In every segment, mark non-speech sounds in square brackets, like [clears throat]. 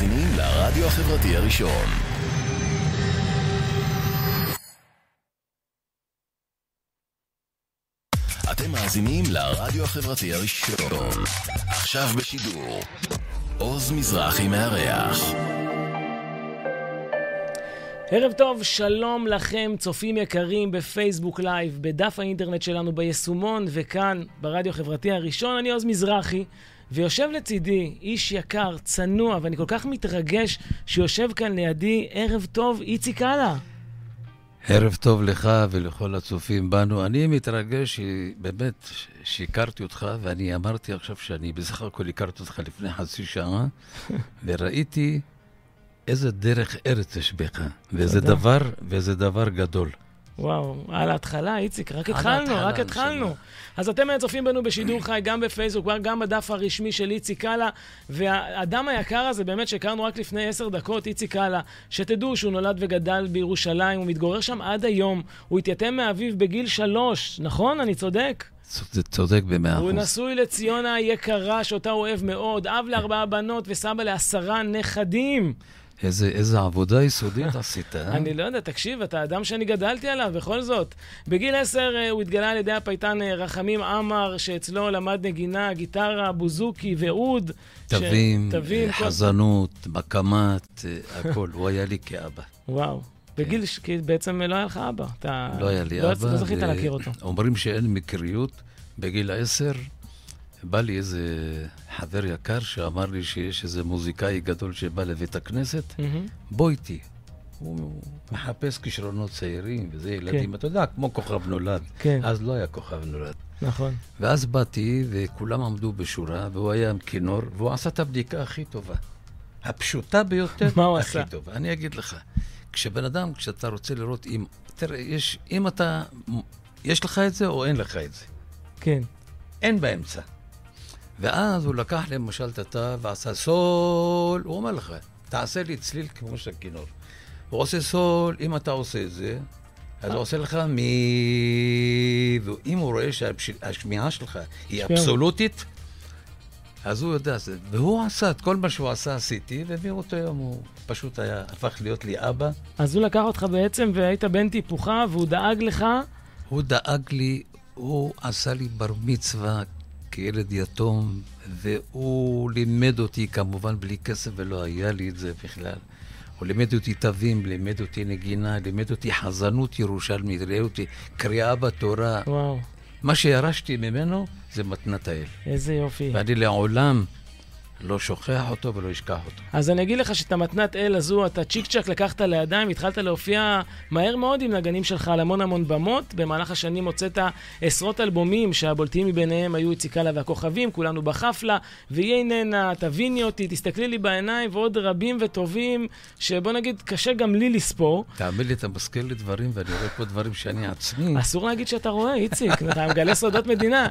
מאזינים לרדיו החברתי הראשון. אתם מאזינים לרדיו החברתי הראשון. עכשיו בשידור. עוז מזרחי מארח. ערב טוב, שלום לכם, צופים יקרים בפייסבוק לייב, בדף האינטרנט שלנו ביישומון, וכאן, ברדיו החברתי הראשון, אני עוז מזרחי, ויושב לצידי איש יקר, צנוע, ואני כל כך מתרגש שיושב כאן לידי, ערב טוב, איציק הלאה. ערב טוב לך ולכל הצופים בנו. אני מתרגש שבאמת שהכרתי אותך, ואני אמרתי עכשיו שאני בסך הכל הכרתי אותך לפני חצי שעה, [laughs] וראיתי איזה דרך ארץ יש בך, תודה. דבר, וזה דבר גדול. וואו, על ההתחלה, איציק, רק התחלנו, רק התחלנו. אז אתם צופים בנו בשידור חי, גם בפייסבוק, גם בדף הרשמי של איציק קאלה, והאדם היקר הזה, באמת, שהכרנו רק לפני עשר דקות, איציק קאלה, שתדעו שהוא נולד וגדל בירושלים, הוא מתגורר שם עד היום, הוא התייתם מאביו בגיל שלוש, נכון? אני צודק? צודק- צודק במאה הוא אחוז. נשוי לציונה היקרה, שאותה הוא אוהב מאוד, אב לארבעה בנות וסבא לעשרה נכדים. איזה, איזה עבודה יסודית עשית, אה? אני לא יודע, תקשיב, אתה אדם שאני גדלתי עליו, בכל זאת. בגיל עשר אה, הוא התגלה על ידי הפייטן אה, רחמים עמר, שאצלו למד נגינה, גיטרה, בוזוקי ועוד. ש- תווים, תווים, אה, כל- חזנות, מקמת, אה, הכל. הוא היה לי כאבא. וואו. בגיל, ש- כי בעצם לא היה לך אבא. אתה... לא היה לי לא- אבא. לא זכית ו- להכיר אותו. אומרים שאין מקריות. בגיל עשר בא לי איזה חבר יקר שאמר לי שיש איזה מוזיקאי גדול שבא לבית הכנסת, מהמם. בוא איתי. הוא מחפש כישרונות צעירים וזה ילדים, אתה יודע, כמו כוכב נולד. כן, אז לא היה כוכב נולד. נכון. ואז באתי, וכולם עמדו בשורה, והוא היה עם כינור, והוא עשה את הבדיקה הכי טובה. הפשוטה ביותר, [laughs] מה הוא הכי עשה? טובה. אני אגיד לך, כשבן אדם, כשאתה רוצה לראות אם... תראה, יש, אם אתה... יש לך את זה או אין לך את זה. כן. אין באמצע. ואז הוא לקח למשל את התא ועשה סול, הוא אומר לך, תעשה לי צליל כמו של הכינור. הוא עושה סול, אם אתה עושה את זה, אז הוא עושה לך מי... ואם הוא רואה שהשמיעה שלך היא. אבסולוטית, אז הוא יודע זה. והוא עשה את כל מה שהוא עשה, עשיתי, ומאותו יום הוא פשוט היה, הפך להיות לי אבא. אז הוא לקח אותך בעצם והיית בן טיפוחה, והוא דאג לך. הוא דאג לי, הוא עשה לי בר מצווה כילד יתום, והוא לימד אותי, כמובן בלי כסף, ולא היה לי את זה בכלל. הוא לימד אותי תווים, לימד אותי נגינה, לימד אותי חזנות ירושלמית, לימד אותי קריאה בתורה. וואו, מה שירשתי ממנו זה מתנת האל. איזה יופי. ואני לעולם לא שוכח אותו ולא אשכח אותו. אז אני אגיד לך שאת המתנת אל הזו, אתה צ'יק צ'אק לקחת לידיים, התחלת להופיע מהר מאוד עם נגנים שלך על המון המון במות. במהלך השנים הוצאת עשרות אלבומים שהבולטים מביניהם היו איציקלה והכוכבים, כולנו בחפלה, והיא איננה, תביני אותי, תסתכלי לי בעיניים, ועוד רבים וטובים, שבוא נגיד, קשה גם לי לספור. תאמין לי, אתה מזכיר לי דברים, ואני רואה פה דברים שאני עצמי... אסור להגיד שאתה רואה, איציק, [laughs] אתה מגלה סודות מדינה.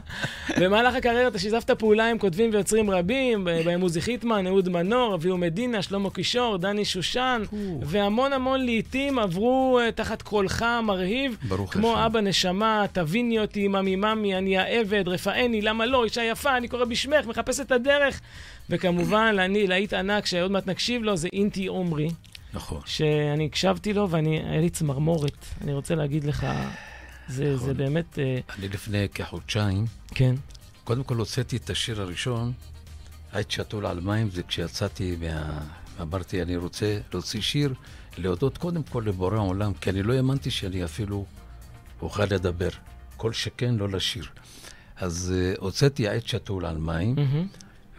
במהלך הקריירה אתה שיתפת פעולה עם כותבים ויוצרים רבים, עוזי חיטמן, אהוד מנור, אביהו מדינה, שלמה קישור, דני שושן, והמון המון לעיתים עברו אה, תחת קולך המרהיב, כמו השם. אבא נשמה, תביני אותי, ממי ממי, אני העבד, רפאני, למה לא, אישה יפה, אני קורא בשמך, מחפש את הדרך. וכמובן, אני, להיט ענק, שעוד מעט נקשיב לו, זה אינטי עומרי, נכון. שאני הקשבתי לו ואני, היה לי צמרמורת. אני רוצה להגיד לך, זה, נכון. זה באמת, אה, אני לפני כחודשיים, כן. קודם כל הוצאתי את השיר הראשון, היית שתול על מים, זה כשיצאתי מה... אמרתי, אני רוצה להוציא שיר, להודות קודם כל לבורא העולם, כי אני לא האמנתי שאני אפילו אוכל לדבר. כל שכן לא לשיר. אז uh, הוצאתי עט שתול על מים, מהמם.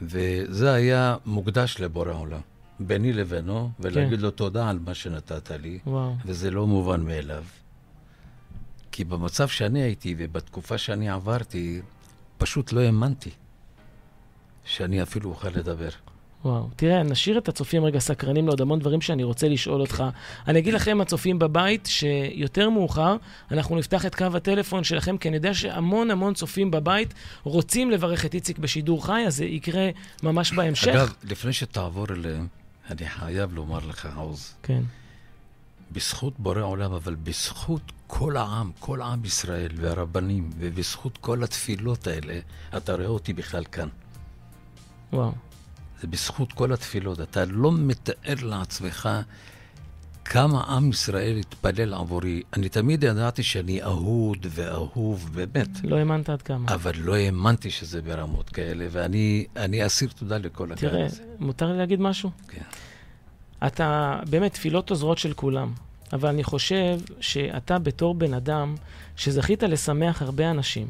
וזה היה מוקדש לבורא העולם. ביני לבינו, ולהגיד כן. לו תודה על מה שנתת לי, וואו. וזה לא מובן מאליו. כי במצב שאני הייתי ובתקופה שאני עברתי, פשוט לא האמנתי שאני אפילו אוכל לדבר. וואו. תראה, נשאיר את הצופים רגע סקרנים לעוד המון דברים שאני רוצה לשאול אותך. אני אגיד לכם, הצופים בבית, שיותר מאוחר אנחנו נפתח את קו הטלפון שלכם, כי אני יודע שהמון המון צופים בבית רוצים לברך את איציק בשידור חי, אז זה יקרה ממש בהמשך. אגב, לפני שתעבור אליהם, אני חייב לומר לך, עוז, כן. בזכות בורא עולם, אבל בזכות כל העם, כל עם ישראל והרבנים, ובזכות כל התפילות האלה, אתה רואה אותי בכלל כאן. וואו. זה בזכות כל התפילות. אתה לא מתאר לעצמך כמה עם ישראל התפלל עבורי. אני תמיד ידעתי שאני אהוד ואהוב, באמת. לא האמנת עד כמה. אבל לא האמנתי שזה ברמות כאלה, ואני אני אסיר תודה לכל הקהל תראה, הזה. מותר לי להגיד משהו? כן. אתה, באמת, תפילות עוזרות של כולם. אבל אני חושב שאתה בתור בן אדם שזכית לשמח הרבה אנשים,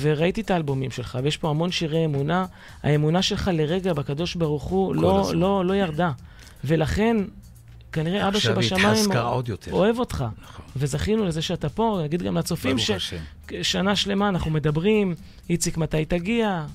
וראיתי את האלבומים שלך, ויש פה המון שירי אמונה, האמונה שלך לרגע בקדוש ברוך הוא לא. לא, לא ירדה. ולכן, כנראה אבא שבשמיים. אוהב אותך. נכון. וזכינו לזה שאתה פה, נגיד גם לצופים. ששנה שלמה אנחנו מדברים, איציק, מתי תגיע?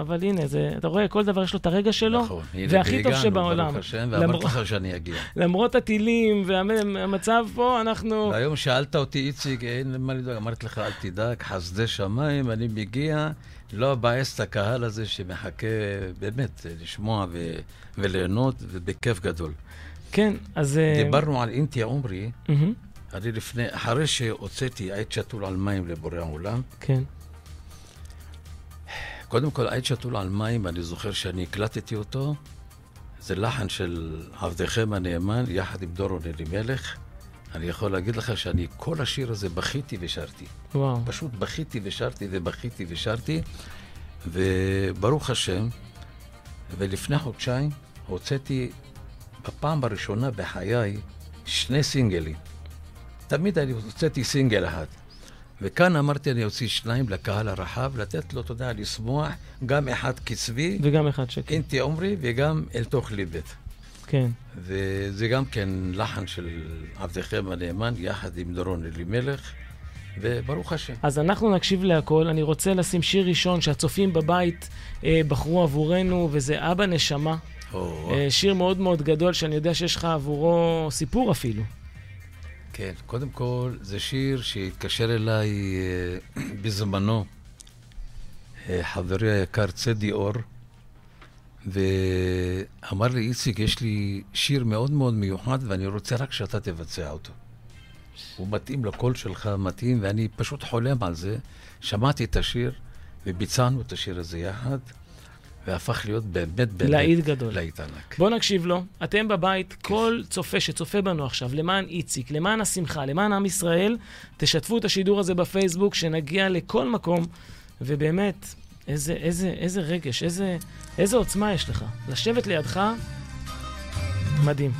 אבל הנה, זה, אתה רואה, כל דבר יש לו את הרגע שלו, נכון. הנה, והכי טוב והגענו, שבעולם. ברוך השם, למרות- ואמרתי לך שאני אגיע. [laughs] למרות הטילים והמצב פה, אנחנו... והיום שאלת אותי, איציק, אין מה לדאוג, אמרתי לך, אל תדאג, חסדי שמיים, אני מגיע, לא אבאס את הקהל הזה שמחכה באמת לשמוע ו- וליהנות, ובכיף גדול. כן, אז... אה, דיברנו על אינטי עומרי, מהמם, אני לפני, אחרי שהוצאתי עד שתול על מים לבורא העולם, כן, קודם כל, עד שתול על מים, אני זוכר שאני הקלטתי אותו, זה לחן של עבדכם הנאמן, יחד עם דורון אלימלך. אני יכול להגיד לך שאני כל השיר הזה בכיתי ושרתי. וואו. פשוט בכיתי ושרתי ובכיתי ושרתי, וברוך השם, ולפני חודשיים הוצאתי בפעם הראשונה בחיי שני סינגלים. תמיד אני הוצאתי סינגל אחד. וכאן אמרתי, אני אוציא שניים לקהל הרחב, לתת לו, אתה יודע, לשמוח, גם אחד קצבי, וגם אחד שקט, אינטי עומרי, וגם אל תוך ליבט. כן. וזה גם כן לחן של עבדכם הנאמן, יחד עם דורון אלימלך, וברוך השם. אז אנחנו נקשיב להכל. אני רוצה לשים שיר ראשון שהצופים בבית אה, בחרו עבורנו, וזה אבא נשמה. או, אה, שיר מאוד מאוד גדול, שאני יודע שיש לך עבורו סיפור אפילו. כן, קודם כל, זה שיר שהתקשר אליי אה, [clears throat] בזמנו אה, חברי היקר צדי אור, ואמר לי, איציק, יש לי שיר מאוד מאוד מיוחד ואני רוצה רק שאתה תבצע אותו. הוא מתאים לקול שלך, מתאים, ואני פשוט חולם על זה. שמעתי את השיר וביצענו את השיר הזה יחד, והפך להיות באמת באמת... להיט גדול. להיט ענק. בואו נקשיב לו. אתם בבית, כל צופה שצופה בנו עכשיו, למען איציק, למען השמחה, למען עם ישראל, תשתפו את השידור הזה בפייסבוק, שנגיע לכל מקום, ובאמת, איזה, איזה, איזה רגש, איזה, איזה עוצמה יש לך. לשבת לידך, מדהים.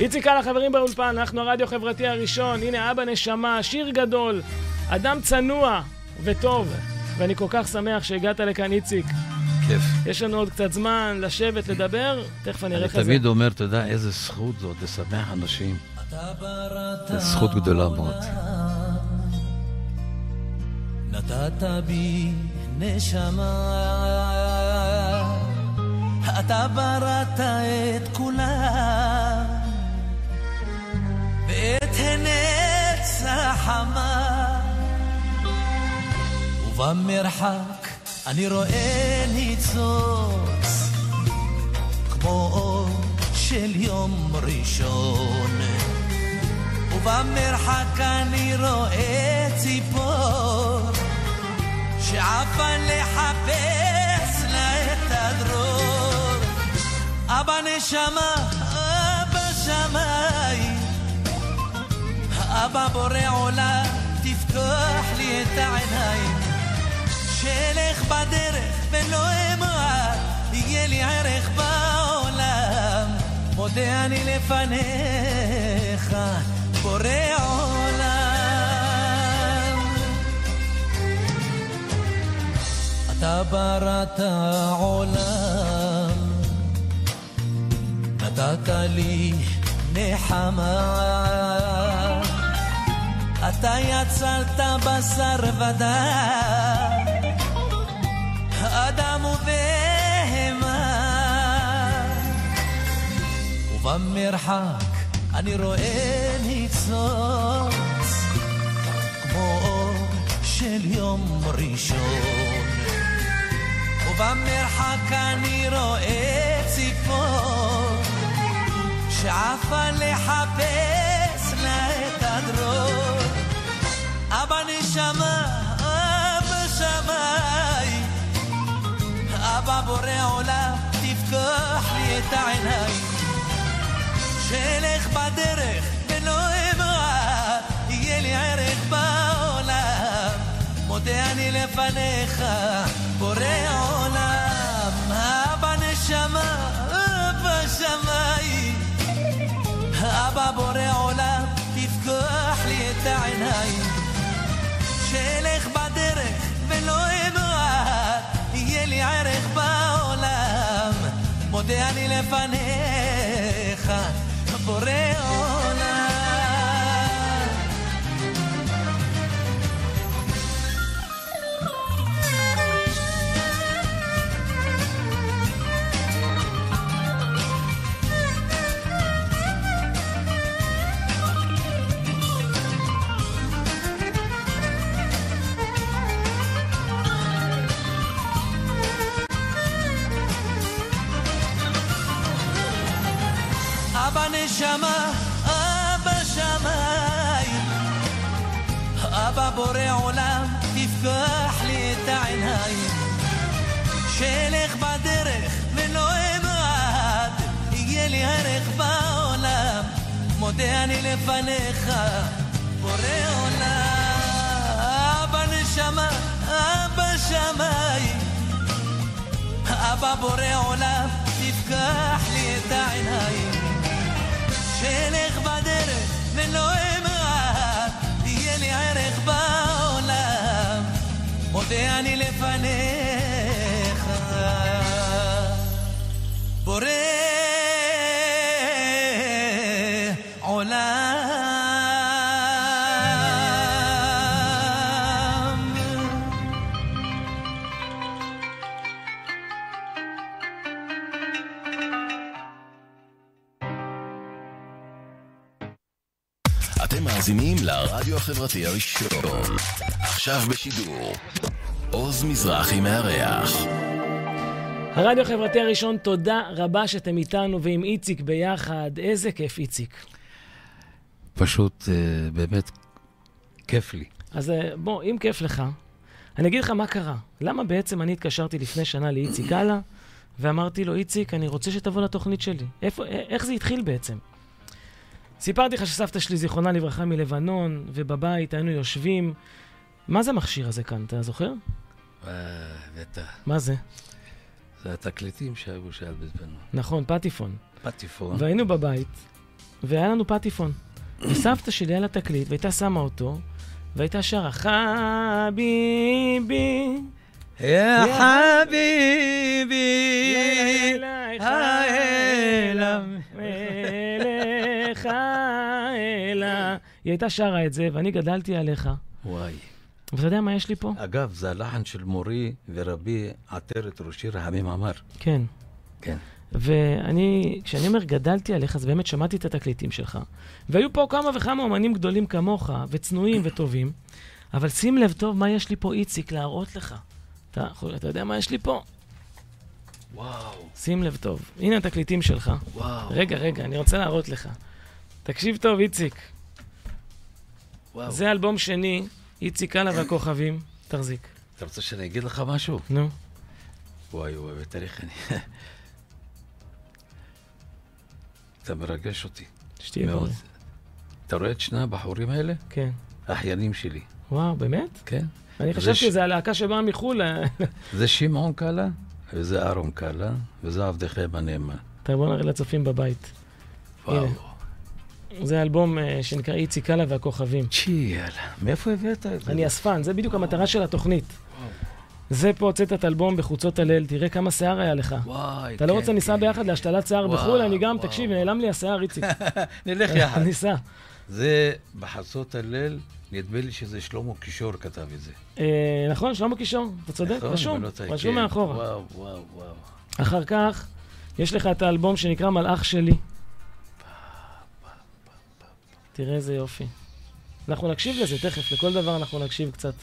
איציק הלאה, חברים באולפן, אנחנו הרדיו החברתי הראשון, הנה אבא נשמה, שיר גדול, אדם צנוע וטוב, ואני כל כך שמח שהגעת לכאן, איציק. כיף. יש לנו עוד קצת זמן לשבת, לדבר, תכף אני אראה אני לך את זה. תמיד אומר, אתה יודע, איזה זכות זאת לשמח אנשים. זו זכות גדולה מאוד. נתת בי נשמה, אתה בראת את כולם, ואת הנץ החמה, ובמרחק אני רואה ניצוץ, כמו אור של יום ראשון. ובמרחק אני רואה ציפור שעפה לחפש לה את הדרור. אבא נשמה, אבא שמיים, אבא בורא עולם, תפתוח לי את העיניים. שאלך בדרך ולא אמעט, יהיה לי ערך בעולם. מודה אני לפניך, בורא עולם. אתה בראת עולם, נתת לי נחמה. אתה יצרת בשר ודם, אדם ובהמה. ובמרחק אני רואה ניצוץ, כמו אור של יום ראשון. ובמרחק אני רואה ציפור, שעפה לחפש לה את הדרור. אבא נשמה, אבא שמיים, אבא בורא עולם, תפקוד לי את העיניים. שאלך בדרך ולא אמעט יהיה לי ערך בעולם. מודה אני לפניך בורא עולם. אבא נשמה אבא שמיים. אבא בורא עולם תפקח לי את העיניים. שאלך בדרך ולא אמעט מודה אני לפניך בורא עולם אבא נשמה, אבא שמיים, אבא בורא עולם, תפקח לי את העיניים, שאלך בדרך ולא אמעד, יהיה לי ערך בעולם, מודה אני לפניך, בורא עולם, אבא נשמה, אבא שמיים, אבא בורא עולם, תפקח לי את העיניים שאלך בדרך ולא אמעט, יהיה לי ערך בעולם, מודה אני לפניך. בורא לרדיו החברתי הראשון. עכשיו בשידור. עוז מזרחי מארח. הרדיו החברתי הראשון, תודה רבה שאתם איתנו ועם איציק ביחד. איזה כיף, איציק. פשוט, אה, באמת, כיף לי. אז אה, בוא, אם כיף לך, אני אגיד לך מה קרה. למה בעצם אני התקשרתי לפני שנה לאיציק הלאה, ואמרתי לו, איציק, אני רוצה שתבוא לתוכנית שלי. איפה, א- איך זה התחיל בעצם? סיפרתי לך שסבתא שלי, זיכרונה לברכה, מלבנון, ובבית היינו יושבים. מה זה המכשיר הזה כאן, אתה זוכר? אה, בטח. מה זה? זה התקליטים שהיו שעל בזמנו. נכון, פטיפון. פטיפון. והיינו בבית, והיה לנו פטיפון. וסבתא שלי היה לה תקליט, והייתה שמה אותו, והייתה שרה, חביבי, יא חביבי, חביבי, היא הייתה שרה את זה, ואני גדלתי עליך. וואי. ואתה יודע מה יש לי פה? אגב, זה הלחן של מורי ורבי עטרת ראשי רחמים עמר. כן. כן. ואני, כשאני אומר גדלתי עליך, אז באמת שמעתי את התקליטים שלך. והיו פה כמה וכמה אומנים גדולים כמוך, וצנועים וטובים, אבל שים לב טוב מה יש לי פה, איציק, להראות לך. אתה, אתה יודע מה יש לי פה? וואו, שים לב טוב. הנה התקליטים שלך. וואו, רגע, רגע, אני רוצה להראות לך. תקשיב טוב, איציק. וואו. זה אלבום שני, איציק הלאה והכוכבים. תחזיק. אתה רוצה שאני אגיד לך משהו? נו. וואי וואי, בתאריך אני... אתה מרגש אותי. שתהיה מאוד. בריא. אתה רואה את שני הבחורים האלה? כן. האחיינים שלי, וואו, באמת? כן? אני חשבתי ש- שזה הלהקה שבאה מחו"ל. [laughs] זה שמעון קאלה, וזה אהרון קאלה, וזה עבדכם הנאמן. אתה בוא נראה לצופים בבית. וואו. הנה. זה אלבום אה, שנקרא איציק הלאה והכוכבים. צ'י, יאללה. מאיפה הבאת את זה? אני אספן, זה בדיוק המטרה של התוכנית. זה פה הוצאת את האלבום בחוצות הליל, תראה כמה שיער היה לך. וואי, אתה לא כן, רוצה ניסע כן. ביחד להשתלת שיער בחו"ל? אני גם. תקשיב, נעלם לי השיער, איציק. [laughs] נלך יחד. ניסע. זה בחצות הליל, נדמה לי שזה שלמה קישור כתב את זה. אה, נכון, שלמה קישור, אתה צודק, נכון, רשום, רשום כן. מאחורה. וואו, וואו, וואו. אחר כך, יש לך את האלבום שנקרא מלאך שלי. תראה איזה יופי. אנחנו נקשיב לזה תכף, לכל דבר אנחנו נקשיב קצת.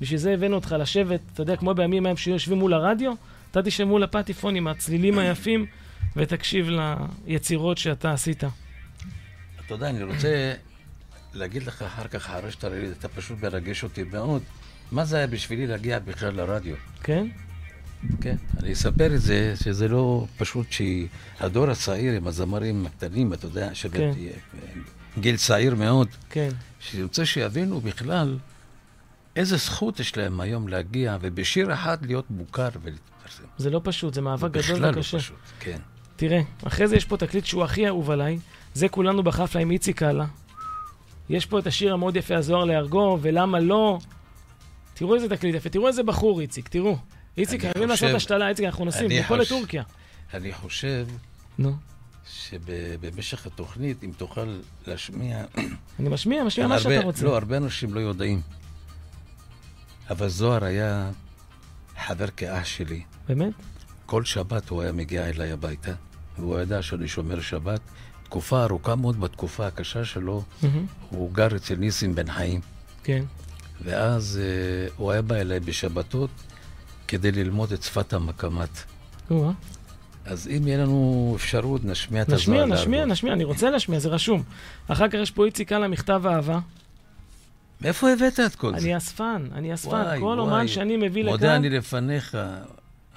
בשביל זה הבאנו אותך לשבת, אתה יודע, כמו בימים ההם שיושבים מול הרדיו, אתה תשב מול הפטיפון עם הצלילים היפים, ותקשיב ליצירות שאתה עשית. אתה יודע, אני רוצה להגיד לך אחר כך, אחרי שאתה ראית, אתה פשוט מרגש אותי מאוד. מה זה היה בשבילי להגיע בכלל לרדיו? כן? כן, אני אספר את זה, שזה לא פשוט שהדור הצעיר עם הזמרים הקטנים, אתה יודע, שבאמת כן. גיל צעיר מאוד, כן. שאני רוצה שיבינו בכלל איזה זכות יש להם היום להגיע, ובשיר אחד להיות מוכר ולהתפרסם. זה לא פשוט, זה מאבק גדול בכלל לא וקשה. פשוט, כן. תראה, אחרי זה יש פה תקליט שהוא הכי אהוב עליי, זה כולנו בחפלה עם איציק קאלה. יש פה את השיר המאוד יפה, הזוהר להרגו, ולמה לא. תראו איזה תקליט יפה, תראו איזה בחור, איציק, תראו. איציק, חייבים לעשות השתלה, איציק, אנחנו נוסעים, מפה חוש- לטורקיה. אני חושב נו, שבמשך התוכנית, אם תוכל להשמיע... אני משמיע, משמיע מה שאתה רוצה. לא, הרבה אנשים לא יודעים. אבל זוהר היה חבר כאח שלי. באמת? כל שבת הוא היה מגיע אליי הביתה, והוא ידע שאני שומר שבת. תקופה ארוכה מאוד, בתקופה הקשה שלו, הוא גר אצל ניסים בן חיים. כן. ואז אה, הוא היה בא אליי בשבתות כדי ללמוד את שפת המקמת. אז אם יהיה לנו אפשרות, נשמיע את הזוהר. נשמיע. נשמיע, נשמיע, אני רוצה להשמיע, זה רשום. אחר כך יש פה איציק קאלה, מכתב אהבה. מאיפה הבאת את כל זה? אני אספן, אני אספן. וואי, כל. אומן שאני מביא מודה לכאן, אני לפניך.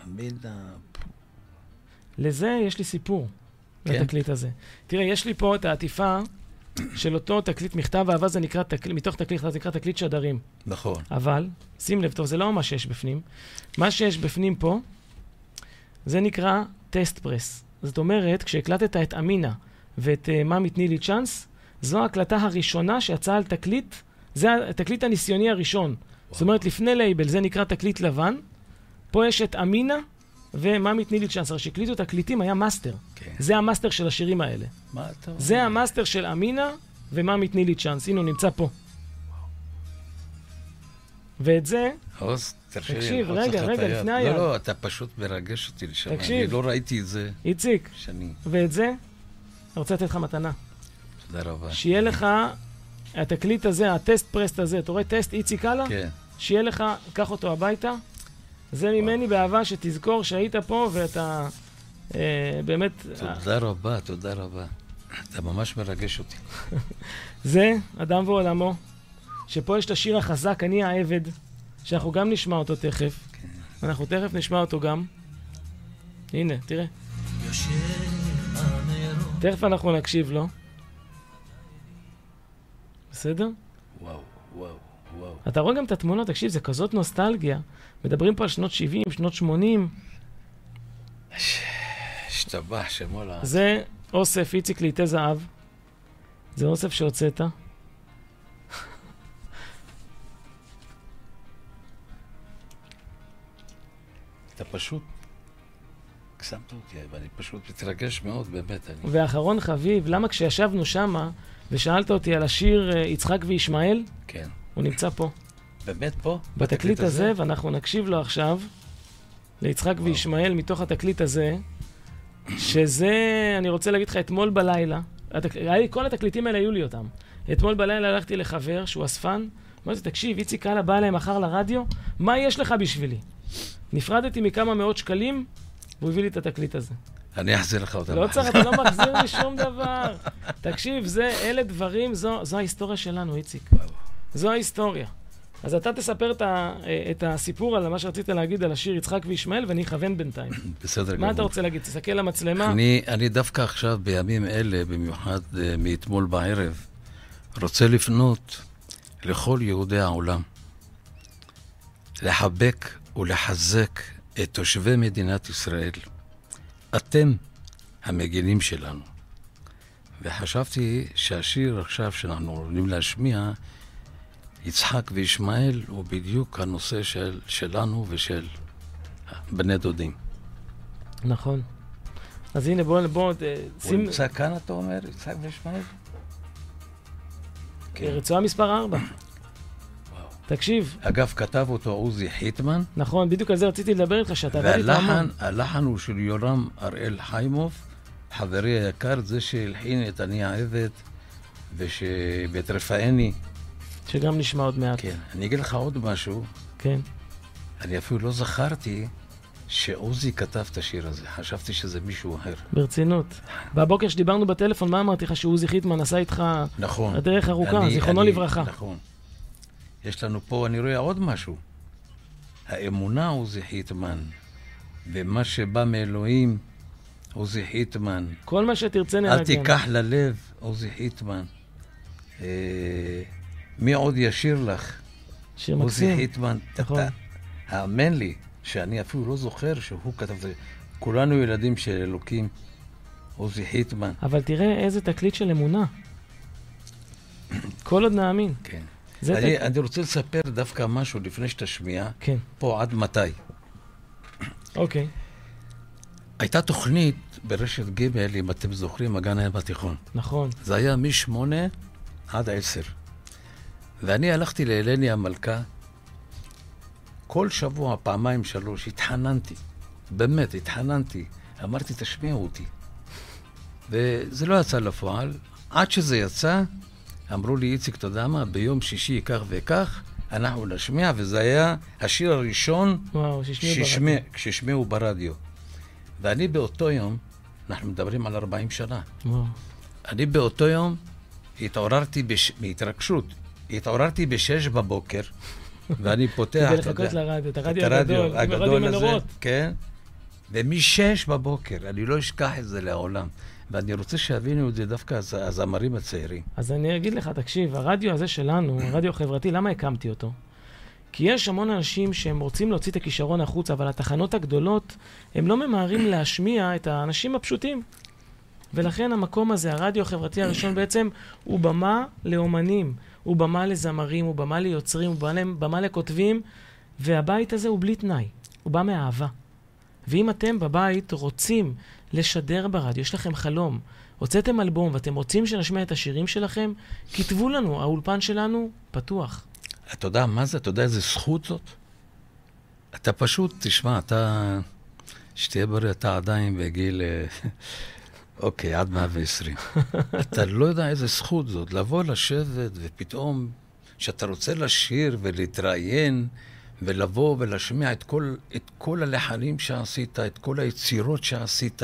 אמינה. לזה יש לי סיפור, כן? לתקליט הזה. תראה, יש לי פה את העטיפה של אותו תקליט מכתב אהבה, זה נקרא, תקל... מתוך תקליט, זה נקרא תקליט שדרים. נכון. אבל, שים לב, טוב, זה לא מה שיש בפנים. מה שיש בפנים פה, זה נקרא טסט פרס. זאת אומרת, כשהקלטת את אמינה ואת אה, מאמי תני לי צ'אנס, זו ההקלטה הראשונה שיצאה על תקליט, זה התקליט הניסיוני הראשון. זאת אומרת, לפני לייבל, זה נקרא תקליט לבן. פה יש את אמינה ומאמי תני לי צ'אנס. הרי שהקליטו תקליטים היה מאסטר. כן. זה המאסטר של השירים האלה. מה אתה אומר? זה המאסטר של אמינה ומאמי תני לי צ'אנס. הנה, הוא נמצא פה. ואת זה, עוז, תרשה לי תקשיב, רגע, רגע. לפני היד. לא, לא, אתה פשוט מרגש אותי לשם. תקשיב. אני לא ראיתי את זה איציק, שנים. ואת זה, אני רוצה לתת לך מתנה. תודה רבה. שיהיה לך התקליט הזה, הטסט פרסט הזה, אתה רואה טסט איציק קאלה? כן. שיהיה לך, קח אותו הביתה. זה ממני באהבה, שתזכור שהיית פה ואתה אה, באמת... תודה רבה, תודה רבה. אתה ממש מרגש אותי. [laughs] זה אדם ועולמו, שפה יש את השיר החזק, אני העבד, שאנחנו גם נשמע אותו תכף. כן. אנחנו תכף נשמע אותו גם. הנה, תראה. תכף אנחנו נקשיב לו. בסדר? וואו, וואו, וואו. אתה רואה גם את התמונות, תקשיב, זה כזאת נוסטלגיה. מדברים פה על שנות 70, שנות 80. השתבח שמו לה. זה אוסף איציק ליטי זהב. זה אוסף שהוצאת. אתה פשוט... שמת אותי, ואני פשוט מתרגש מאוד, באמת. אני... ואחרון חביב, למה כשישבנו שמה ושאלת אותי על השיר אה, יצחק וישמעאל, כן. הוא נמצא פה. באמת פה? בתקליט הזה, ואנחנו נקשיב לו עכשיו, ליצחק וישמעאל מתוך התקליט הזה, שזה, אני רוצה להגיד לך, אתמול בלילה, התק... כל התקליטים האלה היו לי אותם. אתמול בלילה הלכתי לחבר שהוא אספן, אמרתי, תקשיב, איציק קאלה בא אליי מחר לרדיו, מה יש לך בשבילי? נפרדתי מכמה מאות שקלים, והוא הביא לי את התקליט הזה. אני אחזיר לך אותם. לא צריך, אתה לא מחזיר לי שום דבר. תקשיב, זה, אלה דברים, זו, זו ההיסטוריה שלנו, איציק. זו ההיסטוריה. אז אתה תספר את, ה, את הסיפור על מה שרצית להגיד על השיר יצחק וישמעאל, ואני אכוון בינתיים. [laughs] בסדר מה אתה גמור. רוצה להגיד? תסתכל למצלמה. אני, אני דווקא עכשיו, בימים אלה, במיוחד אה, מאתמול בערב, רוצה לפנות לכל יהודי העולם, לחבק ולחזק את תושבי מדינת ישראל. אתם המגינים שלנו. וחשבתי שהשיר עכשיו שאנחנו עולים להשמיע, יצחק וישמעאל, הוא בדיוק הנושא של, שלנו ושל בני דודים. נכון. אז הנה, בוא, בוא, אה, הוא שים נמצא כאן, אתה אומר, יצחק וישמעאל? כן. רצועה מספר 4. תקשיב, אגב, כתב אותו עוזי חיטמן, נכון, בדיוק על זה רציתי לדבר איתך, שאתה עבד איתו המון. והלחן הלחן הוא של יורם הראל חיימוב, חברי היקר, זה שהלחין את אני העבד, וש... ואת רפאני. שגם נשמע עוד מעט. כן. אני אגיד לך עוד משהו, כן. אני אפילו לא זכרתי שעוזי כתב את השיר הזה, חשבתי שזה מישהו אחר. ברצינות. והבוקר שדיברנו בטלפון, מה אמרתי לך שעוזי חיטמן עשה איתך נכון. הדרך ארוכה, זיכרונו לברכה. נכון. יש לנו פה, אני רואה עוד משהו. האמונה עוזי חיטמן, ומה שבא מאלוהים, עוזי חיטמן. כל מה שתרצה ננגן. אל תיקח ללב, עוזי חיטמן. אה, מי עוד ישיר לך? שיר עוזי מקסים. חיטמן. נכון. אתה- האמן לי, שאני אפילו לא זוכר שהוא כתב את זה. כולנו ילדים של אלוקים. עוזי חיטמן. אבל תראה איזה תקליט של אמונה. כל עוד נאמין. כן. זה אני. אני רוצה לספר דווקא משהו לפני שתשמיע. כן, פה עד מתי. אוקיי. הייתה תוכנית ברשת ג', אם אתם זוכרים, הגן היה בתיכון. נכון. זה היה משמונה עד עשר. ואני הלכתי להלני המלכה, כל שבוע, פעמיים, שלוש, התחננתי. באמת, התחננתי. אמרתי, תשמיעו אותי. וזה לא יצא לפועל. עד שזה יצא, אמרו לי, איציק, אתה יודע מה? ביום שישי כך וכך, אנחנו נשמיע, וזה היה השיר הראשון. שהשמיעו ברדיו. ואני באותו יום, אנחנו מדברים על 40 שנה, וואו. אני באותו יום התעוררתי בש... מהתרגשות, התעוררתי בשש בבוקר, ואני [laughs] פותח, אתה יודע, לרדיו, את את הרדיו הגדול, הרדיו הגדול הזה. כן, ומשש בבוקר, אני לא אשכח את זה לעולם. ואני רוצה שיבינו את זה דווקא הז- הזמרים הצעירים. אז אני אגיד לך, תקשיב, הרדיו הזה שלנו, הרדיו החברתי, למה הקמתי אותו? כי יש המון אנשים שהם רוצים להוציא את הכישרון החוצה, אבל התחנות הגדולות, הם לא ממהרים להשמיע את האנשים הפשוטים. ולכן המקום הזה, הרדיו החברתי הראשון בעצם, הוא במה לאומנים, הוא במה לזמרים, הוא במה ליוצרים, הוא במה, במה לכותבים, והבית הזה הוא בלי תנאי, הוא בא מאהבה. ואם אתם בבית רוצים לשדר ברדיו, יש לכם חלום, הוצאתם אלבום ואתם רוצים שנשמיע את השירים שלכם, כתבו לנו, האולפן שלנו פתוח. אתה יודע מה זה? אתה יודע איזה זכות זאת? אתה פשוט, תשמע, אתה... שתהיה בריא, אתה עדיין בגיל... אה, [laughs] אוקיי, עד 120. [laughs] אתה לא יודע איזה זכות זאת, לבוא לשבת ופתאום, כשאתה רוצה לשיר ולהתראיין, ולבוא ולהשמיע את כל, את כל הלחנים שעשית, את כל היצירות שעשית,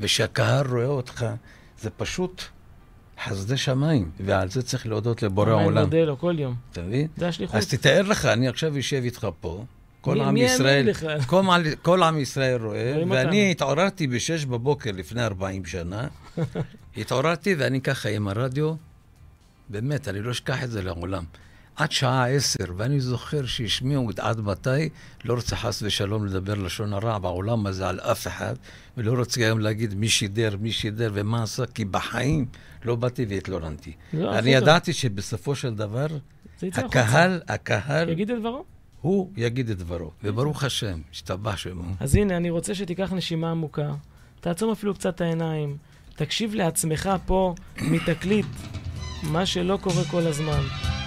ושהקהל רואה אותך, זה פשוט חסדי שמיים, ועל זה צריך להודות לבורא העולם. מודה לו כל יום. אתה מבין? זה השליחות. אז תתאר לך, אני עכשיו יושב איתך פה, כל מי- עם מי ישראל? כל, כל עם ישראל רואה, ואני אותנו. התעוררתי בשש בבוקר לפני 40 שנה, [laughs] התעוררתי ואני ככה עם הרדיו, באמת, אני לא אשכח את זה לעולם. עד שעה עשר, ואני זוכר שהשמיעו את עד מתי, לא רוצה חס ושלום לדבר לשון הרע בעולם הזה על אף אחד, ולא רוצה גם להגיד מי שידר, מי שידר ומה עשה, כי בחיים לא באתי והתלוננתי. לא, אני. ידעתי שבסופו של דבר. הקהל, הקהל, יגיד את דברו. הוא יגיד את דברו. וברוך השם, השתבח שמו. אז הנה, אני רוצה שתיקח נשימה עמוקה, תעצום אפילו קצת את העיניים, תקשיב לעצמך פה מתקליט, מה שלא קורה כל הזמן.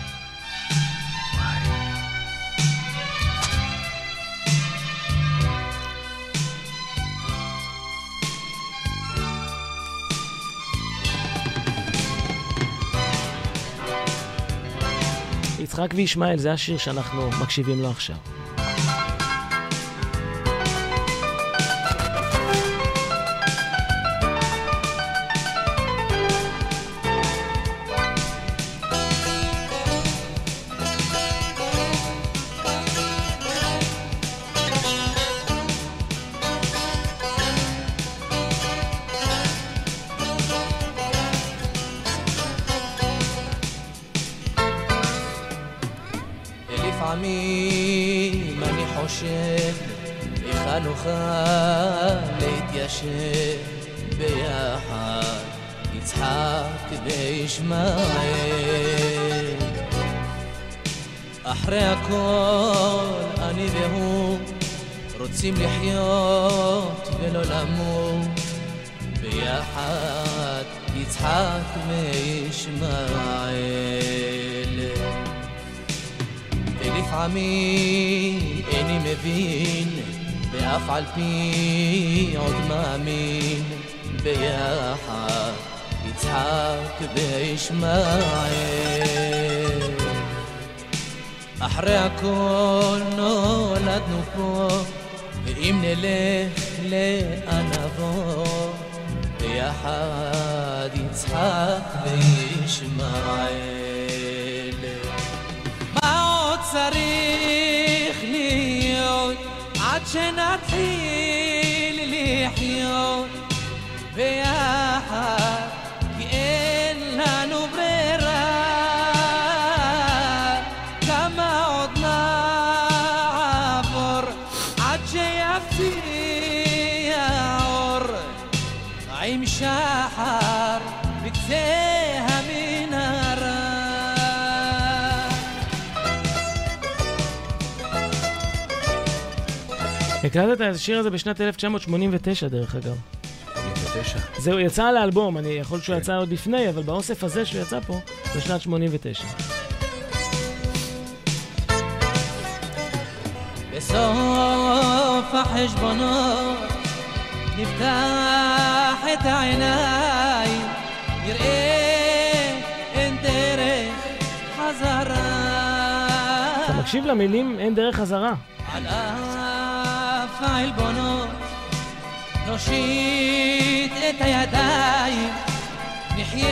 יצחק וישמעאל, זה השיר שאנחנו מקשיבים לו עכשיו. נוכל להתיישב ביחד, יצחק וישמעאל. אחרי הכל אני והוא רוצים לחיות ולא למות ביחד, יצחק וישמעאל. ולפעמים איני מבין, ואף על פי עוד מאמין, ביחד יצחק וישמעאל. אחרי הכל נולדנו פה, ואם נלך לאן נבוא, ביחד יצחק וישמעאל. מה עוד צריך شنطحي للحيون بيا הקלטת את השיר הזה בשנת 1989, דרך אגב. 89. זהו, יצא על האלבום, אני יכול שהוא כן. יצא עוד לפני, אבל באוסף הזה שהוא יצא פה, בשנת 89. בסוף החשבונות נפתח את העיניים נראה אין דרך חזרה אתה מקשיב למילים אין דרך חזרה. אף העלבונות נושיט את הידיים נחיה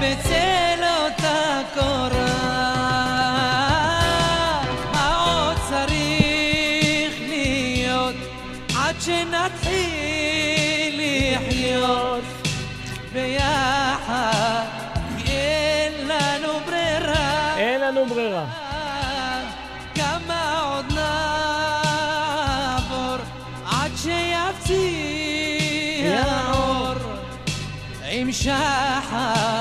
בצל אותה קורה עם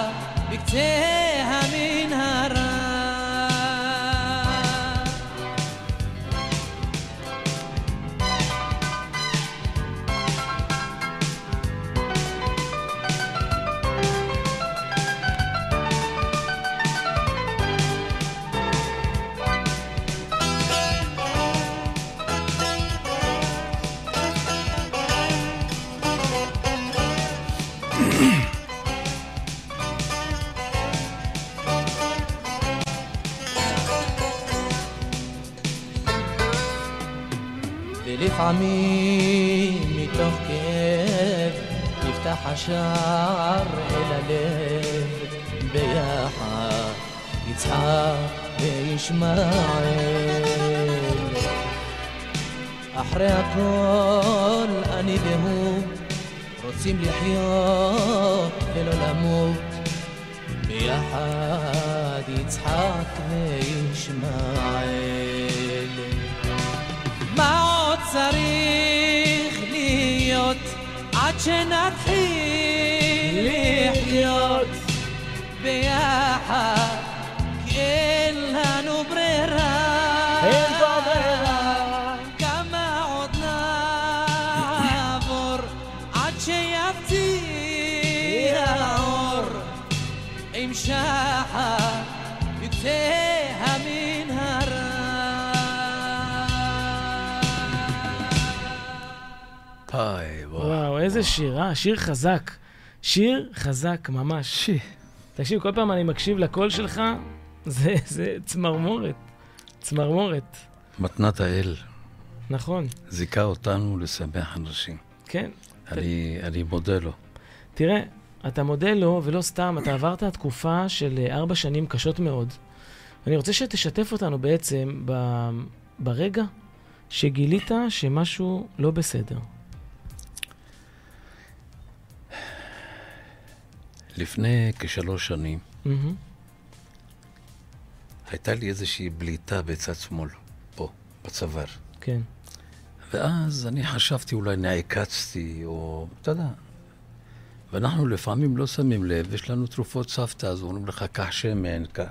השער אל הלב ביחד יצחק וישמעאל. אחרי הכל אני והוא רוצים לחיות ולא למות. ביחד יצחק וישמעאל. מה עוד צריך להיות עד שנתחיל וואו. איזה שיר, אה? שיר חזק. שיר חזק ממש. שי. תקשיב, כל פעם אני מקשיב לקול שלך, זה, זה צמרמורת. צמרמורת. מתנת האל נכון, זיכה אותנו לשמח אנשים. כן. אני, אני מודה לו. תראה, אתה מודה לו, ולא סתם, אתה עברת תקופה של אה, ארבע שנים קשות מאוד. אני רוצה שתשתף אותנו בעצם ב, ברגע שגילית שמשהו לא בסדר. לפני כשלוש שנים. הייתה לי איזושהי בליטה בצד שמאל, פה, בצוואר. כן. ואז אני חשבתי אולי נעקצתי, או אתה יודע. ואנחנו לפעמים לא שמים לב, יש לנו תרופות סבתא, אז אומרים לך, קח שמן, קח.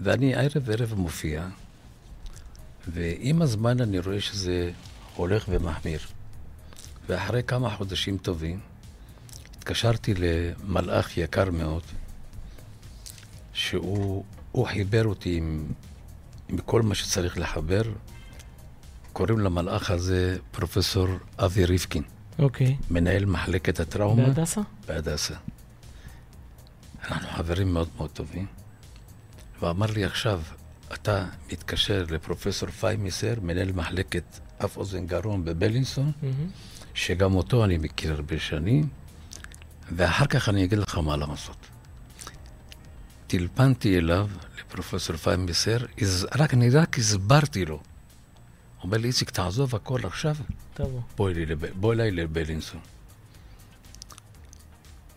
ואני ערב ערב מופיע, ועם הזמן אני רואה שזה הולך ומחמיר. ואחרי כמה חודשים טובים, התקשרתי למלאך יקר מאוד, שהוא הוא חיבר אותי עם, עם כל מה שצריך לחבר. קוראים למלאך הזה פרופסור אבי ריבקין, אוקיי. מנהל מחלקת הטראומה בהדסה? בהדסה. אנחנו חברים מאוד מאוד טובים, ואמר לי עכשיו, אתה מתקשר לפרופסור פיימיסר, מנהל מחלקת אף אוזן גרון בבלינסון, מהמם. שגם אותו אני מכיר הרבה שנים, ואחר כך אני אגיד לך מה לעשות. טלפנתי אליו, לפרופסור פיימיסר, הז- רק, אני רק הסברתי לו. הוא אומר לי, איציק, תעזוב הכל עכשיו, תבוא. בוא, אלי, בוא אליי לבלינסון.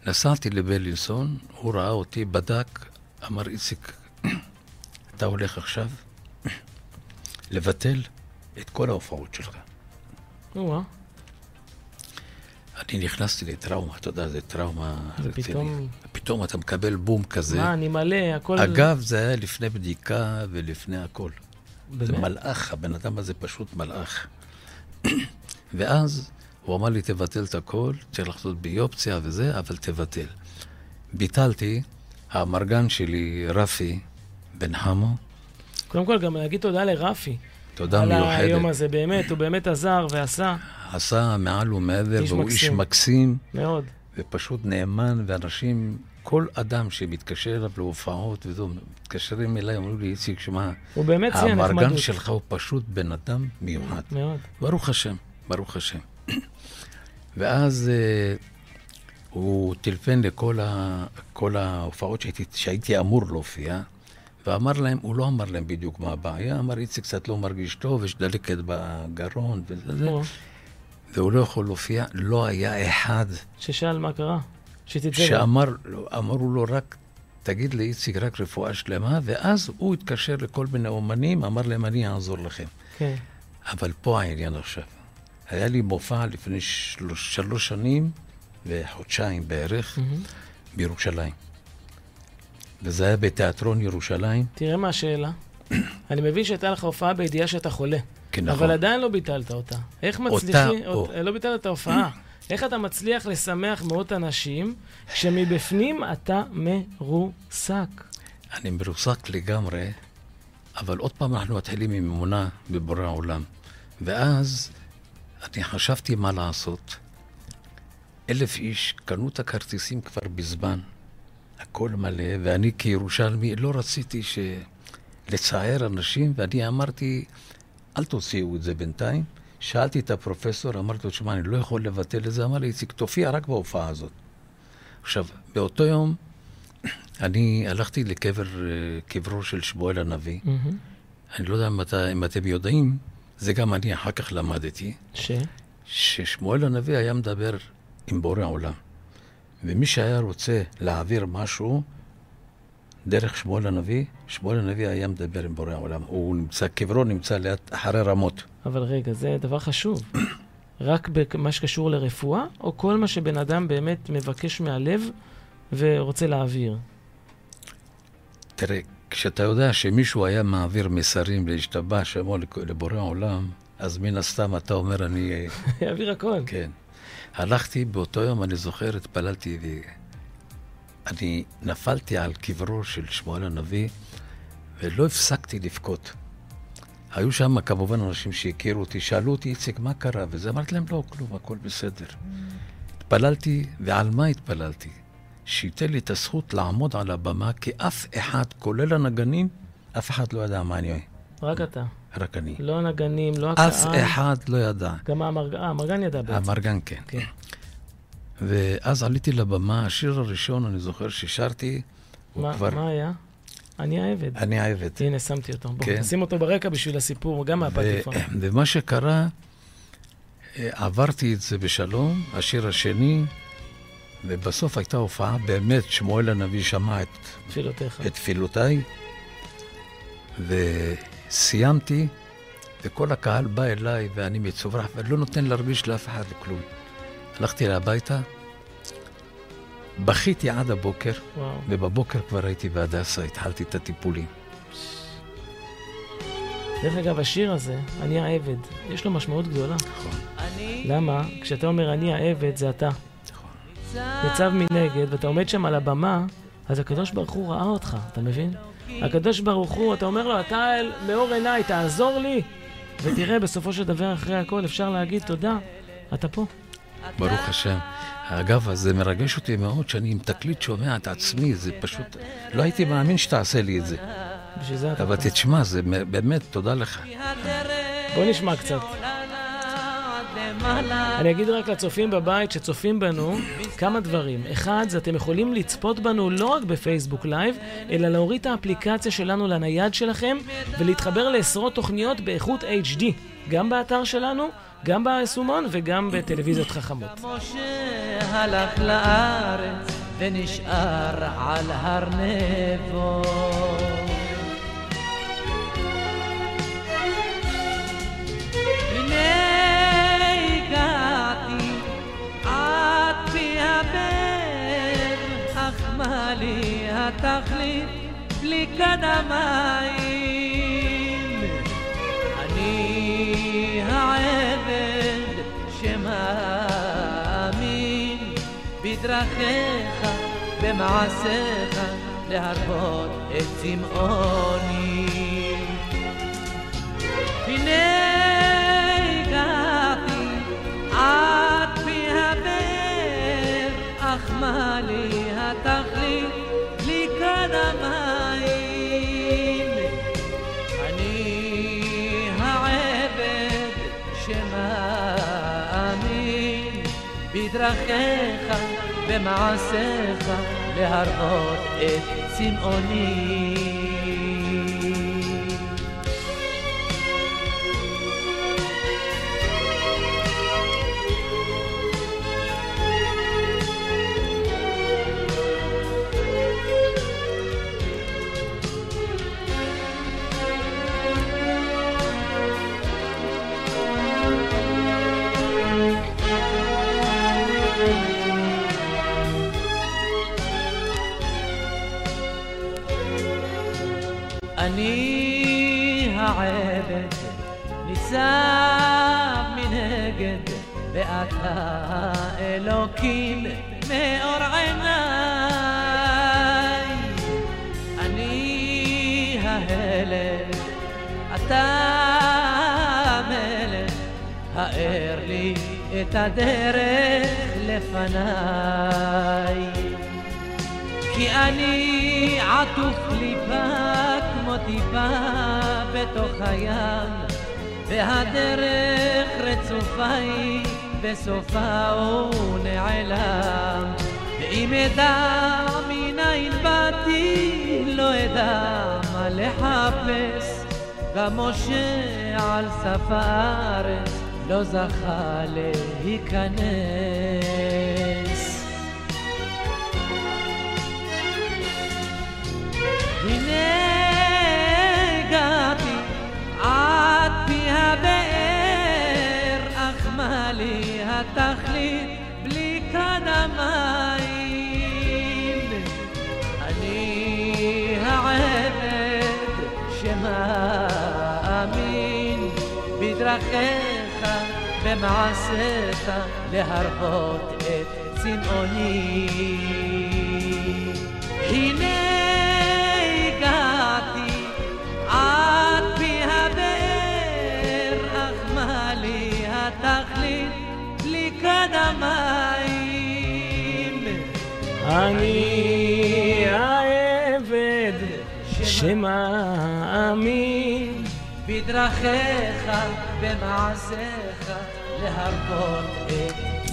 נסעתי לבלינסון, הוא ראה אותי, בדק, אמר, איציק, [clears throat] אתה הולך עכשיו [clears throat] לבטל את כל ההופעות שלך. או-אה. אני נכנסתי לטראומה, אתה יודע, זה טראומה רצינית. ופתאום- פתאום אתה מקבל בום כזה. מה, אני מלא, הכל... אגב, זה היה לפני בדיקה ולפני הכל. זה באמת? מלאך, הבן אדם הזה פשוט מלאך. [clears throat] ואז הוא אמר לי, תבטל את הכל, צריך לעשות ביופציה וזה, אבל תבטל. ביטלתי, האמרגן שלי, רפי בן חמו, קודם כל, גם להגיד תודה לרפי. תודה על מיוחדת. היום הזה, באמת, הוא באמת עזר ועשה עשה מעל ומעבר, איש והוא איש מקסים. מקסים, מאוד. ופשוט נאמן, ואנשים, כל אדם שמתקשר אליו להופעות וזהו, מתקשרים אליי, אומרים לי, איציק, שמע, הוא באמת שיא האמרגן הנחמדות. שלך הוא פשוט בן אדם מיוחד. מאוד. ברוך השם, ברוך השם. ואז אה, הוא טלפן לכל ה, כל ההופעות שהייתי, שהייתי אמור להופיע, ואמר להם, הוא לא אמר להם בדיוק מה הבעיה, אמר, איציק קצת לא מרגיש טוב, יש דלקת בגרון וזה, והוא לא יכול להופיע. לא היה אחד ששאל מה קרה. שתצא. שאמר, אמרו לו רק, תגיד לאיציק רק רפואה שלמה, ואז הוא התקשר לכל מיני אומנים, אמר להם, אני אעזור לכם. כן. אבל פה העניין עכשיו. היה לי מופע לפני שלוש, שלוש שנים וחודשיים בערך מהמם. בירושלים. וזה היה בתיאטרון ירושלים. תראה מה השאלה. [clears throat] אני מבין שהייתה לך הופעה בידיעה שאתה חולה. כן, נכון. אבל עדיין לא ביטלת אותה. איך אותה, מצליחים... או. אות- לא ביטלת את ההופעה. איך אתה מצליח לשמח מאות אנשים כשמבפנים אתה מרוסק? אני מרוסק לגמרי, אבל עוד פעם אנחנו מתחילים עם אמונה בבורא העולם. ואז אני חשבתי מה לעשות. אלף איש קנו את הכרטיסים כבר בזמן, הכל מלא, ואני כירושלמי לא רציתי ש... לצער אנשים, ואני אמרתי, אל תוציאו את זה בינתיים. שאלתי את הפרופסור, אמרתי לו, תשמע, אני לא יכול לבטל את זה. אמר לי, איציק, תופיע רק בהופעה הזאת. עכשיו, באותו יום אני הלכתי לקבר, אה, קברו של שמואל הנביא. מהמם. אני לא יודע אם, אתה, אם אתם יודעים, זה גם אני אחר כך למדתי, ש? ששמואל הנביא היה מדבר עם בורא עולם. ומי שהיה רוצה להעביר משהו דרך שמואל הנביא, שמואל הנביא היה מדבר עם בורא עולם. הוא נמצא, קברו נמצא ליד, אחרי רמות. אבל רגע, זה דבר חשוב. רק במה שקשור לרפואה, או כל מה שבן אדם באמת מבקש מהלב ורוצה להעביר? תראה, כשאתה יודע שמישהו היה מעביר מסרים להשתבח שמו לבורא עולם, אז מן הסתם אתה אומר, אני... [laughs] יעביר הכל. כן. הלכתי באותו יום, אני זוכר, התפללתי ואני נפלתי על קברו של שמואל הנביא ולא הפסקתי לבכות. היו שם כמובן אנשים שהכירו אותי, שאלו אותי, איציק, מה קרה? וזה אמרתי להם, לא, כלום, הכל בסדר. התפללתי, ועל מה התפללתי? שייתן לי את הזכות לעמוד על הבמה, כי אף אחד, כולל הנגנים, אף אחד לא ידע מה אני, רק אתה. רק אני. לא הנגנים, לא הקהל. אף אחד לא ידע. גם אה, האמרגן ידע בעצם. המרגן כן. כן. ואז עליתי לבמה, השיר הראשון, אני זוכר ששרתי, הוא כבר... מה היה? אני העבד. אני העבד. הנה, שמתי אותו. בוא, כן. נשים אותו ברקע בשביל הסיפור, גם מהפטיפון. [clears throat] ומה שקרה, אה, עברתי את זה בשלום, השיר השני, ובסוף הייתה הופעה, באמת, שמואל הנביא שמע את, תפילותיך. את תפילותיי, וסיימתי, וכל הקהל בא אליי, ואני מצוברח, ואני לא נותן להרגיש לאף אחד כלום. הלכתי הביתה, בכיתי עד הבוקר, וואו. ובבוקר כבר הייתי בהדסה, התחלתי את הטיפולים. דרך אגב, השיר הזה, אני העבד, יש לו משמעות גדולה. נכון, למה? כשאתה אומר אני העבד, זה אתה. נכון. ניצב מנגד, ואתה עומד שם על הבמה, אז הקדוש ברוך הוא ראה אותך, אתה מבין? הקדוש ברוך הוא, אתה אומר לו, אתה אל מאור עיניי, תעזור לי. ותראה, בסופו של דבר, אחרי הכל, אפשר להגיד תודה, אתה פה. ברוך השם. אגב, אז זה מרגש אותי מאוד שאני עם תקליט שומע את עצמי, זה פשוט... לא הייתי מאמין שתעשה לי את זה. בשביל זה אתה אבל. תשמע, זה באמת, תודה לך. בוא נשמע קצת. אני אגיד רק לצופים בבית שצופים בנו כמה דברים. אחד, זה אתם יכולים לצפות בנו לא רק בפייסבוק לייב, אלא להוריד את האפליקציה שלנו לנייד שלכם ולהתחבר לעשרות תוכניות באיכות HD, גם באתר שלנו, גם ביישומון וגם בטלוויזיות חכמות. משה בלי קדמיים. שמאמין בדרכיך, במעשיך, להרבות את צמאוני. הנה הגעתי עד פי הבאר, אך מה לי התכלית לי כאן המים? בדרכיך, במעשיך, להראות את צמאוני. ניצב מנגד ואתה אלוקים מאור עיניי אני ההלם אתה המלך האר לי את הדרך לפניי. כי אני עטוף ליבה כמו טיפה בתוך הים והדרך רצופה היא בסופה הוא נעלם. ואם אדע מניין באתי לא אדע מה לחפש. גם משה על סף הארץ לא זכה להיכנס הבאר, אך מה לי התכלית בלי כד המים? אני העבד שמאמין בדרכיך, במעשיך, להרבות את צמאוני. הנה בלי כד המים? אני העבד שמאמין. בדרכיך, במעשיך, להרבות את...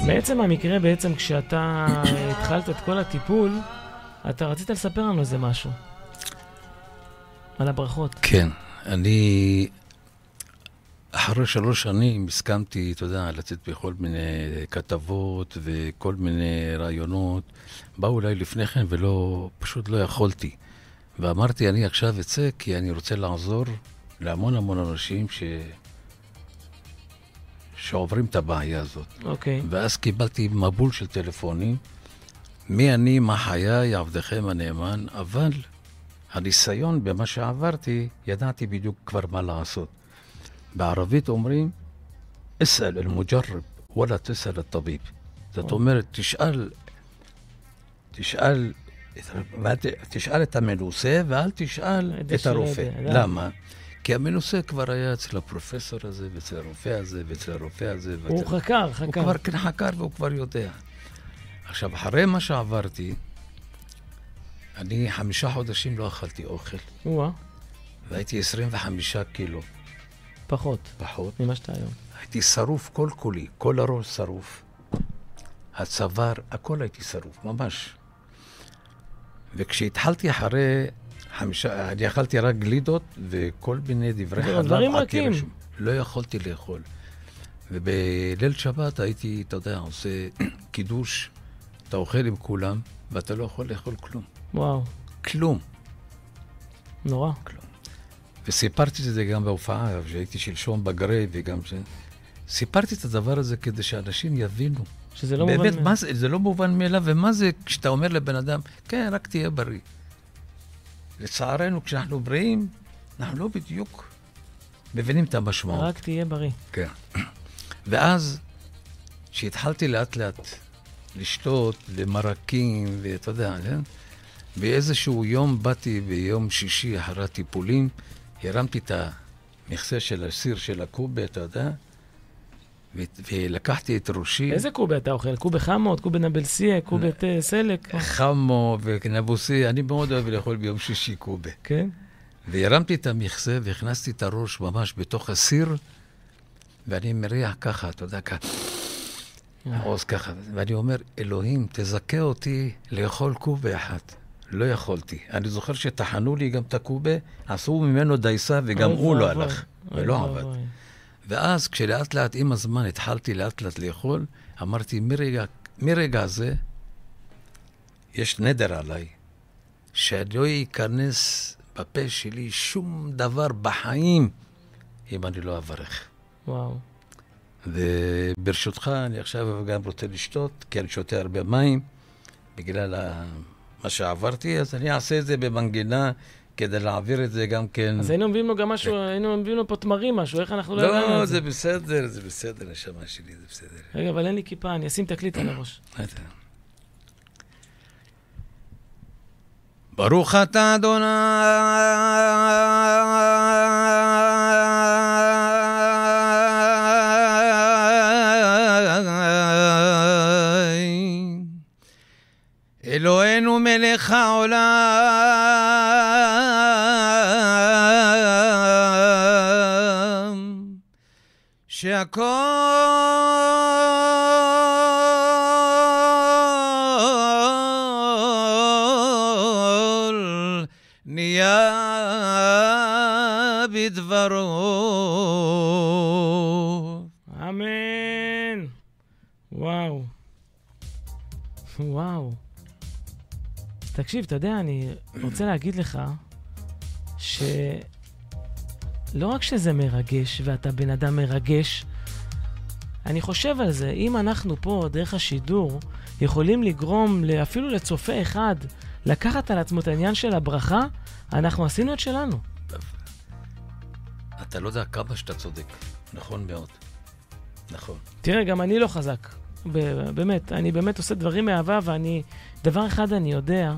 בעצם המקרה, בעצם כשאתה התחלת את כל הטיפול, אתה רצית לספר לנו איזה משהו. על הברכות. כן, אני אחרי שלוש שנים הסכמתי, אתה יודע, לצאת בכל מיני כתבות וכל מיני רעיונות. באו אליי לפני כן ולא, פשוט לא יכולתי. ואמרתי, אני עכשיו אצא כי אני רוצה לעזור להמון המון אנשים ש... שעוברים את הבעיה הזאת. אוקיי. ואז קיבלתי מבול של טלפונים, מי אני, מה חיי, עבדכם הנאמן, אבל הניסיון במה שעברתי, ידעתי בדיוק כבר מה לעשות. בערבית אומרים, אסאל אל-מוג'רב, וואלה תסאל אל-טביב. זאת אומרת, תשאל, תשאל, תשאל את המנוסה ואל תשאל את הרופא. למה? כי המנוסה כבר היה אצל הפרופסור הזה, ואצל הרופא הזה, ואצל הרופא הזה. הוא ואצל- חקר, הוא חקר. כבר כן חקר והוא כבר יודע. עכשיו, אחרי מה שעברתי, אני חמישה חודשים לא אכלתי אוכל, והייתי 25 קילו פחות פחות. ממה שאתה היום. הייתי שרוף כל כולי, כל הראש שרוף. הצוואר, הכל הייתי שרוף, ממש. וכשהתחלתי אחרי חמישה, אני אכלתי רק גלידות וכל מיני דברי דברים חלב. רכים. עקרש. לא יכולתי לאכול. ובליל שבת הייתי, אתה יודע, עושה [clears throat] קידוש, אתה אוכל עם כולם, ואתה לא יכול לאכול כלום. וואו, כלום. נורא. וסיפרתי את זה גם בהופעה, שהייתי שלשום בגרי וגם ש... סיפרתי את הדבר הזה כדי שאנשים יבינו. שזה לא באמת, מובן... מה זה, זה לא מובן מאליו, ומה זה כשאתה אומר לבן אדם, כן, רק תהיה בריא. לצערנו, כשאנחנו בריאים, אנחנו לא בדיוק מבינים את המשמעות. רק תהיה בריא. כן. [clears throat] ואז, כשהתחלתי לאט לאט לשתות למרקים, ואתה יודע, כן? באיזשהו יום באתי ביום שישי אחרי הטיפולים, הרמתי את המכסה של הסיר של הקובה, אתה יודע, ו- ולקחתי את ראשי. איזה קובה אתה אוכל? קובה חמות, קובה נבלסיה, קובה תה סלק? חמו ונבוסי, אני מאוד אוהב לאכול ביום שישי קובה. כן? והרמתי את המכסה והכנסתי את הראש ממש בתוך הסיר, ואני מריח ככה, אתה יודע, ככה, עוז ככה, ואני אומר, אלוהים, תזכה אותי לאכול קובה אחת. לא יכולתי. אני זוכר שטחנו לי גם את הקובה, עשו ממנו דייסה וגם הוא לא. הלך, ולא. עבד. ואז כשלאט לאט, עם הזמן, התחלתי לאט לאט לאכול, אמרתי, מרגע, מרגע זה, יש נדר עליי, שלא ייכנס בפה שלי שום דבר בחיים אם אני לא אברך. וואו. וברשותך, אני עכשיו גם רוצה לשתות, כי אני שותה הרבה מים, בגלל ה... מה שעברתי, אז אני אעשה את זה במנגינה כדי להעביר את זה גם כן. אז היינו מביאים לו גם משהו, היינו מביאים לו פה תמרים משהו, איך אנחנו לא ידענו לא, זה? זה בסדר, זה בסדר, נשמה שלי, זה בסדר. רגע, אבל אין לי כיפה, אני אשים תקליט על הראש. [coughs] ברוך אתה אדוני, מלך העולם, שהכל תקשיב, אתה יודע, אני רוצה להגיד לך שלא רק שזה מרגש ואתה בן אדם מרגש, אני חושב על זה, אם אנחנו פה, דרך השידור, יכולים לגרום אפילו לצופה אחד לקחת על עצמו את העניין של הברכה, אנחנו עשינו את שלנו. אתה לא יודע כמה שאתה צודק, נכון מאוד. נכון. תראה, גם אני לא חזק. באמת, אני באמת עושה דברים מאהבה, ואני... דבר אחד אני יודע,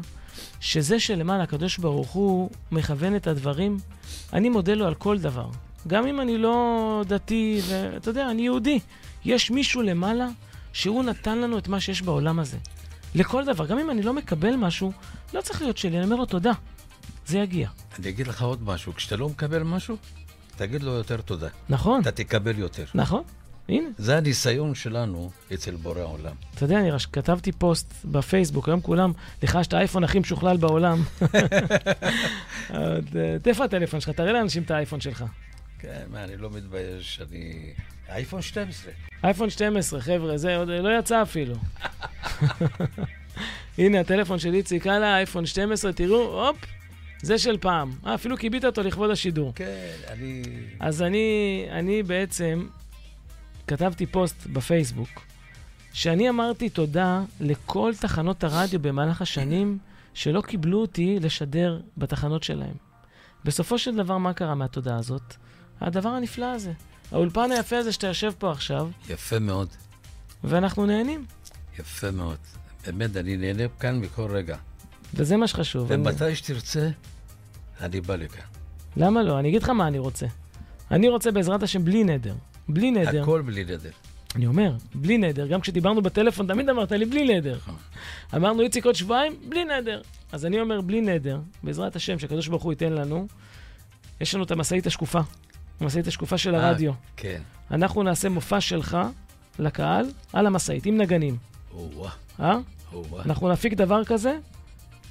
שזה שלמעלה הקדוש ברוך הוא מכוון את הדברים, אני מודה לו על כל דבר. גם אם אני לא דתי, ואתה יודע, אני יהודי. יש מישהו למעלה שהוא נתן לנו את מה שיש בעולם הזה. לכל דבר. גם אם אני לא מקבל משהו, לא צריך להיות שלי, אני אומר לו תודה. זה יגיע. אני אגיד לך עוד משהו, כשאתה לא מקבל משהו, תגיד לו יותר תודה. נכון, אתה תקבל יותר. נכון. הנה. זה הניסיון שלנו אצל בורא עולם. אתה יודע, אני כתבתי פוסט בפייסבוק, היום כולם, לך יש את האייפון הכי משוכלל בעולם. [laughs] אה, איפה הטלפון שלך? תראה לאנשים את האייפון שלך. כן, מה, אני לא מתבייש, אני... אייפון 12. אייפון 12, חבר'ה, זה עוד לא יצא אפילו. [laughs] הנה, הטלפון של איציק, הלאה, אייפון 12, תראו, הופ, זה של פעם. אה, אפילו כיבית אותו לכבוד השידור. כן, אני... אז אני, אני בעצם כתבתי פוסט בפייסבוק, שאני אמרתי תודה לכל תחנות הרדיו במהלך השנים שלא קיבלו אותי לשדר בתחנות שלהם. בסופו של דבר, מה קרה מהתודה הזאת? הדבר הנפלא הזה. האולפן היפה הזה שאתה יושב פה עכשיו, יפה מאוד, ואנחנו נהנים. יפה מאוד. באמת, אני נהנה כאן מכל רגע. וזה מה שחשוב. אני- ומתי שתרצה, אני בא לכאן. למה לא? אני אגיד לך מה אני רוצה. אני רוצה בעזרת השם בלי נדר. בלי נדר. הכל בלי נדר. אני אומר, בלי נדר. גם כשדיברנו בטלפון, תמיד אמרת לי, בלי נדר. אמרנו, איציק, עוד שבועיים, בלי נדר. אז אני אומר, בלי נדר, בעזרת השם, שהקדוש ברוך הוא ייתן לנו, יש לנו את המשאית השקופה. המשאית השקופה של אה, הרדיו. כן. אנחנו נעשה מופע שלך לקהל על המשאית, עם נגנים. או-אה, אה? או-אה. אנחנו נפיק דבר כזה,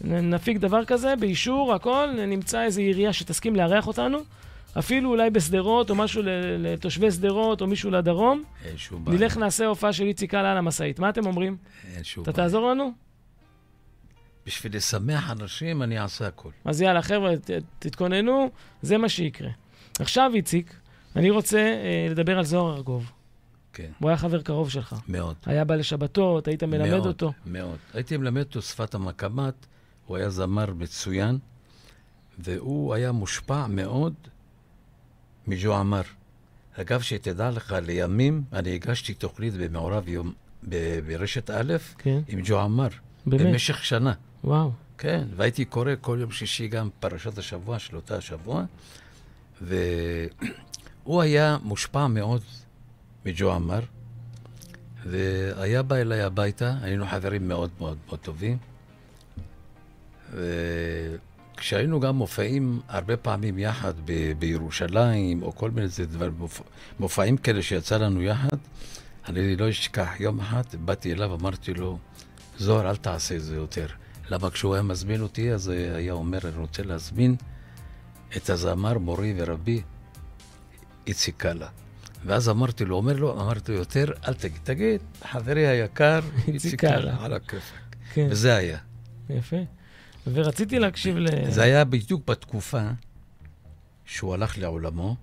נפיק דבר כזה, באישור, הכל, נמצא איזו עירייה שתסכים לארח אותנו, אפילו אולי בשדרות, או משהו לתושבי שדרות, או מישהו לדרום. אין שום בעיה. נלך נעשה הופעה של איציק הלאה על המשאית. מה אתם אומרים? אין שום אתה בעיה. תעזור לנו? בשביל לשמח אנשים, אני אעשה הכל. אז יאללה, חבר'ה, תתכוננו, זה מה שיקרה. עכשיו, איציק, אני רוצה אה, לדבר על זוהר ארגוב. כן, הוא היה חבר קרוב שלך. מאוד. היה בא לשבתות, היית מלמד מאוד, אותו. מאוד. הייתי מלמד אותו שפת המקמת, הוא היה זמר מצוין, והוא היה מושפע מאוד מג'ו עמר. אגב, שתדע לך, לימים אני הגשתי תוכנית במעורב יום, ב- ברשת א' כן, עם ג'ו עמר, באמת, במשך שנה. וואו. כן, והייתי קורא כל יום שישי גם פרשת השבוע של אותה השבוע, והוא היה מושפע מאוד מג'ו עמר, והיה בא אליי הביתה, היינו חברים מאוד מאוד מאוד טובים, וכשהיינו גם מופעים הרבה פעמים יחד ב- בירושלים, או כל מיני דבר, מופ... מופעים כאלה שיצא לנו יחד, אני לא אשכח, יום אחד באתי אליו, אמרתי לו, זוהר, אל תעשה את זה יותר. למה כשהוא היה מזמין אותי, אז היה אומר, אני רוצה להזמין את הזמר, מורי ורבי, איציק קאלה. ואז אמרתי לו, אומר לו, אמרתי לו, יותר, אל תגיד, תגיד, חברי היקר, איציק. קאלה, על הכיפאק. כן, וזה היה. יפה. ורציתי להקשיב ל... זה היה בדיוק בתקופה שהוא הלך לעולמו,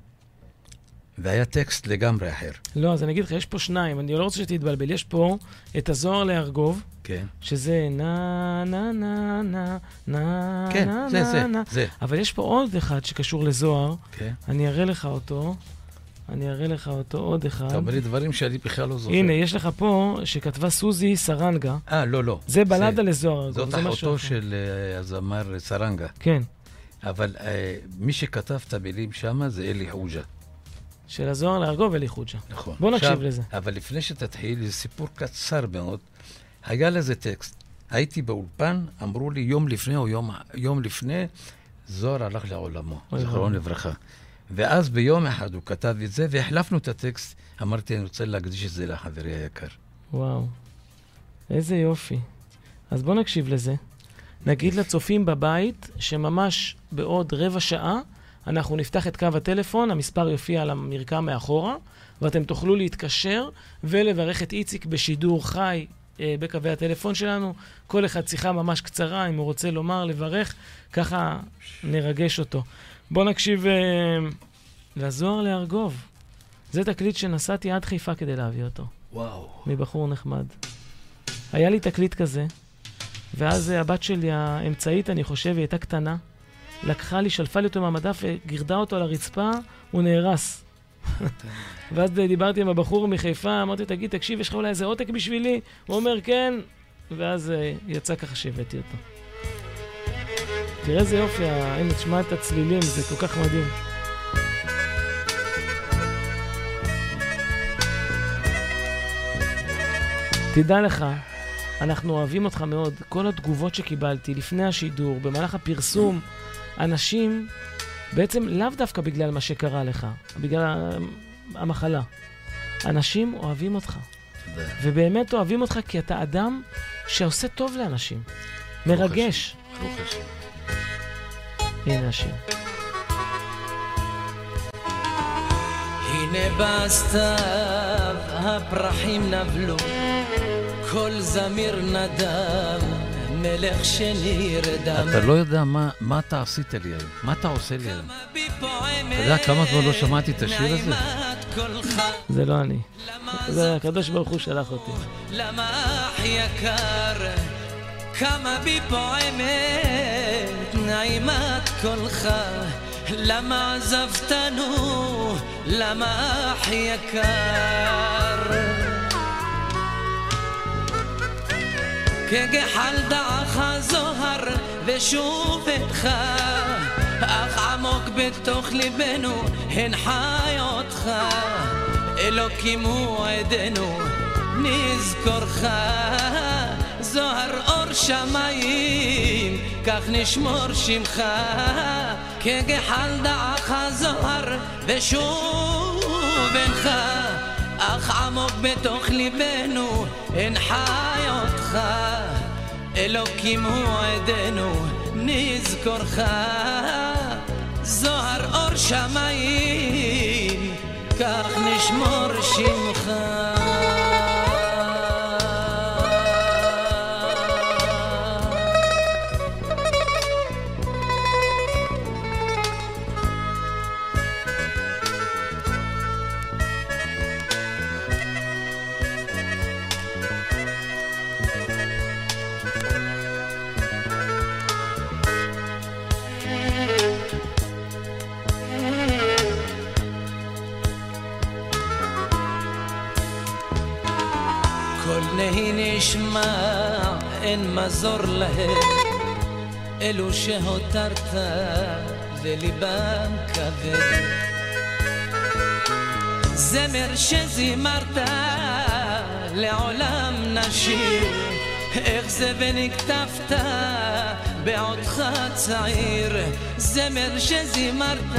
והיה טקסט לגמרי אחר. לא, אז אני אגיד לך, יש פה שניים, אני לא רוצה שתתבלבל. יש פה את הזוהר לארגוב, כן, שזה נה נה נה נה נה כן, נה זה, זה, נה נה. זה, אבל יש פה עוד אחד שקשור לזוהר, כן. אני אראה לך אותו. אני אראה לך אותו עוד אחד. אתה אומר לי דברים שאני בכלל לא זוכר. הנה, יש לך פה, שכתבה סוזי סרנגה. אה, לא, לא. זה בלדה לזוהר ארגוב, זאת אחותו. של אה, הזמר סרנגה. כן, אבל אה, מי שכתב את המילים שם זה אלי חוג'ה. של הזוהר לארגוב אלי חוג'ה. נכון. בוא נקשיב עכשיו, לזה. אבל לפני שתתחיל, זה סיפור קצר מאוד. היה לזה טקסט. הייתי באולפן, אמרו לי יום לפני או יום, יום לפני, זוהר הלך לעולמו, ואבוי. לברכה. ואז ביום אחד הוא כתב את זה, והחלפנו את הטקסט. אמרתי, אני רוצה להקדיש את זה לחברי היקר. וואו, איזה יופי. אז בוא נקשיב לזה. נגיד לצופים בבית שממש בעוד רבע שעה אנחנו נפתח את קו הטלפון, המספר יופיע על המרקע מאחורה, ואתם תוכלו להתקשר ולברך את איציק בשידור חי אה, בקווי הטלפון שלנו. כל אחד שיחה ממש קצרה, אם הוא רוצה לומר, לברך, ככה נרגש אותו. בוא נקשיב אה, לזוהר לארגוב. זה תקליט שנסעתי עד חיפה כדי להביא אותו. וואו. מבחור נחמד. היה לי תקליט כזה, ואז אה, הבת שלי האמצעית, אני חושב, היא הייתה קטנה, לקחה לי, שלפה לי אותו מהמדף וגירדה אותו על הרצפה, הוא נהרס. [laughs] ואז אה, דיברתי עם הבחור מחיפה, אמרתי, תגיד, תקשיב, יש לך אולי איזה עותק בשבילי? הוא אומר, כן, ואז אה, יצא ככה שהבאתי אותו. תראה איזה יופי, ה- הנה, תשמע את הצלילים, זה כל כך מדהים. תדע לך, אנחנו אוהבים אותך מאוד. כל התגובות שקיבלתי לפני השידור, במהלך הפרסום, אנשים, בעצם לאו דווקא בגלל מה שקרה לך, בגלל המחלה. אנשים אוהבים אותך, תודה. ובאמת אוהבים אותך כי אתה אדם שעושה טוב לאנשים. מרגש. ברוך השם. הנה השיר. הנה בסתיו הפרחים נבלו, כל זמיר נדם, מלך שנרדם. אתה לא יודע מה, מה אתה עשית לי היום, מה אתה עושה לי היום. אתה יודע כמה זמן לא שמעתי את השיר הזה? זה לא אני. זה הקדוש ברוך הוא שלח אותי. למה אח יקר, כמה בי פועמת נעימת קולך, למה עזבתנו, למה אח יקר. כגחל דעך הזוהר ושוב אתך, אך עמוק בתוך ליבנו הן חיותך. אלוקים הוא עדנו, נזכורך. זוהר אור שמיים, כך נשמור שמך. כגחל דעך הזוהר ושוב אינך. אך עמוק בתוך ליבנו הן חיותך. אלוקים הוא עדנו, נזכורך. זוהר אור שמיים, כך נשמור שמך. אין מזור להם. אלו שהותרת לליבם כבד. זמר שזימרת לעולם נשיר איך זה ונכתבת בעודך צעיר. זמר שזימרת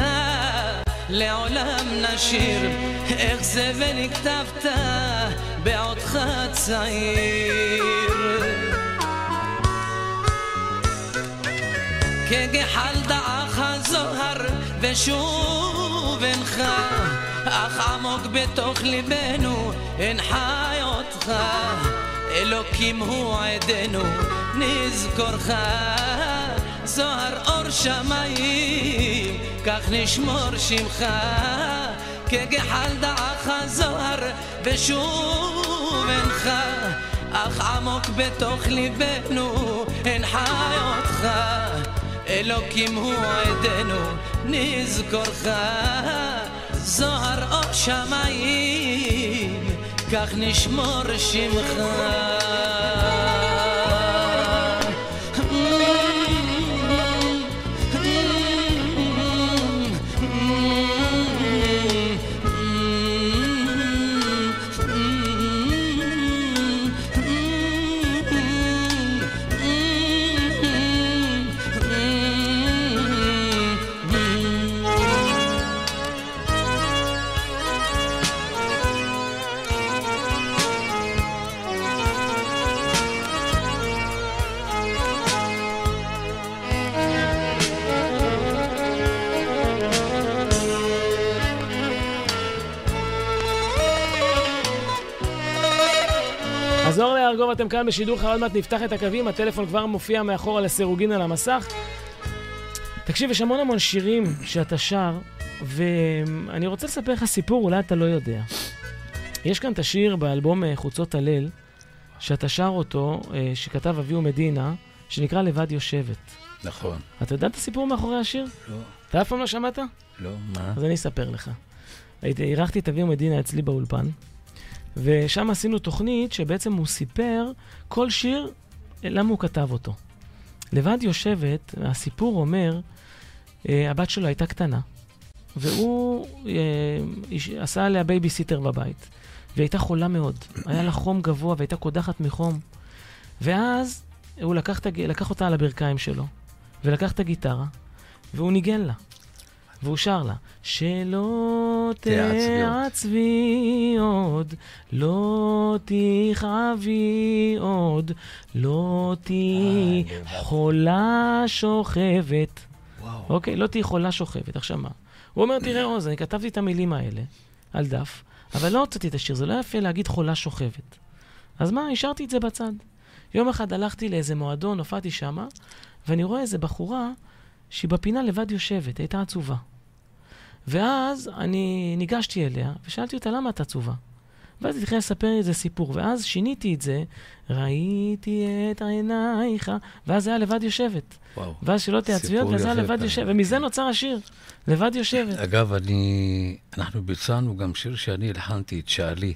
לעולם נשיר איך זה ונכתבת בעודך צעיר כגחל דעך הזוהר אינך. אך עמוק בתוך ליבנו חי אותך. אלוקים הוא עדנו נזכורך. זוהר אור שמיים כך נשמור שמך. כגחל דעך ושוב אינך. אך עמוק בתוך ליבנו אין חי אותך אלוקים הוא עדנו נזכורך. זוהר אור שמיים כך נשמור שמך ארגוב, אתם כאן בשידור חרד מעט נפתח את הקווים, הטלפון כבר מופיע מאחור על הסירוגין על המסך. תקשיב, יש המון המון שירים שאתה שר, ואני רוצה לספר לך סיפור, אולי אתה לא יודע. יש כאן את השיר באלבום אה, חוצות הלל, שאתה שר אותו, אה, שכתב אביהו מדינה, שנקרא לבד יושבת. נכון. אתה יודע את הסיפור מאחורי השיר? לא, אתה אף פעם לא שמעת? לא, מה? אז אני אספר לך. אירחתי את אביהו מדינה אצלי באולפן, ושם עשינו תוכנית שבעצם הוא סיפר כל שיר, אה, למה הוא כתב אותו. לבד יושבת, הסיפור אומר, אה, הבת שלו הייתה קטנה, והוא אה, עשה עליה בייביסיטר בבית, והיא הייתה חולה מאוד. היה לה חום גבוה והייתה קודחת מחום. ואז הוא לקח, לקח אותה על הברכיים שלו, ולקח את הגיטרה, והוא ניגן לה. והוא שר לה, שלא תעצבי עוד." לא תכאבי עוד, לא תהי חולה שוכבת. וואו. אוקיי? לא תהי חולה שוכבת. עכשיו מה? הוא אומר, תראה עוז, אני כתבתי את המילים האלה על דף, אבל לא הוצאתי את השיר, זה לא יפה להגיד חולה שוכבת. אז מה, השארתי את זה בצד. יום אחד הלכתי לאיזה מועדון, הופעתי שמה, ואני רואה איזה בחורה שהיא בפינה לבד יושבת, הייתה עצובה. ואז אני ניגשתי אליה, ושאלתי אותה, למה את עצובה? ואז היא התחילה לספר לי איזה סיפור, ואז שיניתי את זה, ראיתי את עינייך, ואז זה היה לבד יושבת. וואו. ואז שלא תעצבי עוד, סיפור וזה היה לבד. יושבת, ומזה נוצר השיר, לבד יושבת. אגב, אני... אנחנו ביצענו גם שיר שאני הלחנתי, את שאלי.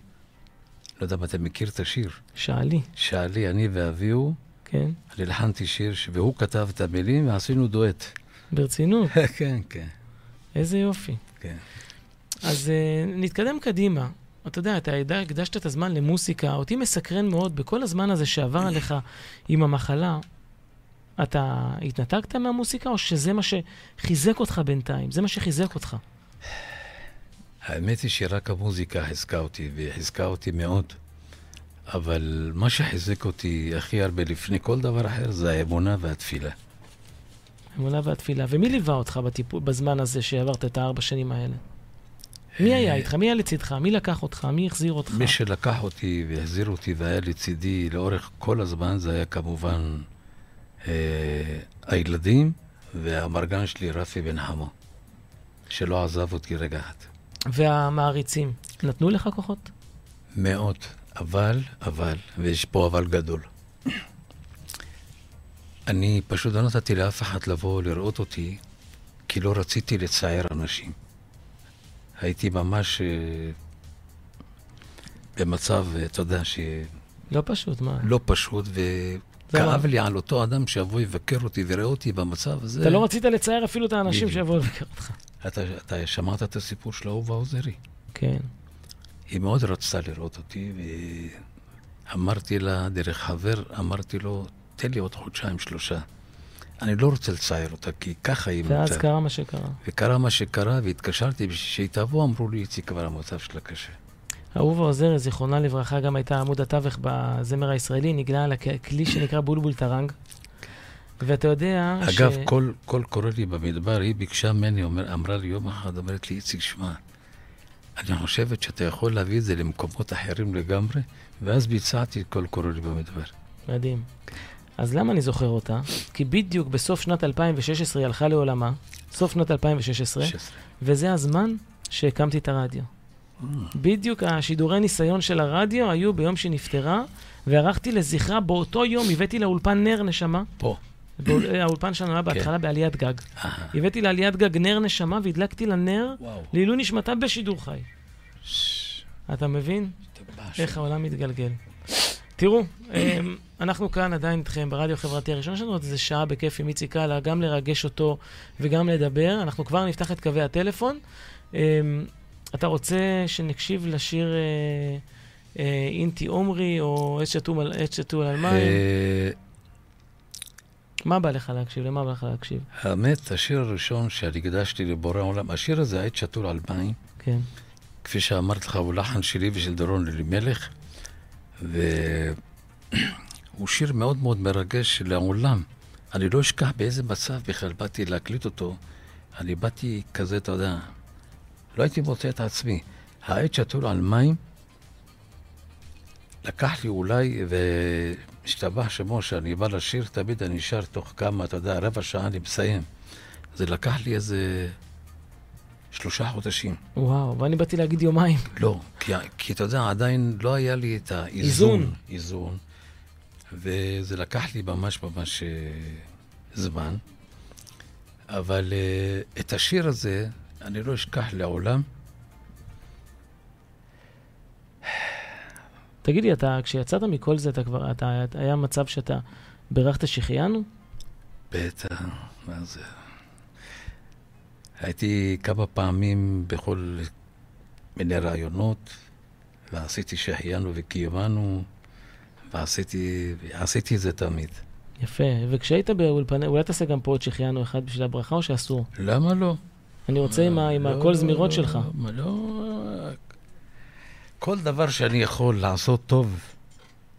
לא יודע אם אתה מכיר את השיר. שאלי, שאלי, אני ואביהו, כן, אני הלחנתי שיר, ש- והוא כתב את המילים ועשינו דואט. ברצינות, [laughs] כן, כן, איזה יופי. כן. אז uh, נתקדם קדימה. אתה יודע, אתה יודע, הקדשת את הזמן למוסיקה, אותי מסקרן מאוד, בכל הזמן הזה שעבר עליך עם המחלה, אתה התנתקת מהמוסיקה, או שזה מה שחיזק אותך בינתיים? זה מה שחיזק אותך. האמת היא שרק המוזיקה חיזקה אותי, וחיזקה אותי מאוד. אבל מה שחיזק אותי הכי הרבה לפני כל דבר אחר זה האמונה והתפילה. האמונה והתפילה. ומי ליווה אותך בטיפול, בזמן הזה שעברת את הארבע שנים האלה? מי היה איתך? מי היה לצדך? מי לקח אותך? מי החזיר אותך? מי שלקח אותי והחזיר אותי והיה לצידי לאורך כל הזמן זה היה כמובן אה, הילדים והמרגן שלי, רפי בן חמו, שלא עזב אותי רגע אחד. והמעריצים, נתנו לך כוחות? מאוד, אבל, אבל, ויש פה אבל גדול. אני פשוט לא נתתי לאף אחד לבוא לראות אותי, כי לא רציתי לצער אנשים. הייתי ממש אה, במצב, אה, אתה יודע, לא פשוט, מה? לא פשוט, וכאב לי על אותו אדם שיבוא יבקר אותי ויראה אותי במצב הזה. אתה לא רצית לצייר אפילו את האנשים. שיבואו לבקר אותך. [laughs] אתה, אתה שמעת את הסיפור של אהובה עוזרי? כן. היא מאוד רצתה לראות אותי, ואמרתי לה, דרך חבר, אמרתי לו, תן לי עוד חודשיים, שלושה. אני לא רוצה לצייר אותה, כי ככה היא ואז מתה. קרה מה שקרה. וקרה מה שקרה, והתקשרתי בשביל שהיא תבוא, אמרו לי, איציק, כבר המצב שלה קשה. אהובה עוזרי, זיכרונה לברכה, גם הייתה עמוד התווך בזמר הישראלי, ניגנה על הכלי שנקרא בולבול טרנג. ואתה יודע אגב, קול, קול קורא לי במדבר, היא ביקשה ממני, אומר, אמרה לי יום אחד, אומרת לי, איציק, שמע, אני חושבת שאתה יכול להביא את זה למקומות אחרים לגמרי, ואז ביצעתי את קול קורא לי במדבר. מדהים. אז למה אני זוכר אותה? כי בדיוק בסוף שנת 2016 היא הלכה לעולמה, סוף שנת 2016, 16. וזה הזמן שהקמתי את הרדיו. בדיוק השידורי ניסיון של הרדיו היו ביום שהיא נפטרה, וערכתי לזכרה באותו יום, הבאתי לאולפן נר נשמה. פה. האולפן שלנו היה בהתחלה בעליית גג. הבאתי לעליית גג נר נשמה והדלקתי לה נר וואו. לעילוי נשמתה בשידור חי. אתה מבין איך העולם מתגלגל? תראו, אמ, אנחנו כאן עדיין איתכם ברדיו החברתי הראשון שלנו, עוד איזה שעה בכיף עם איציק קאלה, גם לרגש אותו וגם לדבר. אנחנו כבר נפתח את קווי הטלפון. אמ, אתה רוצה שנקשיב לשיר אה, אה, אינטי עומרי, או עץ שתול על- מים? אה, מה בא לך להקשיב? למה בא לך להקשיב? האמת, השיר הראשון שאני הקדשתי לבורא העולם, השיר הזה, עת שתול על מים, כן. כפי שאמרתי לך, הוא לחן שלי ושל דורון אלימלך, והוא שיר מאוד מאוד מרגש לעולם. אני לא אשכח באיזה מצב בכלל באתי להקליט אותו. אני באתי כזה, אתה יודע, לא הייתי מוצא את עצמי. העט שתול על מים, לקח לי אולי, והשתבח שמו, שאני בא לשיר, תמיד אני שר תוך כמה, אתה יודע, רבע שעה אני מסיים. זה לקח לי איזה שלושה חודשים. וואו, ואני באתי להגיד יומיים. לא, כי, כי אתה יודע, עדיין לא היה לי את האיזון. איזון. איזון. וזה לקח לי ממש ממש אה, זמן. אבל אה, את השיר הזה אני לא אשכח לעולם. תגיד לי, אתה, כשיצאת מכל זה, אתה כבר, אתה, היה מצב שאתה בירכת שהחיינו? בטח, מה זה? הייתי כמה פעמים בכל מיני רעיונות, ועשיתי שהחיינו וקיימנו, ועשיתי עשיתי את זה תמיד. יפה. וכשהיית באולפני, אולי תעשה גם פה עוד שהחיינו אחד בשביל הברכה, או שאסור? למה לא? אני רוצה עם, עם לא, הקול זמירות שלך. לא, לא, כל דבר שאני יכול לעשות טוב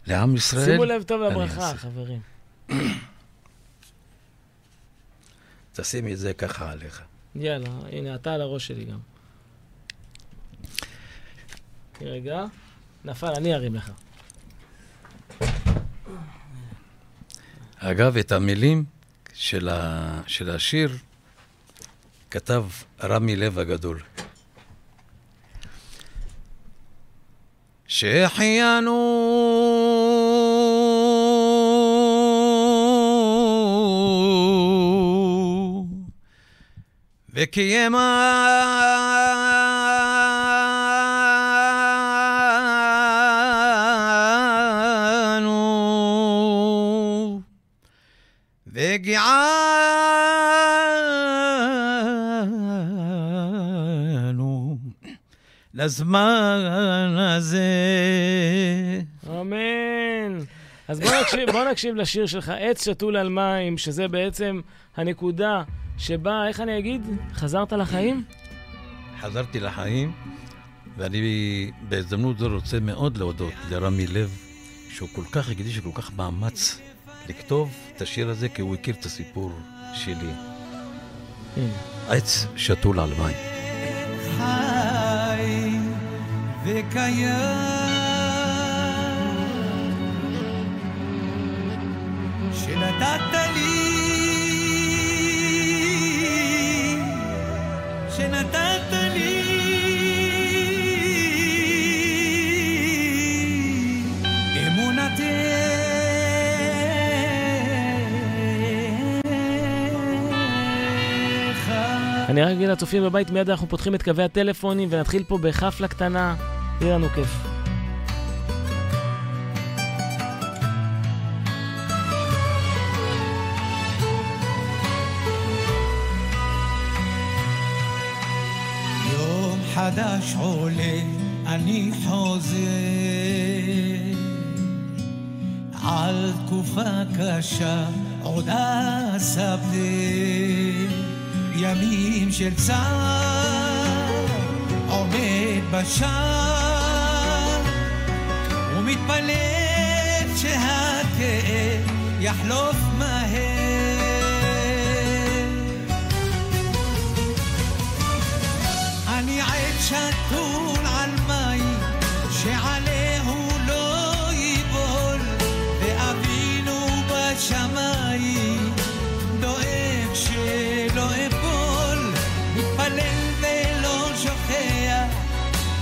לעם ישראל, שימו לב טוב לברכה. חברים. [clears throat] תשימי את זה ככה עליך. יאללה, הנה, אתה על הראש שלי גם. רגע, נפל, אני ארים לך. אגב, את המילים של, ה... של השיר כתב רמי לב הגדול. שהחיינו וקיימנו והגיענו לזמן הזה. אמן. אז בוא נקשיב, בוא נקשיב לשיר שלך, עץ שתול על מים, שזה בעצם הנקודה שבה, איך אני אגיד? חזרת לחיים? חזרתי לחיים, ואני בהזדמנות זו רוצה מאוד להודות לרמי לב, שהוא כל כך הקדיש וכל כך מאמץ לכתוב את השיר הזה, כי הוא הכיר את הסיפור שלי. הנה. עץ שתול על מים. חי וקיים שנתת לי שנתת לי אני רק אגיד לצופים בבית, מיד אנחנו פותחים את קווי הטלפונים ונתחיל פה בחפלה קטנה. יהיה לנו כיף. חדש עולה, אני חוזר על תקופה קשה, עוד אספר ימים של צער, עומד בשער ומתפלל שהכאב יחלוף מהר. שתול על מים שעליהו לא ייבול ואבינו בשמיים דואג שלא אפול. מתפלל ולא שוכח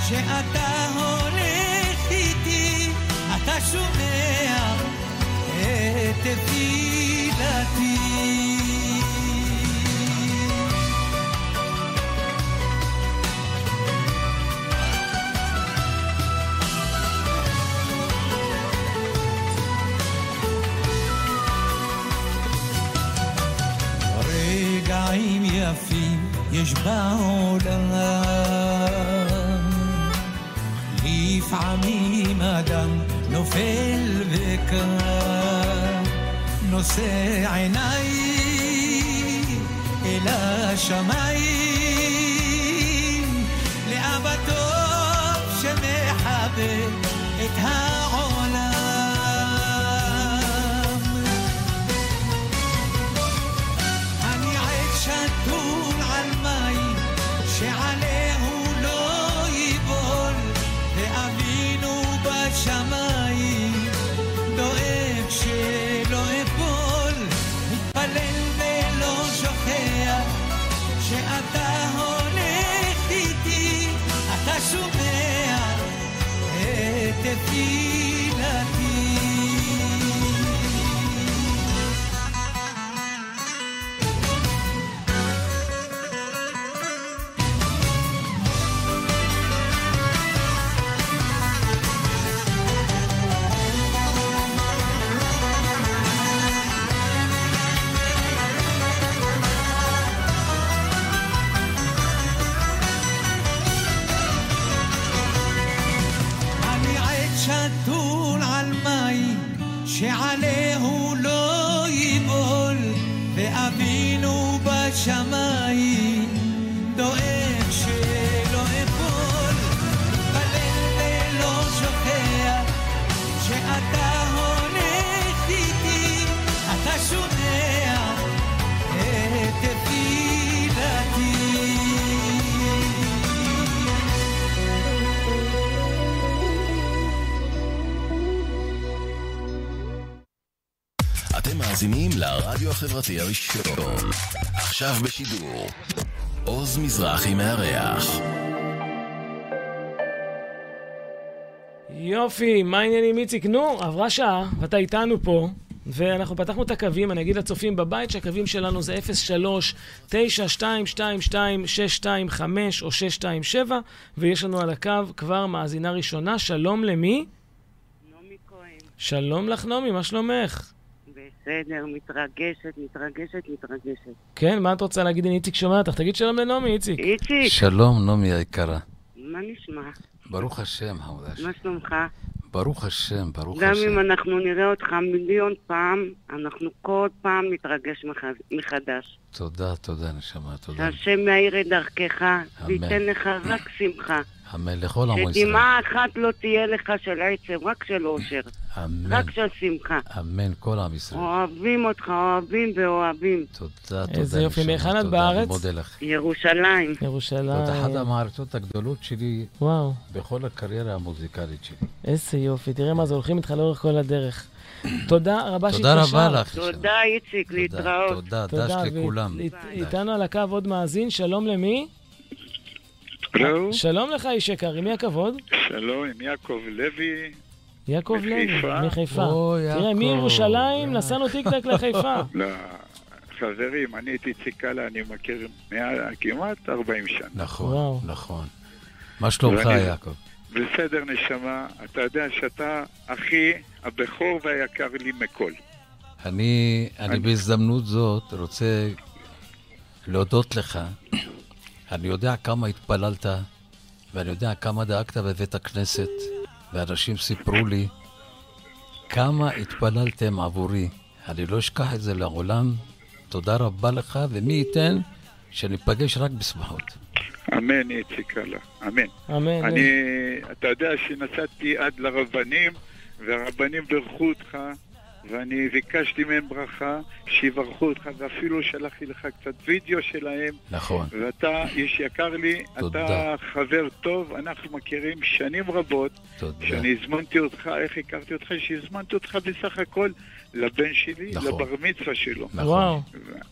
שאתה הולך איתי אתה שומע את תפילתי יפים יש בעולם לפעמים אדם נופל וקם נושא עיניים אל השמיים לאבא טוב שמחבר את העולם החברתי הראשון. עכשיו בשידור. עוז מזרחי מארח. יופי, מה העניינים איציק? נו, עברה שעה, ואתה איתנו פה, ואנחנו פתחנו את הקווים, אני אגיד לצופים בבית שהקווים שלנו זה 03-9222-625 או 627, ויש לנו על הקו כבר מאזינה ראשונה, שלום למי? נעמי כהן, שלום לך נעמי, מה שלומך? בסדר, מתרגשת, מתרגשת, מתרגשת. כן, מה את רוצה להגיד? הנה איציק שומע אותך, תגיד שלום לנעמי, איציק. איציק, שלום, נעמי היקרה. מה נשמע? ברוך השם, חמודה שלי. מה שלומך? ברוך השם, ברוך גם השם. אם אנחנו נראה אותך מיליון פעם, אנחנו כל פעם נתרגש מח- מחדש. תודה, תודה, נשמה, תודה. שהשם יאיר את דרכך, וייתן לך רק שמחה. אמן לכל עמו ישראל. שדמעה אחת לא תהיה לך של עצב, רק של אושר. אמן, רק של שמחה. אמן, כל עם ישראל. אוהבים אותך, אוהבים ואוהבים. תודה, תודה, איזה יופי. מהיכן את תודה, בארץ? אני מודה לך. ירושלים. זאת ירושלים. אחת המערכות הגדולות שלי וואו, בכל הקריירה המוזיקלית שלי. איזה יופי. תראה מה זה, הולכים איתך לאורך כל הדרך. [clears throat] תודה רבה תודה שהתקשרת. רבה לך. תודה, איציק, תודה, להתראות. תודה, תודה, דש לכולם. איתנו על הקו עוד מאזין, שלום למי? הלו, שלום לך, איש יקר, עם מי הכבוד? שלום, עם יעקב לוי. יעקב לוי, מחיפה. תראה. מירושלים נסענו טיק-טק לחיפה. [laughs] לא, חברים, אני את איציק קלה, אני מכיר כמעט 40 שנה. נכון. נכון. מה שלומך, יעקב? בסדר, נשמה, אתה יודע שאתה אחי הבכור והיקר לי מכל. אני, אני אני- בהזדמנות זאת רוצה להודות לך. אני יודע כמה התפללת ואני יודע כמה דאגת בבית הכנסת, ואנשים סיפרו לי כמה התפללתם עבורי. אני לא אשכח את זה לעולם. תודה רבה לך, ומי ייתן שניפגש רק בשמחות. אמן, איציק אללה. אמן. אמן. אני, אתה יודע שנסעתי עד לרבנים, והרבנים בירכו אותך, ואני ביקשתי מהם ברכה, שיברכו אותך, ואפילו שלחתי לך קצת וידאו שלהם, נכון. ואתה איש יקר לי, תודה. אתה חבר טוב, אנחנו מכירים שנים רבות, תודה. שאני הזמנתי אותך, איך הכרתי אותך? שהזמנתי אותך בסך הכל לבן שלי, נכון. לבר מצווה שלו. נכון.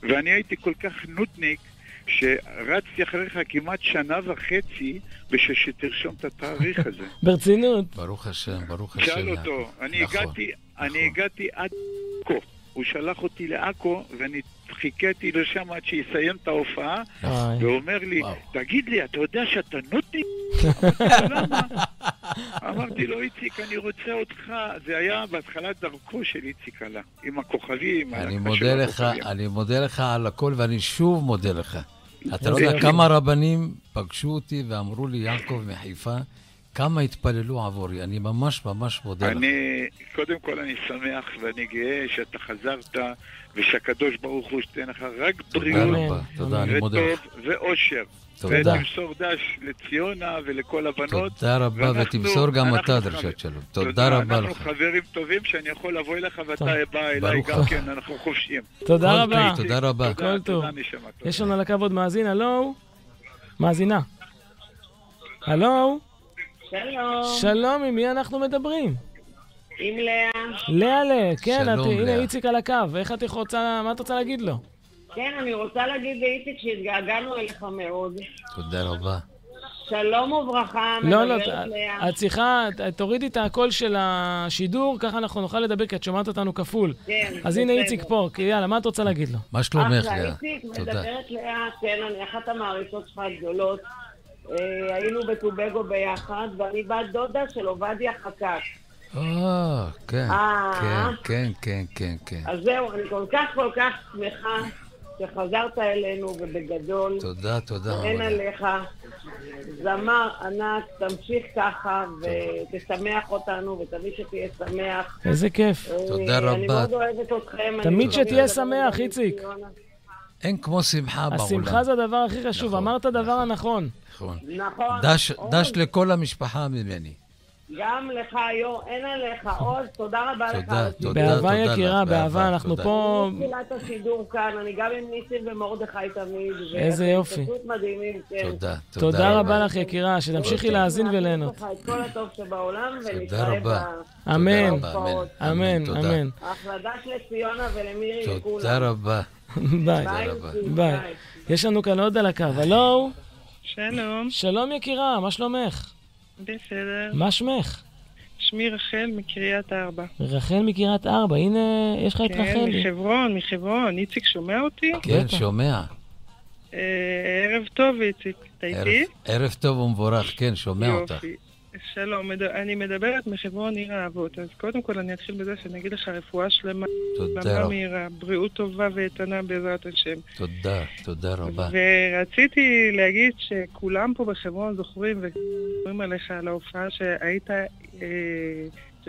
ואני הייתי כל כך נודניק, שרצתי אחריך כמעט שנה וחצי בשביל שתרשום את התאריך [laughs] הזה. ברצינות. ברוך השם, ברוך השם. שאל. אותו, אני נכון, הגעתי. אני הגעתי עד עכו. הוא שלח אותי לעכו, ואני חיכיתי לשם עד שיסיים את ההופעה, וואי. והוא אומר לי. תגיד לי, אתה יודע שאתה נודניק? אמרתי לו, למה? אמרתי לו, איציק, אני רוצה אותך. זה היה בהתחלת דרכו של איציק עלה, עם הכוכבים. אני מודה לך. אני מודה לך על הכל, ואני שוב מודה לך. אתה לא יודע יופי. כמה רבנים פגשו אותי ואמרו לי, יעקב מחיפה, כמה התפללו עבורי. אני ממש ממש מודה לך. אני, קודם כל אני שמח ואני גאה שאתה חזרת ושהקדוש ברוך הוא שתן לך רק תודה בריאות רבה, תודה, אני מודה לך. וטוב ואושר. תודה. ותמסור דש לציונה ולכל הבנות. תודה רבה, ואנחנו- ותמסור גם אנחנו אתה דרישת שלום. תודה רבה אנחנו לך. חברים טובים שאני יכול לבוא אליך. ואתה בא אליי ברוך גם. כן, אנחנו חופשיים. תודה רבה. טוב, תודה רבה. תודה, כל טוב. תודה נשמה. תודה. יש לנו על הקו עוד מאזין, הלו? מאזינה. הלו? שלום, שלום, עם מי אנחנו מדברים? עם לאה. לאה לאה, כן, שלום, את, הנה לאה. איציק על הקו, איך את רוצה, מה את רוצה להגיד לו? כן, אני רוצה להגיד לאיציק שהתגעגענו אליך מאוד. תודה רבה. שלום וברכה, לא, לא, לאה. את צריכה, תורידי את הקול של השידור, ככה אנחנו נוכל לדבר, כי את שומעת אותנו כפול. כן, אז הנה. איציק פה, כי יאללה, מה את רוצה להגיד לו? מה שלומך, אחלה, לאה? איציק, תודה. מדברת לאה, כן, אני אחת המעריצות שלך הגדולות. אה, היינו בטובגו ביחד, ואני בת דודה של עובדיה חקק. אה, כן, אה. כן, כן, כן, כן, כן. אז זהו, אני כל כך כל כך שמחה שחזרת אלינו, ובגדול. תודה, תודה אין רבה. עליך. זמר ענק, תמשיך ככה ותשמח אותנו, ותמיד שתהיה שמח. איזה כיף. תודה אה, אני רבה. מאוד אוהבת אתכם. תמיד אני שתהיה שמח, איציק. אין כמו שמחה בעולם. השמחה זה הדבר הכי חשוב, נכון, אמרת דבר נכון. הנכון. נכון. נכון. דש- דש לכל המשפחה ממני. גם לך היום, אין עליך. עוז, תודה רבה לך. תודה, על תודה, באהבה תודה יקירה, באהבה, אנחנו תודה. פה... מתחילת השידור כאן, אני גם עם ניסים ומרדכי תמיד. איזה יופי. פשוט מדהימים, כן. תודה, תודה רבה לך יקירה, שתמשיכי תודה. להאזין וליהנות. כל הטוב שבעולם, תודה ונתראה. אמן. תודה. אמן, תודה. אמן. ההחלטה של ציונה ולמירי לכולם. תודה רבה. ביי. ביי. יש לנו כאן עוד על הקו, הלו? שלום, שלום יקירה, מה שלומך? בסדר. מה שמך? שמי רחל מקריית ארבע. רחל מקריית ארבע, הנה, יש לך את כן, רחלי. מחברון, מחברון. איציק שומע אותי? כן. שומע. אה, ערב טוב, איציק. אתה איתי? ערב טוב ומבורך, כן, שומע אותך. יופי. שלום, אני מדברת מחברון עיר האבות. אז קודם כל אני אתחיל בזה שאני אגיד לך רפואה שלמה, תודה רבה. מהירה, בריאות טובה ואיתנה בעזרת השם. תודה, תודה רבה. ורציתי להגיד שכולם פה בחברון זוכרים וזוכרים עליך על ההופעה שהיית, אה,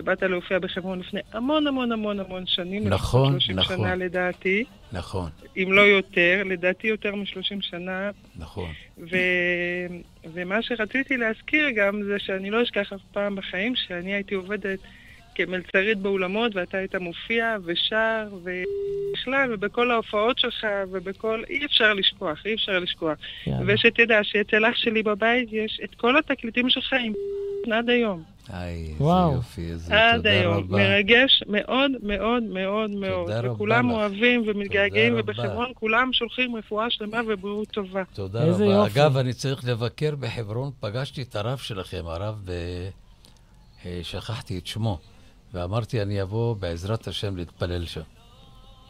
שבאת להופיע בחברון לפני המון המון המון המון שנים. נכון, לפחות 30 נכון. שנה לדעתי, נכון, אם לא יותר, לדעתי יותר מ-30 שנה. נכון. ו... ומה שרציתי להזכיר גם זה שאני לא אשכח אף פעם בחיים שאני הייתי עובדת כמלצרית באולמות ואתה היית מופיע ושר ובכלל ובכל ההופעות שלך ובכל... אי אפשר לשכוח, אי אפשר לשכוח. יאללה. ושתדע שאצל אח שלי בבית יש את כל התקליטים שלך עם עד היום. היי, איזה וואו. יופי, איזה עד תודה היום. רבה. מרגש מאוד מאוד מאוד מאוד. רבה וכולם לך. אוהבים ומתגעגעים, תודה רבה. ובחברון כולם שולחים רפואה שלמה ובריאות טובה. תודה איזה רבה. יופי. אגב, אני צריך לבקר בחברון, פגשתי את הרב שלכם, הרב, אה, אה, שכחתי את שמו, ואמרתי, אני אבוא בעזרת השם להתפלל שם.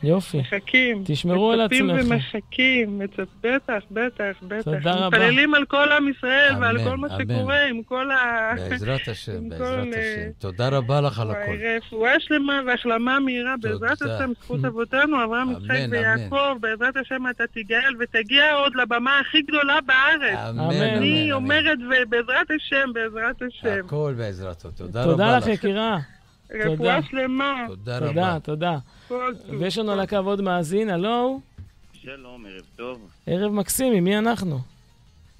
יופי. מחכים. תשמרו על מצפים עצמכם. ומחכים. מצפ... בטח, בטח, בטח. תודה רבה. מתפללים על כל עם ישראל ועל אמן, כל מה אמן. שקורה עם כל ה... בעזרת השם, בעזרת כל, אה, השם. תודה רבה לך על הכל. רפואה שלמה והחלמה מהירה, בעזרת תודה. השם, זכות אבותינו, אברהם, יצחק. ויעקב, בעזרת השם אתה תיגאל ותגיע עוד לבמה הכי גדולה בארץ. אמן, אמן. אני. אומרת, ובעזרת השם, בעזרת השם. הכל בעזרתו. תודה רבה תודה לך, לך. יקירה. רפואה תודה. שלמה. תודה תודה, רבה. תודה. טוב. ויש לנו על הקו עוד מאזין, הלו? שלום, ערב טוב. ערב מקסים, עם מי אנחנו?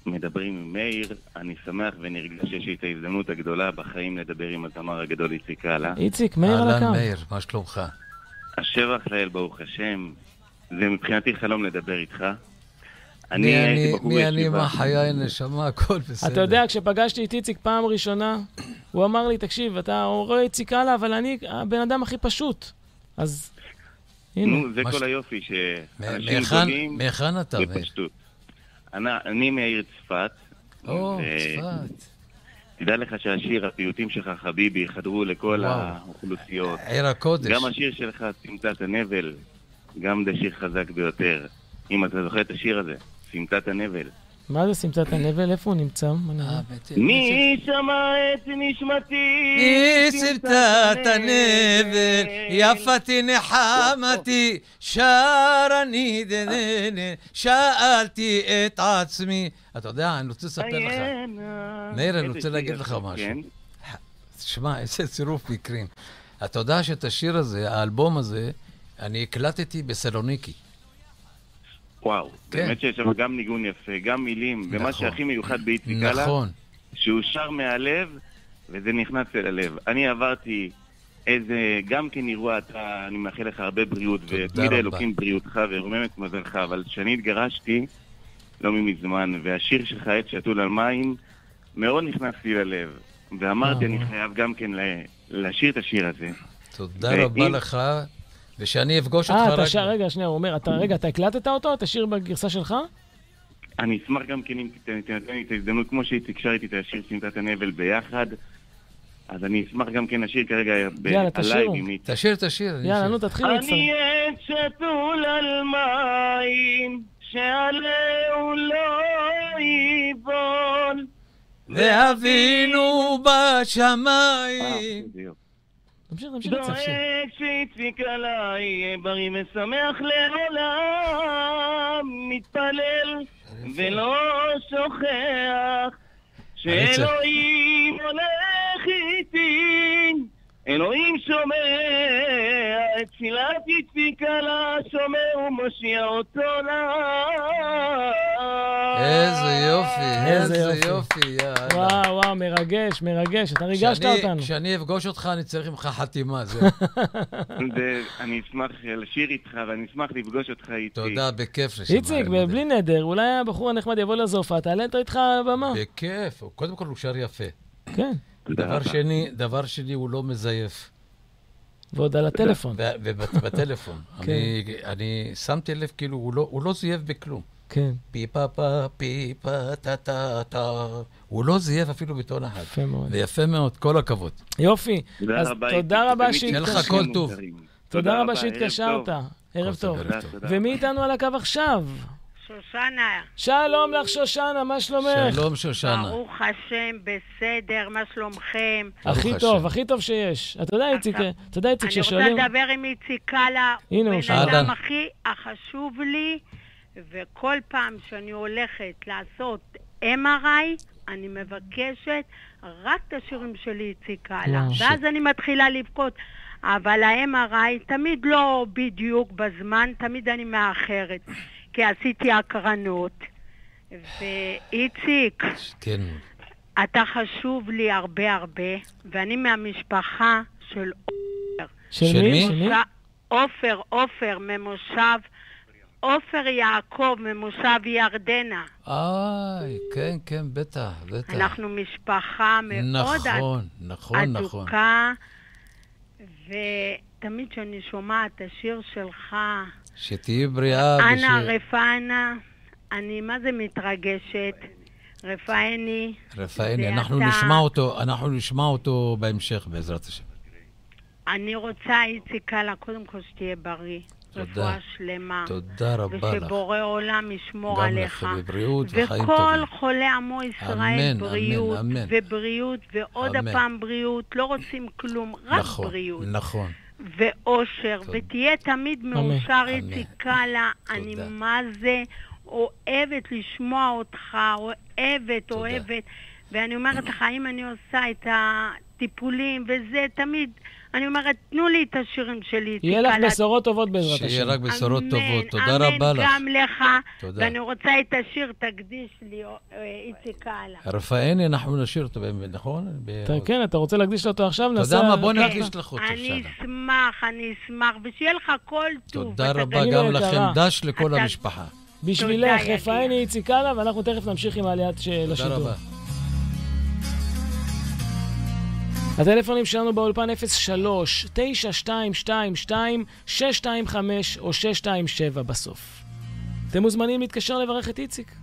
מדברים עם מאיר, אני שמח ונרגש שיש לי את ההזדמנות הגדולה בחיים לדבר עם הזמר הגדול איציק קאלה. איציק, מאיר על אהלן הקו. מאיר, מה שלומך? השבח לאל ברוך השם, זה מבחינתי חלום לדבר איתך. אני הייתי אני, בחור מי אני, ישיבה. מה חיי, נשמה, הכל בסדר. אתה יודע, כשפגשתי את איציק פעם ראשונה, הוא אמר לי, תקשיב, אתה רואה איציק הלאה, אבל אני הבן אדם הכי פשוט. אז הנה. נו, זה כל היופי, שאנשים מהיכן- גדולים מהיכן אתה? בפשטות. אני- מהעיר צפת. או, צפת. תדע לך שהשיר, הפיוטים שלך, חביבי, חדרו לכל. האוכלוסיות. עיר הקודש. גם השיר שלך, סמטת הנבל, גם זה שיר חזק ביותר. אם אתה זוכר את השיר הזה, סמטת הנבל. מה זה סמטת הנבל? איפה הוא נמצא? אה. מי שמע את נשמתי? היא סמטת הנבל, יפתי נחמתי, שר אני דננה, שאלתי את עצמי. אתה יודע, אני רוצה לספר לך. מאיר, אני רוצה להגיד לך משהו. כן? תשמע, איזה צירוף מקרים. אתה יודע שאת השיר הזה, האלבום הזה, אני הקלטתי בסלוניקי. וואו, כן. באמת שיש שם גם ניגון יפה, גם מילים, ומה נכון. שהכי מיוחד באיציק קאלה, נכון. שהוא שר מהלב, וזה נכנס אל הלב. אני עברתי איזה, גם כן אירוע, אתה, אני מאחל לך הרבה בריאות, ותמיד. האלוקים בריאותך ורומם את מזלך, אבל כשאני התגרשתי, לא מזמן, והשיר שלך, עת שתול על מים, מאוד נכנס לי ללב. ואמרתי, אה. אני חייב גם כן לשיר את השיר הזה. תודה רבה לך, ושאני אפגוש אותך אה, רק... אתה שר, רגע, שנייה, הוא אומר, אתה, רגע, אתה הקלטת אותו? את השיר בגרסה שלך? אני אשמח גם כן אם תינתן לי את ההזדמנות, כמו שאיציק שר איתי את השיר סמטת הנבל ביחד, אז אני אשמח גם כן לשיר כרגע ב- יאללה, תשאירו. תשאיר, תשאיר. יאללה. נו, תתחיל להצטרף. אני עת שתול על מים, שעליהו לא ייבול. ואבינו אה, בשמיים. תמשיך, תמשיך לצפשף. דואג שהצפיק עליי, יהיה בריא ושמח לעולם, מתפלל ולא שוכח שאלוהים הולך איתי, אלוהים שומע את תפילת יצפיק עלה, שומר ומושיע אותו לעם. איזה יופי, איזה איזה יופי. יופי, יאללה. וואו, וואו, מרגש, מרגש, אתה ריגשת אותנו. כשאני אפגוש אותך, אני צריך ממך חתימה, זהו. [laughs] זה- אני אשמח לשיר איתך ואני אשמח לפגוש אותך איתי. תודה, בכיף. נשמה, איציק. בלי נדר, אולי הבחור הנחמד יבוא לזופה, תעלה איתך על הבמה. בכיף. קודם כל הוא שר יפה. כן, דבר רבה. שני, דבר שני, הוא לא מזייף. ועוד על הטלפון. ובטלפון. [laughs] כן. אני- אני שמתי לב, כאילו, הוא לא- הוא לא זייף בכלום. כן, פי פה פה, פי פה טה טה טה. הוא לא זייף אפילו בטון אחד. יפה מאוד. ויפה מאוד, כל הכבוד. יופי, אז תודה רבה ותמיד שיהיה לך שהתקשרת. כל טוב. תודה רבה שהתקשרת. ערב טוב. ומי איתנו על הקו עכשיו? שושנה, שלום לך, שושנה, מה שלומך? שלום, שושנה. ברוך השם, בסדר, מה שלומכם? הכי טוב. הכי טוב שיש. אתה יודע, איציק, אתה יודע, איציק, אני רוצה ששואלים... לדבר עם איציק קאלה, הנה, הוא הוא שאל. בן אדם. הכי החשוב לי, וכל פעם שאני הולכת לעשות MRI, אני מבקשת רק את השירים שלי איציק קאלה. ואז אני מתחילה לבכות. אבל ה-MRI תמיד לא בדיוק בזמן, תמיד אני מאחרת, כי עשיתי הקרנות. ואיציק, כן. אתה חשוב לי הרבה הרבה, ואני מהמשפחה של של של מי? מי? של מי? עופר, עופר ממושב, עופר יעקב ממושב ירדנה. איי, כן, כן, בטח, בטח. אנחנו משפחה מאוד נכון, נכון, נכון. אדוקה, ותמיד כשאני שומעת את השיר שלך, שתהיי בריאה. אנא וש- רפאנה, אני מה זה מתרגשת. רפאני, ואתה- אנחנו נשמע אותו, אנחנו נשמע אותו בהמשך, בעזרת השם. אני רוצה, איציק קאלה, קודם כל שתהיה בריא. רפואה שלמה. תודה רבה לך. ושבורא עולם ישמור גם עליך. לך בבריאות וחיים וכל טובים. חולי עמו ישראל, אמן, בריאות, אמן, אמן. ובריאות, ועוד אמן. הפעם בריאות. לא רוצים כלום, רק נכון, בריאות. נכון. ואושר, תודה. ותהיה תמיד. מאושר. איציק קאלה. אני מה זה אוהבת לשמוע אותך, אוהבת, אוהבת. ואני אומרת לך, אם אני עושה את הטיפולים וזה, תמיד, אני אומרת, תנו לי את השירים שלי, יהיה לך. בשורות טובות בעזרת השם. שיהיה רק בשורות אמן, טובות. תודה אמן רבה לך. גם לך, תודה. ואני רוצה את השיר, תקדיש לי, אה, איציק קאלה. רפאני, אנחנו נשאיר אותו, באמת, נכון? כן, אתה רוצה להקדיש אותו עכשיו? אתה יודע מה? בוא ככה. נקדיש לך אותו, אני. אשמח, אני אשמח, ושיהיה לך כל טוב. תודה רבה גם לכם. דש לכל המשפחה. בשבילך, רפאני איציק קאלה, ואנחנו תכף נמשיך עם העליית של תודה. רבה. הטלפונים שלנו באולפן 03-9222-625 או 627 בסוף. אתם מוזמנים להתקשר לברך את איציק.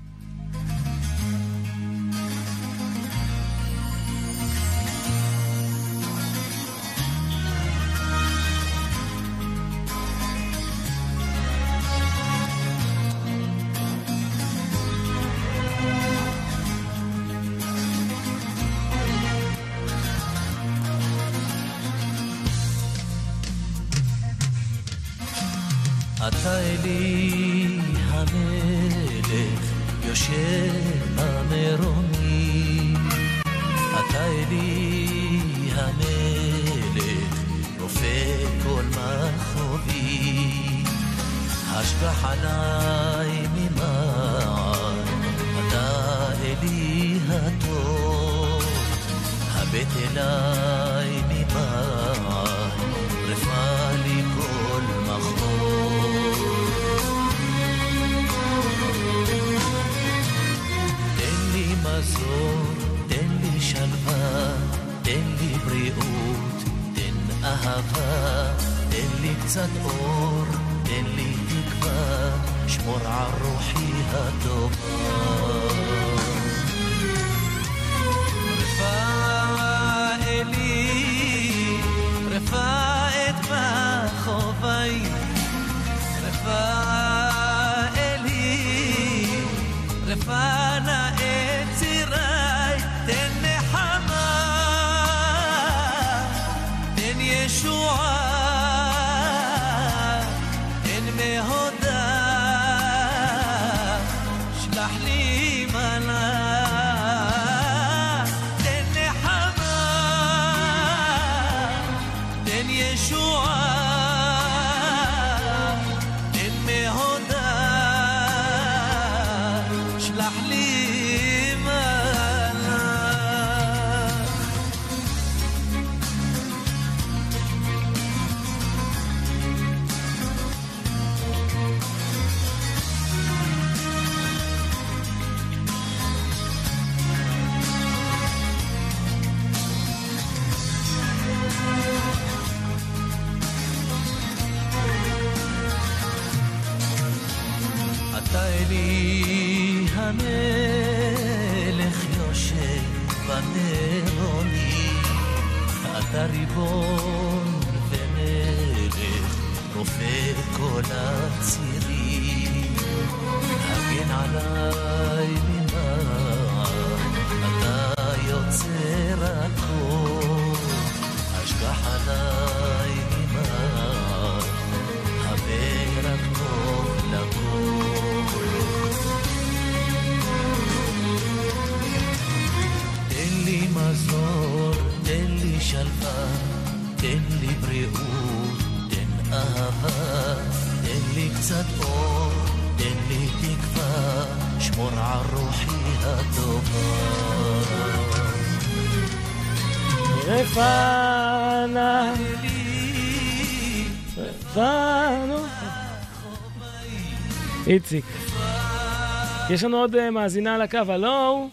יש לנו עוד אה, מאזינה על הקו, הלו?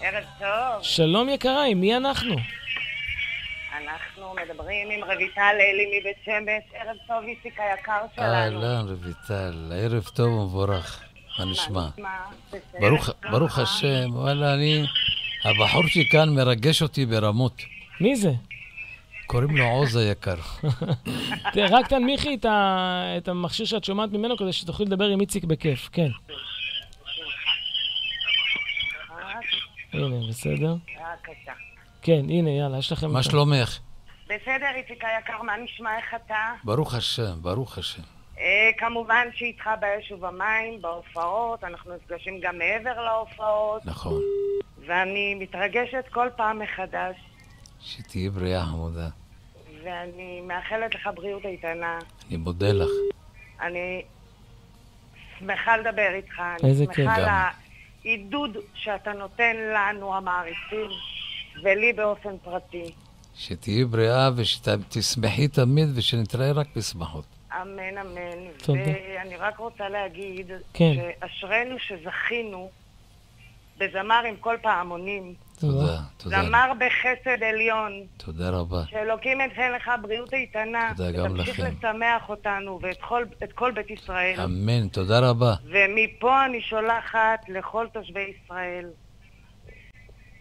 ערב טוב, שלום יקרה, עם מי אנחנו? אנחנו מדברים עם רויטל אלי מבית שמש. ערב טוב, איציק היקר שלנו. אהלן, רויטל, ערב טוב ומבורך. מה נשמע? ברוך, ברוך השם, וואלה, אני... הבחור שכאן מרגש אותי ברמות. מי זה? קוראים לו עוז היקר. [laughs] תראה, רק תנמיכי את המכשיר שאת שומעת ממנו כדי שתוכלי לדבר עם איציק בכיף, כן. הנה, בסדר. בבקשה. כן, הנה, יאללה, יש לכם... מה. שלומך? בסדר, איציק היקר, מה נשמע? איך אתה? ברוך השם, ברוך השם. אה, כמובן שאיתך באש ובמים, בהופעות, אנחנו נפגשים גם מעבר להופעות, נכון. ואני מתרגשת כל פעם מחדש, שתהיי בריאה חמודה. ואני מאחלת לך בריאות איתנה. אני מודה לך. אני שמחה לדבר איתך, אני איזה כיף. שמחה על גם. העידוד שאתה נותן לנו, המעריצים, ולי באופן פרטי. שתהיי בריאה ושתשמחי תמיד ושנתראה רק בשמחות. אמן, אמן. תודה. ואני רק רוצה להגיד, כן. שאשרינו שזכינו בזמר עם כל פעמונים. תודה, תודה. זמר בחסד עליון. תודה רבה. שאלוקים ייתן לך בריאות איתנה. תודה גם ותמשיך לכם. לשמח אותנו ואת כל, את כל בית ישראל. אמן, תודה רבה. ומפה אני שולחת לכל תושבי ישראל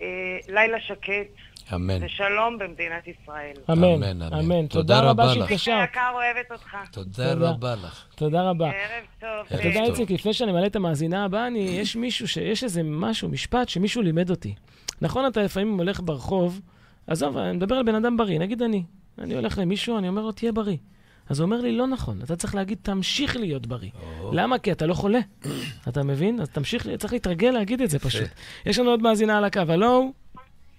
אה, לילה שקט אמן. ושלום במדינת ישראל. אמן, אמן, אמן. אמן. תודה תודה רבה רבה לך. שהתקשרת. יקר אוהבת אותך. תודה תודה. רבה לך. תודה רבה. ערב טוב. אתה יודע. איציק, לפני שאני מעלה את המאזינה הבאה, אני, יש מישהו, ש- יש איזה משהו, משפט שמישהו לימד אותי. נכון, אתה לפעמים הולך ברחוב, עזוב, אני מדבר על בן אדם בריא, נגיד אני. אני הולך למישהו, אני אומר לו, תהיה בריא. אז הוא אומר לי, לא נכון, אתה צריך להגיד, תמשיך להיות בריא. למה? כי אתה לא חולה. [clears throat] אתה מבין? אז תמשיך, צריך להתרגל להגיד את זה פשוט. יש לנו עוד מאזינה על הקו, הלו?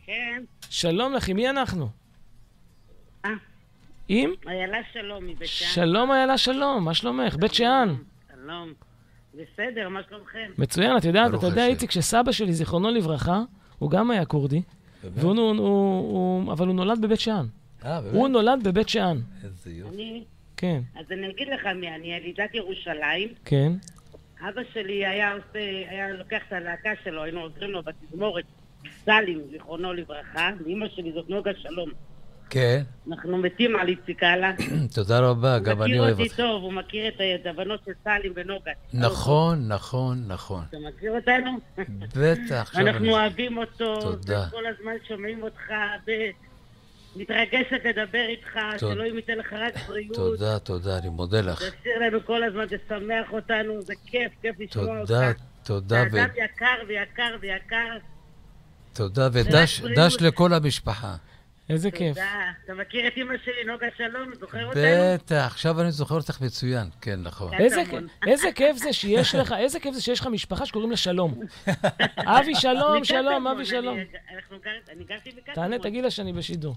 כן, שלום לך, עם מי אנחנו? אה. עם? איילה שלום מבית שאן. שלום איילה שלום, מה שלומך? בית שאן. שלום. בסדר, מה שלומכם? מצוין, את יודעת, אתה יודע. איציק, שסבא שלי, זיכרונו לברכה, הוא גם היה כורדי, והוא, הוא, הוא, הוא, אבל הוא נולד בבית שאן. אה, באמת? הוא נולד בבית שאן, איזה יופי. אני, כן, אז אני אגיד לך מי, אני ילידת ירושלים. כן. אבא שלי היה עושה, היה לוקח את הלהקה שלו, היינו עוזרים לו בתזמורת, סלים, זיכרונו לברכה, ואימא שלי זאת נוגה שלום. כן, אנחנו מתים על איציק הלאה. [clears throat] תודה רבה, גם אני אוהב מכיר אותך. אותי טוב, הוא מכיר את הבנות של סלים ונוגה. נכון, נכון, נכון. אתה מכיר אותנו? בטח, אנחנו. אוהבים אותו. וכל הזמן שומעים אותך, ומתרגשת לדבר איתך. שאלוהים ייתן לך רק בריאות. תודה, תודה, אני מודה לך. תשאיר לנו כל הזמן, תשמח אותנו, זה כיף, כיף לשמוע אותך. תודה, תודה, אתה ו- אדם יקר ויקר ויקר. תודה, ודש לכל המשפחה. איזה כיף. תודה. אתה מכיר את אמא שלי, נוגה שלום? זוכר אותנו? בטח, עכשיו אני זוכר אותך מצוין. כן, נכון. איזה, כ- איזה כיף זה שיש לך, [laughs] איזה כיף זה שיש לך משפחה שקוראים לה שלום. [laughs] אבי שלום, שלום, אבי שלום. אני- גרתי בקטמון. תענה, תגיד לה שאני בשידור.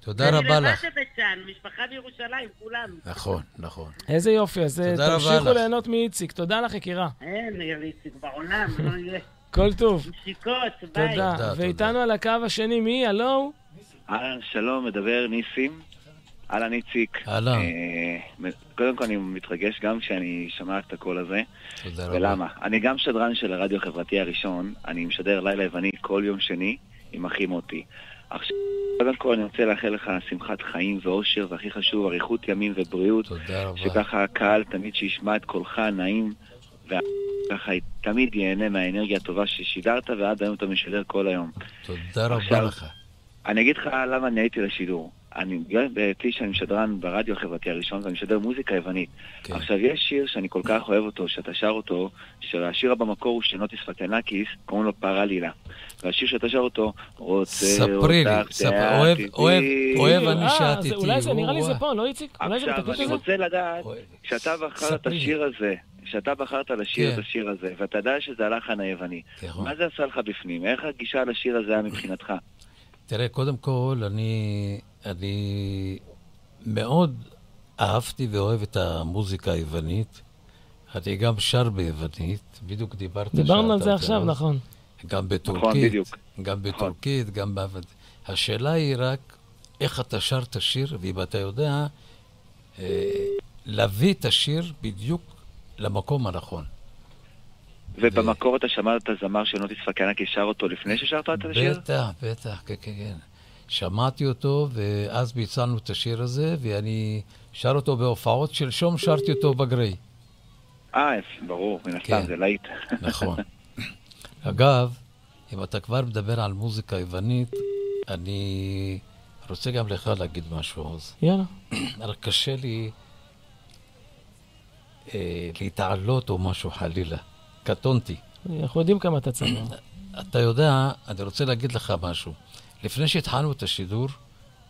תודה רבה לך. אני לבד בבית שאן, משפחה בירושלים, כולנו. נכון, נכון. איזה יופי, אז אה, תודה תמשיכו. ליהנות מאיציק. תודה לך, יקירה. אין, איציק בעולם, לא יהיה. כל טוב. נשיקות, ביי. תודה. תודה, ואיתנו על הקו השני, מי? הלו? אהלן, שלום, מדבר ניסים. אהלן, איציק. אהלן. אה, קודם כל אני מתרגש גם כשאני שומע את הקול הזה. תודה רבה. ולמה? אני גם שדרן של הרדיו החברתי הראשון, אני משדר לילה יווני כל יום שני עם אחי מוטי. עכשיו, קודם כל אני רוצה לאחל לך שמחת חיים ואושר, והכי חשוב, אריכות ימים ובריאות. תודה רבה. שככה הקהל תמיד שישמע את קולך הנעים, וככה תמיד ייהנה מהאנרגיה הטובה ששידרת, ועד היום אתה משדר כל היום. תודה רבה עכשיו, לך. אני אגיד לך למה אני הייתי לשידור. אני, בגלל בעייתי שאני משדרן ברדיו החברתי הראשון, ואני משדר מוזיקה יוונית. כן. עכשיו, יש שיר שאני כל כך אוהב אותו, שאתה שר אותו, שהשיר במקור הוא של נוטיס פטנקיס, קוראים לו פרלילה. והשיר שאתה שר אותו, רוצה ספרי לי, ספר- אוהב-. אוהב- אוהב אני אה, איתי. אולי זה, נראה לי זה. פה, לא איציק? אולי זה עכשיו, בתקליט אני הזה? רוצה לדעת, כשאתה בחרת את. השיר הזה, כשאתה בחרת לשיר כן. את השיר הזה, ואתה יודע שזה הלחן היווני, נכון. מה זה עשה לך בפנים? איך הגישה לשיר הזה היה מבחינתך? תראה, קודם כל, אני, אני מאוד אהבתי ואוהב את המוזיקה היוונית. אני גם שר ביוונית, בדיוק דיברת... דיברנו על זה עכשיו? נכון. גם בטורקית, בדיוק. גם בטורקית, גם בעבד... השאלה היא רק איך אתה שר את השיר, ואם אתה יודע אה, להביא את השיר בדיוק למקום הנכון. ובמקור אתה שמעת את הזמר של נוטיס פקנקי שר אותו לפני ששרת את השיר? בטח, בטח, כן, כן, כן. שמעתי אותו, ואז ביצענו את השיר הזה, ואני שר אותו בהופעות. שלשום שרתי אותו בגריי. אה, ברור, מן הסתם, כן. זה להיט. נכון. [laughs] אגב, אם אתה כבר מדבר על מוזיקה יוונית, אני רוצה גם לך להגיד משהו, עוז. יאללה. [clears throat] רק קשה לי אה, להתעלות או משהו חלילה. קטונתי. אנחנו יודעים כמה אתה צנוע. אתה יודע, אני רוצה להגיד לך משהו. לפני שהתחלנו את השידור,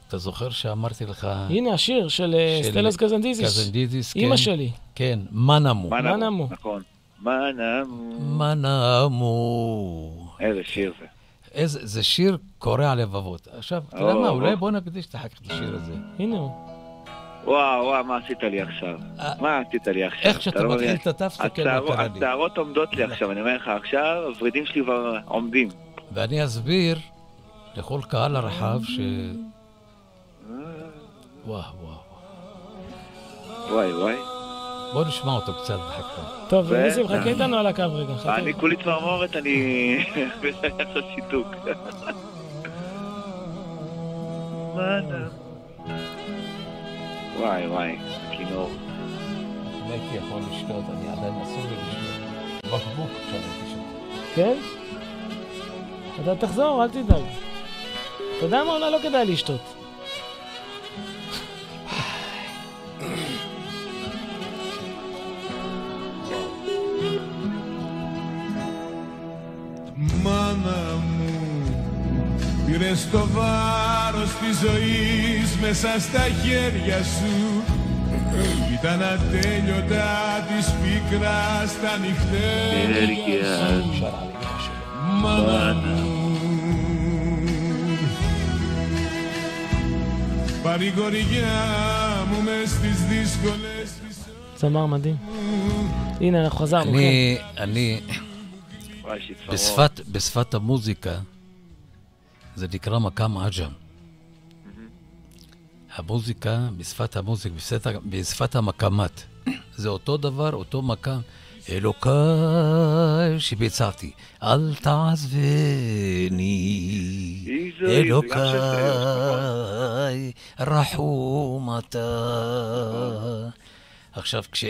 אתה זוכר שאמרתי לך... הנה השיר של אה, של סטליוס קזנג'ידיס. קזנג'ידיס, אימא כן. שלי. כן, מנמו. מנמו. נכון. מנמו. מנמו. איזה שיר זה. איזה, זה שיר קורע לבבות. עכשיו, אתה יודע מה, או. אולי בוא נקדיש את אחר כך את השיר הזה. הנה הוא. וואו, וואו, מה עשית לי עכשיו? מה עשית לי עכשיו? איך שאתה אתה לא מתחיל? את התו, תסתכל מה קרה לי. השערות עומדות לי עכשיו, אני אומר לך עכשיו, הוורידים שלי כבר עומדים. ואני אסביר לכל קהל הרחב ש... וואו, וואו. וואי, וואי. בוא נשמע אותו קצת כך. טוב, ניסים, חכה איתנו על הקו רגע. אני כולי צמרמורת, אני... [laughs] עכשיו שיתוק. וואי, [laughs] וואי, הכינור. אם הייתי יכול לשתות, אני עדיין אסור לי לשתות. בקבוק עכשיו הייתי שותה. כן? אתה תחזור, אל תדאג. אתה יודע מה? אולי לא כדאי לשתות. Μάνα μου, πήρες το βάρος της ζωής μέσα στα χέρια σου Ήταν ατέλειωτα της πίκρας στα νυχτέρια σου Μάνα μου παρηγοριά μου μες στις δύσκολες τις זמר מדהים. הנה, אנחנו חזרנו, כן. אני, אני, וואי, שיצמרמורת. בשפת, בשפת המוזיקה, זה נקרא מקם עג'ם. המוזיקה, בשפת המוזיקה, בשפת, בשפת המקמת. זה אותו דבר, אותו מקם. אלוקיי שביצעתי, אל תעזבני, אלוקיי, רחום אתה. עכשיו, כש...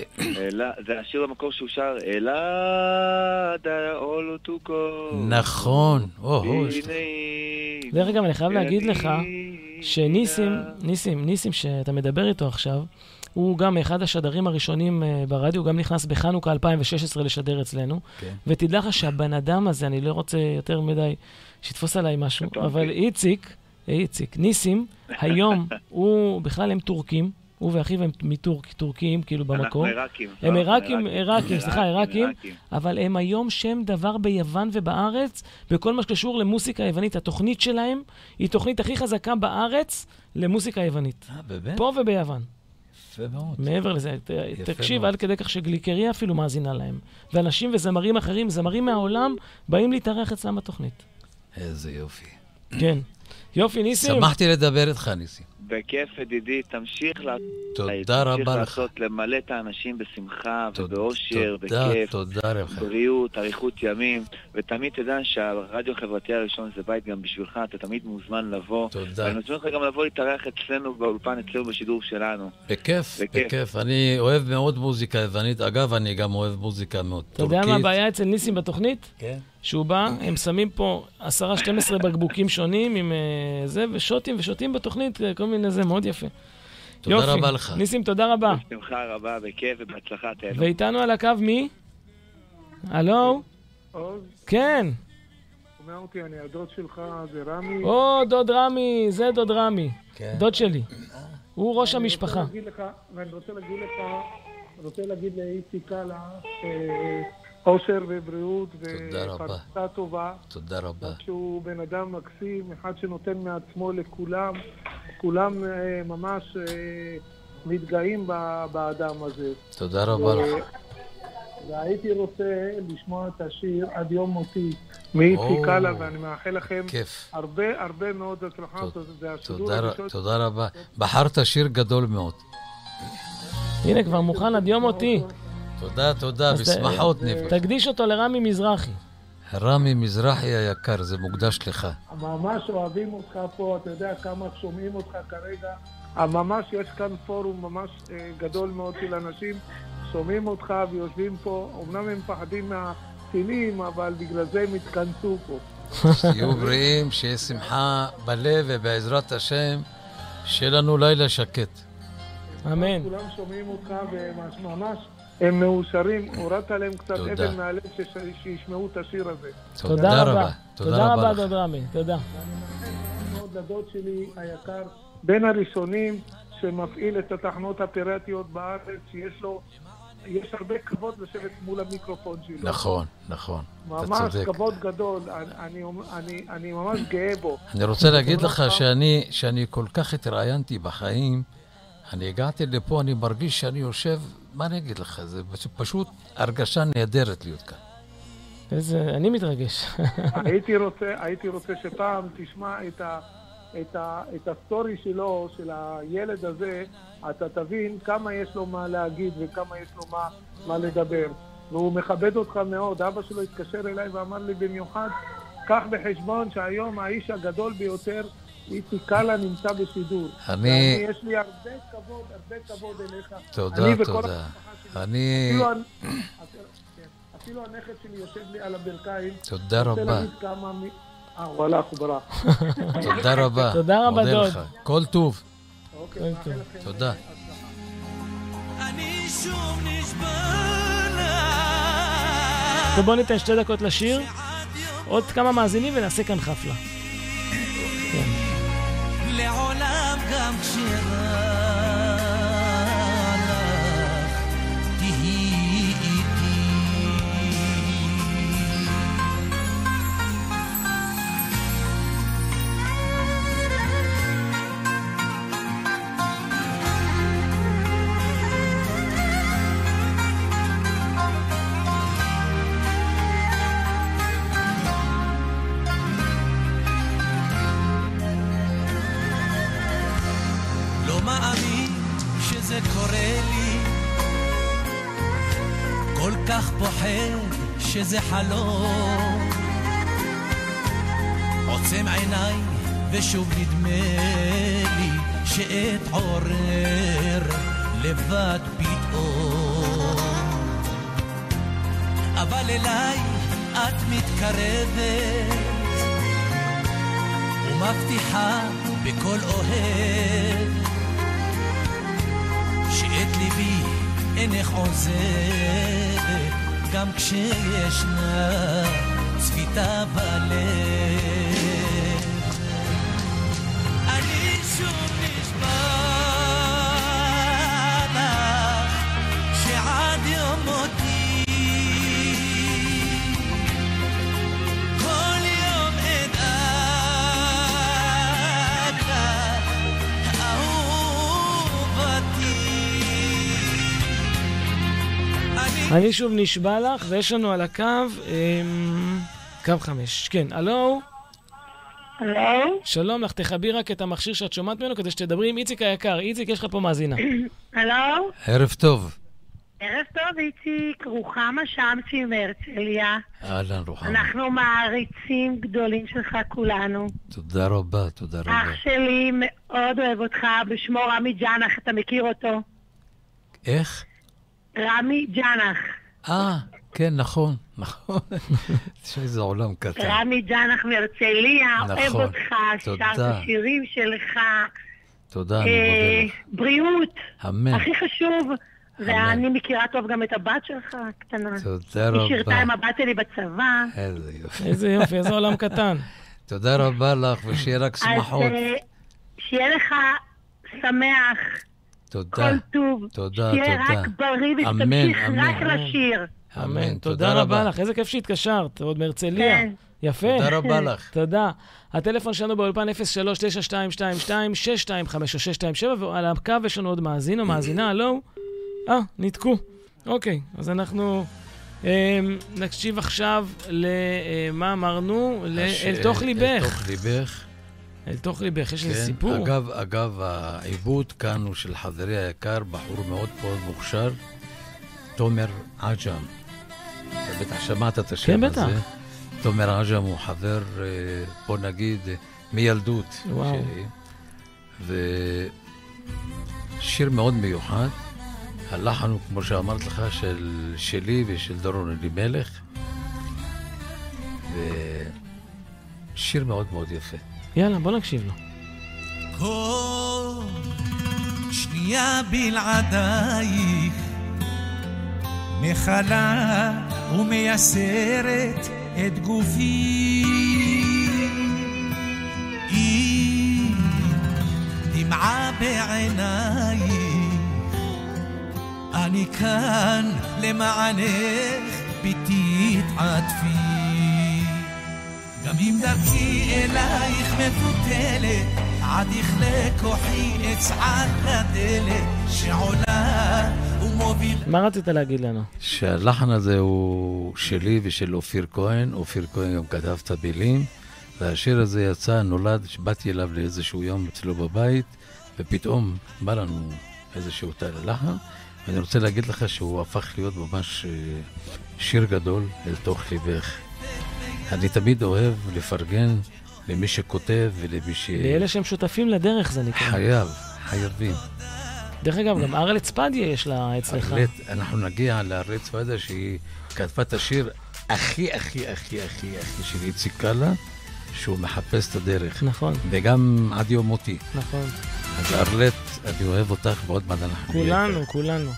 זה השיר במקור שהוא שר, אלעד העול תוקו. נכון, דרך אגב, אני חייב להגיד לך שניסים, ניסים, ניסים שאתה מדבר איתו עכשיו, הוא גם אחד השדרים הראשונים אה, ברדיו, הוא גם נכנס בחנוכה 2016 לשדר אצלנו. כן. ותדע לך שהבן אדם הזה, אני לא רוצה יותר מדי שיתפוס עליי משהו, אבל איציק, איציק, ניסים, היום, הוא, בכלל הם טורקים, הוא ואחיו הם מטורק, טורקים, כאילו במקור. אנחנו עיראקים. הם עיראקים, עיראקים. סליחה, עיראקים, אבל הם היום שם דבר ביוון ובארץ, בכל מה שקשור למוסיקה יוונית. התוכנית שלהם היא תוכנית הכי חזקה בארץ למוסיקה יוונית. אה, באמת? פה וביוון. יפה מאוד. מעבר לזה, תקשיב. עד כדי כך שגליקריה אפילו מאזינה להם. ואנשים וזמרים אחרים, זמרים מהעולם, באים להתארח אצלם בתוכנית. איזה יופי. כן. יופי, ניסים. שמחתי לדבר איתך, ניסים. בכיף, ידידי, תמשיך לעשות. תודה רבה תמשיך לך. לעשות, למלא את האנשים בשמחה ובאושר, תודה, בכיף. תודה רבה. בריאות, אריכות ימים, ותמיד תדע שהרדיו החברתי הראשון זה בית גם בשבילך, אתה תמיד מוזמן לבוא. תודה. ואני מזמין אותך גם לבוא להתארח אצלנו באולפן, אצלנו בשידור שלנו. בכיף, בכיף. אני אוהב מאוד מוזיקה יוונית. אגב, אני גם אוהב מוזיקה מאוד אתה טורקית. יודע מה הבעיה אצל ניסים בתוכנית? כן. שהוא בא, הם שמים פה 10-12 בקבוקים שונים עם אה, זה, ושותים ושותים בתוכנית, אה, כל מיני זה, מאוד יפה. תודה יופי. רבה לך. ניסים, תודה רבה. בשמחה רבה, בכיף ובהצלחה, תהנו. ואיתנו על הקו מי? הלו? עוז, כן. שומע אותי, אני הדוד שלך, זה רמי. או, דוד רמי, זה דוד רמי. כן. דוד שלי. הוא ראש אני המשפחה. רוצה להגיד לך, ואני רוצה להגיד לך, אני רוצה להגיד לאיציק קאלה, אה, אושר ובריאות. ופרנסה טובה. תודה רבה. שהוא בן אדם מקסים, אחד שנותן מעצמו לכולם. כולם אה, ממש אה, מתגאים ב- באדם הזה. תודה רבה לך. והייתי רוצה לשמוע את השיר עד יום מותי מאיציק או, קאלה, ואני מאחל לכם כיף. הרבה הרבה מאוד הצלחה. תודה רבה. בחרת שיר גדול מאוד. הנה, כבר מוכן עד יום מותי. תודה, תודה, בשמחות נפגש. תקדיש אותו לרמי מזרחי. רמי מזרחי היקר, זה מוקדש לך. ממש אוהבים אותך פה, אתה יודע כמה שומעים אותך כרגע. ממש יש כאן פורום ממש אה, גדול מאוד של אנשים, שומעים אותך ויושבים פה, אמנם הם מפחדים מהטילים, אבל בגלל זה הם התכנסו פה. תהיו בריאים, שיהיה שמחה בלב, ובעזרת השם, שיהיה לנו לילה שקט. אמן. כולם שומעים אותך וממש הם מאושרים, הורדת להם קצת תודה. אבן מהלב שישמעו את השיר הזה. תודה רבה. תודה תודה רבה. דוד רמי. תודה. מאוד לדוד שלי היקר, בין הראשונים שמפעיל את התחנות הפיראטיות בארץ, שיש לו, יש הרבה כבוד לשבת מול המיקרופון שלו. נכון, נכון. אתה ממש צודק. כבוד גדול, אני, אני, אני, אני ממש גאה בו. אני רוצה להגיד לך שאני, שאני כל כך התראיינתי בחיים, אני הגעתי לפה, אני מרגיש שאני יושב, מה אני אגיד לך, זה פשוט הרגשה נהדרת להיות כאן. איזה... אני מתרגש. [laughs] הייתי רוצה, הייתי רוצה שפעם תשמע את, ה, את, ה, את הסטורי שלו, של הילד הזה, אתה תבין כמה יש לו מה להגיד וכמה יש לו מה, מה לדבר. והוא מכבד אותך מאוד. אבא שלו התקשר אליי ואמר לי במיוחד, קח בחשבון שהיום האיש הגדול ביותר, איציק קאלה, נמצא בשידור. אני- ואני, יש לי הרבה כבוד, הרבה כבוד אליך. תודה, אני תודה. אני... אפילו, הנ- [coughs] אפילו הנכד שלי יושב לי על הברכיים. תודה רוצה רבה. להגיד כמה מ... אה. [laughs] תודה רבה. תודה רבה, דוד. כל טוב. אוקיי, תודה. בוא ניתן שתי דקות לשיר. עוד כמה מאזינים ונעשה כאן חפלה. לעולם גם כשרע שזה חלום. עוצם עיניי ושוב נדמה לי שאתעורר לבד פתאום. אבל אליי את מתקרבת ומבטיחה בקול אוהב שאת ליבי אינך עוזבת גם כשישנה צביטה בלב אני שוב נשבע לך, ויש לנו על הקו, אמ, קו חמש. כן, הלו? הלו? שלום לך, תכבי רק את המכשיר שאת שומעת ממנו כדי שתדברי עם איציק היקר. איציק, יש לך פה מאזינה. [clears throat] הלו? ערב טוב. ערב טוב, איציק, רוחמה שמשי מהרצליה. אהלן, רוחמה. אנחנו מעריצים גדולים שלך כולנו. תודה רבה, תודה רבה. אח שלי מאוד אוהב אותך, בשמו רמי ג'אנח, אתה מכיר אותו? איך? רמי ג'אנח. אה, כן, נכון, נכון. [laughs] תשמע, איזה עולם קטן. רמי ג'אנח מהרצליה, אוהב נכון. אותך, שר. השירים שלך. תודה, אני אה, מודה לך. בריאות, אמן. הכי חשוב. ואני מכירה טוב גם את הבת שלך, הקטנה. תודה היא שירתה רבה. עם הבת שלי בצבא. איזה יופי. איזה יופי, איזה עולם קטן. [laughs] תודה רבה לך, ושיהיה רק אז שמחות. אה, שיהיה לך שמח, תודה. כל טוב. תודה, שתהיה תודה. רק בריא אמן, ושתמשיך אמן. רק לשיר. אמן, תודה רבה לך, איזה כיף שהתקשרת, עוד מהרצליה. כן. יפה. תודה רבה לך. תודה. הטלפון שלנו באולפן 03-9222-625 או 627, ועל הקו יש לנו עוד מאזין או מאזינה, הלו? אה, ניתקו. אוקיי, אז אנחנו אה, נקשיב עכשיו למה אמרנו? ל- הש- אל תוך אל ליבך. תוך ליבך. אל תוך ליבך, יש איזה כן, סיפור. אגב, אגב, העיבוד כאן הוא של חברי היקר, בחור מאוד מאוד מוכשר, תומר עג'ם. אתה בטח שמעת את השם כן, הזה. בטח. תומר עג'ם הוא חבר, אה, בוא נגיד, אה, מילדות. וואו. שלי. ושיר מאוד מיוחד. הלחן הוא, כמו שאמרת לך, של שלי ושל דורון אלימלך. ושיר מאוד מאוד יפה. יאללה, בוא נקשיב לו. כל שנייה בלעדייך מכלה ומייסרת את גופי. היא דמעה בעינייך, אני כאן למענך, ביתי התעטפי. גם אם דרכי אלייך מפותלת, עד יכלה כוחי אצעד לדלת שעולה ומוביל... מה רצית להגיד לנו? שהלחן הזה הוא שלי ושל אופיר כהן, אופיר כהן גם כתב את המילים, והשיר הזה יצא, נולד, שבאתי אליו לאיזשהו יום אצלו בבית, ופתאום בא לנו איזשהו לחן, ואני רוצה להגיד לך שהוא הפך להיות ממש אה, שיר גדול אל תוך ליבך. אני תמיד אוהב לפרגן למי שכותב ולמי ש... לאלה שהם שותפים לדרך, זה נקרא. חייב, חייבים. דרך אגב, גם ארל צפדיה יש לה אצלך. אנחנו נגיע לארל צפדיה שהיא כתבה את השיר הכי, הכי, הכי, הכי, הכי של איציק קאלה, שהוא מחפש את הדרך. נכון. וגם עד יום מותי. נכון. אז ארלט, אני אוהב אותך, ועוד מעט אנחנו כולנו, כולנו.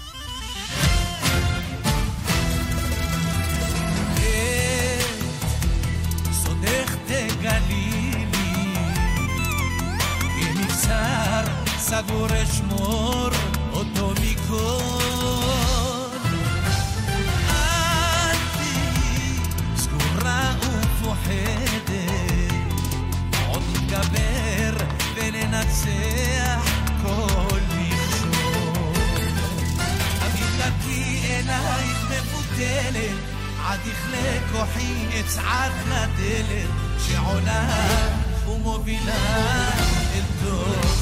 סגור אשמור אותו מכל. את תהיי סגורה ומפוחדת, עוד נתגבר וננצח כל מכשול. עמידתי אלייך מבוטלת, עד יכלה כוחי אצעד לדלת שעולה ומובילה אל תוך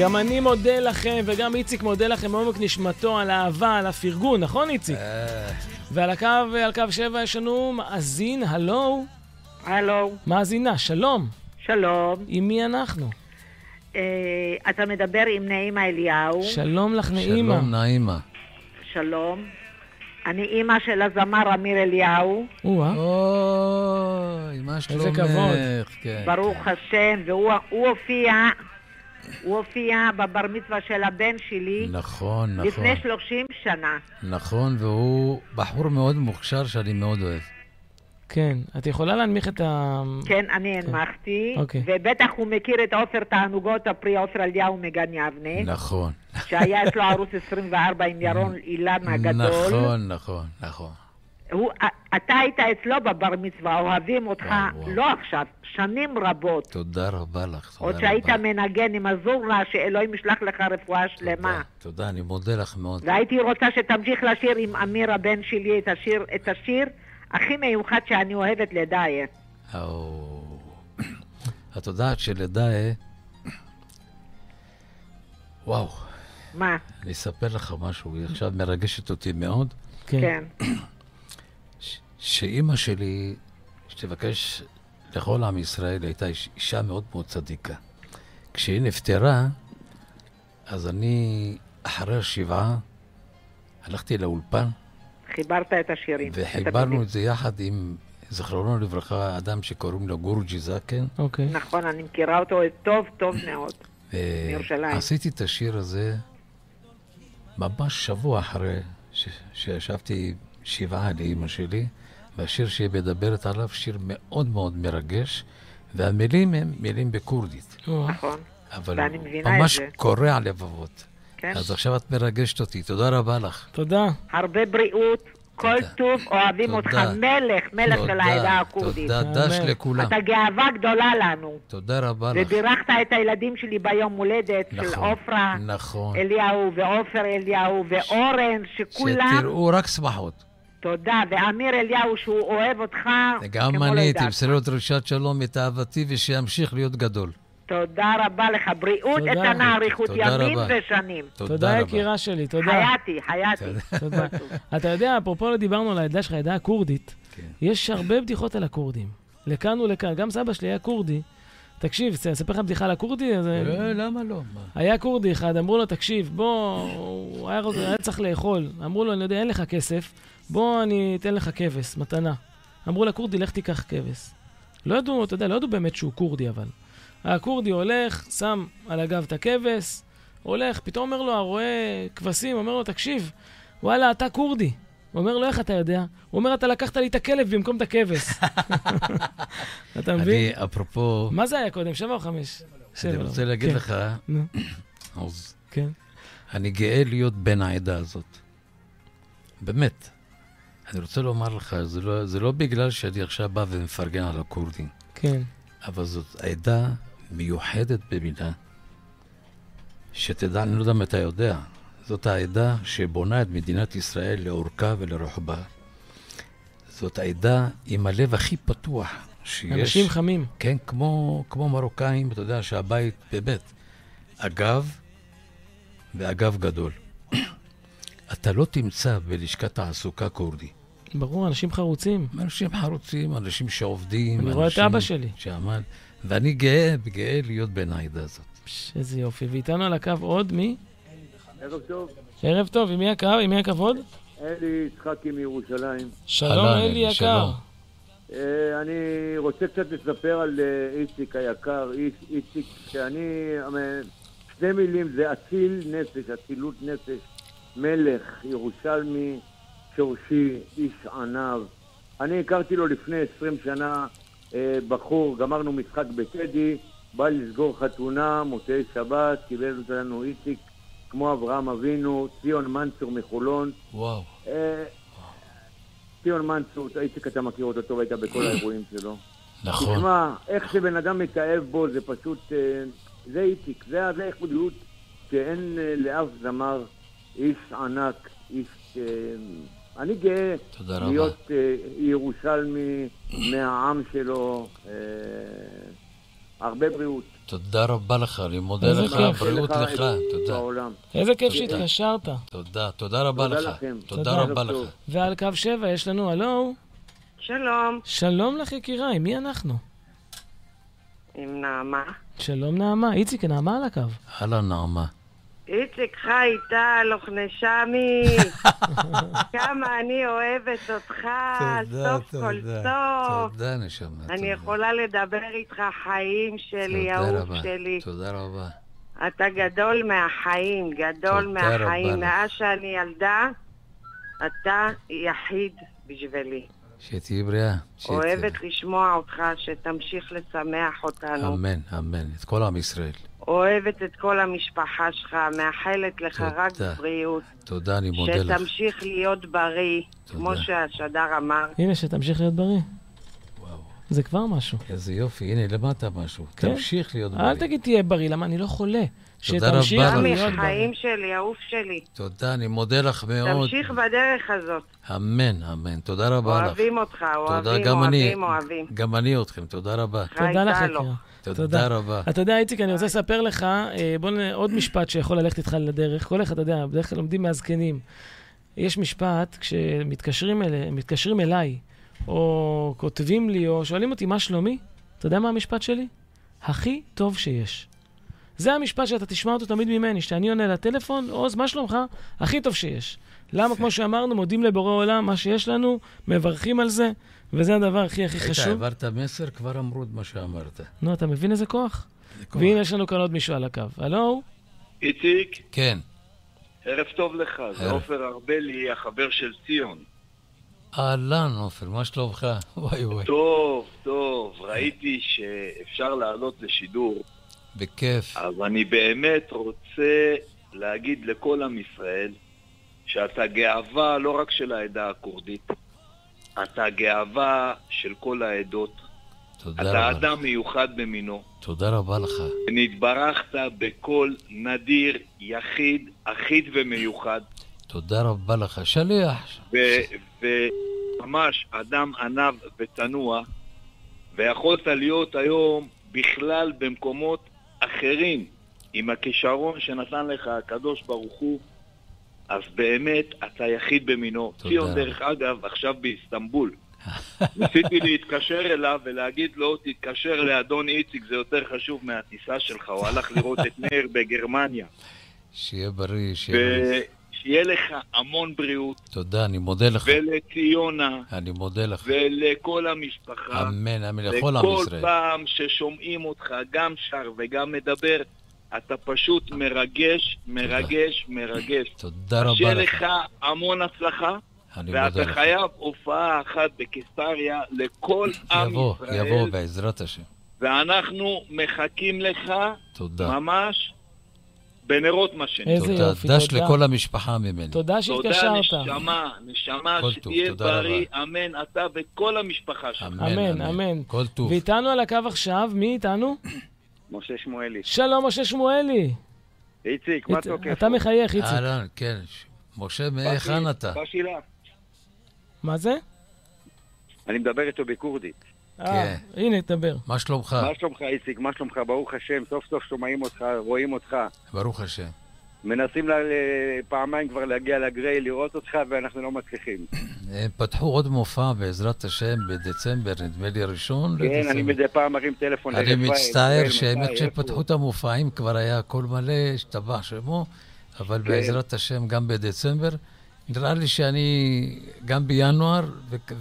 גם אני מודה לכם, וגם איציק מודה לכם מעומק נשמתו על האהבה, על הפרגון, נכון איציק? אה. ועל הקו, על קו 7 יש לנו מאזין, הלו? הלו. מאזינה, שלום. שלום. עם מי אנחנו? אה, אתה מדבר עם נעימה אליהו. שלום לך, נעימה. שלום, נעימה. שלום. אני אימא של הזמר אמיר אליהו. או-אה. אוי, מה שלומך? איזה כבוד. כן. ברוך השם, והוא הופיע הוא הופיע בבר מצווה של הבן שלי. נכון, נכון. לפני 30 שנה. נכון, והוא בחור מאוד מוכשר שאני מאוד אוהב. כן, את יכולה להנמיך את ה... כן, אני כן. הנמכתי. אוקיי. ובטח הוא מכיר את עופר תענוגות הפרי עופר אליהו מגן יבנה. נכון. שהיה אצלו ערוץ 24 עם ירון אילן הגדול. נכון, נכון, נכון. הוא, אתה היית אצלו בבר מצווה, אוהבים אותך, וואו, וואו. לא עכשיו, שנים רבות. תודה רבה לך, תודה עוד שהיית מנגן עם הזורנה, שאלוהים ישלח לך רפואה שלמה. תודה, תודה, אני מודה לך מאוד. והייתי רוצה שתמשיך לשיר עם אמיר הבן שלי את השיר, את השיר הכי מיוחד שאני אוהבת לדאיה. [coughs] את יודעת שלדאיה... [coughs] וואו. מה? אני אספר לך משהו, היא עכשיו מרגשת אותי מאוד. כן. [coughs] שאימא שלי, שתבקש לכל עם ישראל, הייתה אישה מאוד מאוד צדיקה. כשהיא נפטרה, אז אני, אחרי השבעה, הלכתי לאולפן. חיברת את השירים. וחיברנו את, את זה יחד עם, זכרונו לברכה, אדם שקוראים לו גורג'י זקן. אוקיי. נכון, אני מכירה אותו טוב, טוב מאוד. מירושלים. עשיתי את השיר הזה ממש שבוע אחרי ש... שישבתי שבעה לאימא שלי. והשיר שהיא מדברת עליו שיר מאוד מאוד מרגש, והמילים הם מילים בכורדית. נכון, אבל ממש קורע לבבות. כן. אז עכשיו את מרגשת אותי, תודה רבה לך. תודה. הרבה בריאות, כל טוב, אוהבים אותך, מלך, מלך של העדה הכורדית. תודה, דש לכולם. אתה גאווה גדולה לנו. תודה רבה לך. ובירכת את הילדים שלי ביום הולדת של נכון, עופרה נכון. אליהו ועופר אליהו ואורן, שכולם... שתראו רק שמחות. תודה, ואמיר אליהו שהוא אוהב אותך גם לא אני, תמסרו דרישת שלום את אהבתי ושימשיך להיות גדול. תודה רבה לך, בריאות איתנה, אריכות ימים ושנים. תודה, יקירה שלי, תודה. חייתי, חייתי. [laughs] תודה. אתה יודע, אפרופו לא דיברנו על העדה שלך, העדה הכורדית, כן. יש הרבה בדיחות על הכורדים. לכאן ולכאן. גם סבא שלי היה כורדי, תקשיב, אני אספר לך בדיחה על הכורדי? אז... אה, למה לא? מה? היה כורדי אחד, אמרו לו, תקשיב, בוא, הוא היה, היה צריך לאכול. אמרו לו, אני יודע, אין לך כסף, בוא אני אתן לך כבש, מתנה. אמרו לכורדי, לך תיקח כבש. לא ידעו, אתה יודע, לא ידעו באמת שהוא כורדי, אבל. הכורדי הולך, שם על הגב את הכבש, הולך, פתאום אומר לו, הרואה כבשים, אומר לו, תקשיב, וואלה, אתה כורדי. הוא אומר לו, איך אתה יודע? הוא אומר, אתה לקחת לי את הכלב במקום את הכבש. [laughs] אתה מבין? אני, אפרופו... מה זה היה קודם, שבע או חמש? אני שבע, רוצה לא. להגיד כן. לך. [coughs] עוז, כן. אני גאה להיות בן העדה הזאת. באמת. אני רוצה לומר לך, זה לא, זה לא בגלל שאני עכשיו בא ומפרגן על הכורדים, כן. אבל זאת עדה מיוחדת במינה, שתדע, אני לא יודע אם אתה יודע, זאת העדה שבונה את מדינת ישראל לאורכה ולרוחבה. זאת העדה עם הלב הכי פתוח שיש. אנשים חמים. כן, כמו, כמו מרוקאים, אתה יודע שהבית, באמת, אגב, ואגב גדול. [clears throat] אתה לא תמצא בלשכת תעסוקה כורדי. ברור, אנשים חרוצים. אנשים חרוצים, אנשים שעובדים. אני רואה את אבא שלי. שעמד, ואני גאה, גאה להיות בן העדה הזאת. פש, איזה יופי. ואיתנו על הקו עוד מי? ערב טוב, ערב טוב, עם מי הקו? עם מי הכבוד? אלי יצחקי מירושלים. שלום, אלי אלי, יקר. אה, אני רוצה קצת לספר על אה, איציק היקר, איצ- איציק, שאני, אה, שתי מילים, זה אציל נפש, אצילות נפש, מלך, ירושלמי, שורשי, איש עניו. אני הכרתי לו לפני 20 שנה, אה, בחור, גמרנו משחק בטדי, בא לסגור חתונה, מוצאי שבת, קיבל אותנו איציק, כמו אברהם אבינו, ציון מנצור מחולון. וואו. אה, ציון מנצור, איציק אתה מכיר אותו טוב, היית בכל האירועים שלו. נכון. תשמע, איך שבן אדם מתאהב בו זה פשוט, אה, זה איציק, זה זה שאין אה, לאף זמר, איש ענק, איש... אה, אני גאה. להיות אה, ירושלמי מהעם שלו, אה, הרבה בריאות. תודה רבה לך, אני מודה לך. בריאות לך לך, תודה. בעולם. איזה כיף תודה. שהתקשרת. תודה, תודה רבה תודה לך. לכם. תודה תודה. רבה לך. ועל קו שבע יש לנו, הלו? שלום, שלום לך יקירה, עם מי אנחנו? עם נעמה. שלום נעמה. איציק, נעמה על הקו. אהלן, נעמה. איציק חי טל, אוכנשמי, [laughs] כמה אני אוהבת אותך, סוף כל. סוף. תודה, נשמה. אני. יכולה לדבר איתך חיים שלי, אהוב. שלי. תודה רבה. אתה גדול מהחיים, גדול מהחיים. מאז שאני ילדה, אתה יחיד בשבילי. שתהיי בריאה. אוהבת לשמוע אותך, שתמשיך לשמח אותנו. אמן, אמן. את כל עם ישראל. אוהבת את כל המשפחה שלך, מאחלת לך רק תודה. בריאות. תודה, אני מודה לך. שתמשיך להיות בריא, כמו שהשדר אמר. הנה, שתמשיך להיות בריא. זה כבר משהו. איזה יופי, הנה, למדת משהו. כן? תמשיך להיות אל בריא. תגיד תהיה בריא, למה אני לא חולה. תודה רבה שתמשיך. להיות בריא. חיים שלי, אהוב שלי. תודה, אני מודה לך מאוד. תמשיך בדרך הזאת. אמן, אמן. תודה רבה לך. אוהבים אותך, תודה, אוהבים, גם אני. אוהבים, אוהבים. גם אני אתכם, תודה רבה. תודה לך. יקירה. תודה רבה. אתה יודע, איציק, אני רוצה לספר לך, אה, בוא נ... עוד משפט שיכול ללכת איתך לדרך. כל אחד, אתה יודע, בדרך כלל לומדים מהזקנים. יש משפט, כשמתקשרים אל... מתקשרים אליי, או כותבים לי, או שואלים אותי, מה שלומי? אתה יודע מה המשפט שלי? הכי טוב שיש. זה המשפט שאתה תשמע אותו תמיד ממני, שאני עונה לטלפון, עוז, מה שלומך? הכי טוב שיש. למה, כמו שאמרנו, מודים לבורא עולם, מה שיש לנו, מברכים על זה, וזה הדבר הכי הכי היית, חשוב. העברת מסר, כבר אמרו את מה שאמרת. נו, אתה מבין איזה כוח? כוח. והנה יש לנו כאן עוד מישהו על הקו. הלו? איציק, כן. ערב טוב לך, זה. עופר ארבלי, החבר של ציון. אהלן, עופר, מה שלומך? [laughs] וואי וואי. טוב, טוב, ראיתי שאפשר לעלות לשידור, בכיף. אז אני באמת רוצה להגיד לכל עם ישראל שאתה גאווה לא רק של העדה הכורדית, אתה גאווה של כל העדות. תודה אתה רבה. אדם מיוחד במינו. תודה רבה לך. נתברכת בקול נדיר, יחיד, אחיד ומיוחד. תודה רבה לך. שליח. וממש אדם ענב וצנוע, ויכולת להיות היום בכלל במקומות אחרים, עם הכישרון שנתן לך הקדוש ברוך הוא, אז באמת אתה יחיד במינו. תודה ציון. דרך אגב, עכשיו באיסטנבול. [laughs] ניסיתי להתקשר אליו ולהגיד לו, תתקשר לאדון איציק, זה יותר חשוב מהטיסה שלך. הוא הלך לראות את מאיר בגרמניה. שיהיה בריא, שיהיה בריא. ושיהיה לך המון בריאות. תודה, אני מודה לך. ולציונה. אני מודה לך. ולכל המשפחה. אמן, אמן, לכל עם וכל ישראל. פעם ששומעים אותך גם שר וגם מדבר, אתה פשוט מרגש, מרגש, מרגש. תודה רבה שיהיה לך. לך המון הצלחה. ואתה לך. חייב הופעה אחת בקיסריה לכל עם יבוא, ישראל. יבוא בעזרת השם. ואנחנו מחכים לך תודה. ממש בנרות מה שנקרא. איזה תודה. יופי, דש תודה. לכל המשפחה ממני. תודה שהתקשרת. תודה, נשמה, נשמה, שתהיה תודה בריא, אמן, אתה וכל המשפחה שלך. אמן, אמן. כל טוב. ואיתנו על הקו עכשיו, מי איתנו? משה שמואלי. שלום, משה שמואלי. איציק, מה תוקף? אתה מחייך, איציק. אהלן, כן. משה, מהיכן אתה? בשילה. מה זה? אני מדבר איתו בכורדית. אה, הנה, תדבר. מה שלומך? מה שלומך, איציק? מה שלומך? ברוך השם, סוף סוף שומעים אותך, רואים אותך. ברוך השם. מנסים לה, ל- פעמיים כבר להגיע לגריי, לראות אותך, ואנחנו לא מצליחים. [clears throat] הם פתחו עוד מופע בעזרת השם בדצמבר, נדמה לי ראשון כן, לדצמבר. אני מדי פעם מרים טלפון אני מצטער שהאמת הוא? את המופעים כבר היה הכל מלא, השתבח שמו, אבל כן. בעזרת השם גם בדצמבר. נראה לי שאני גם בינואר,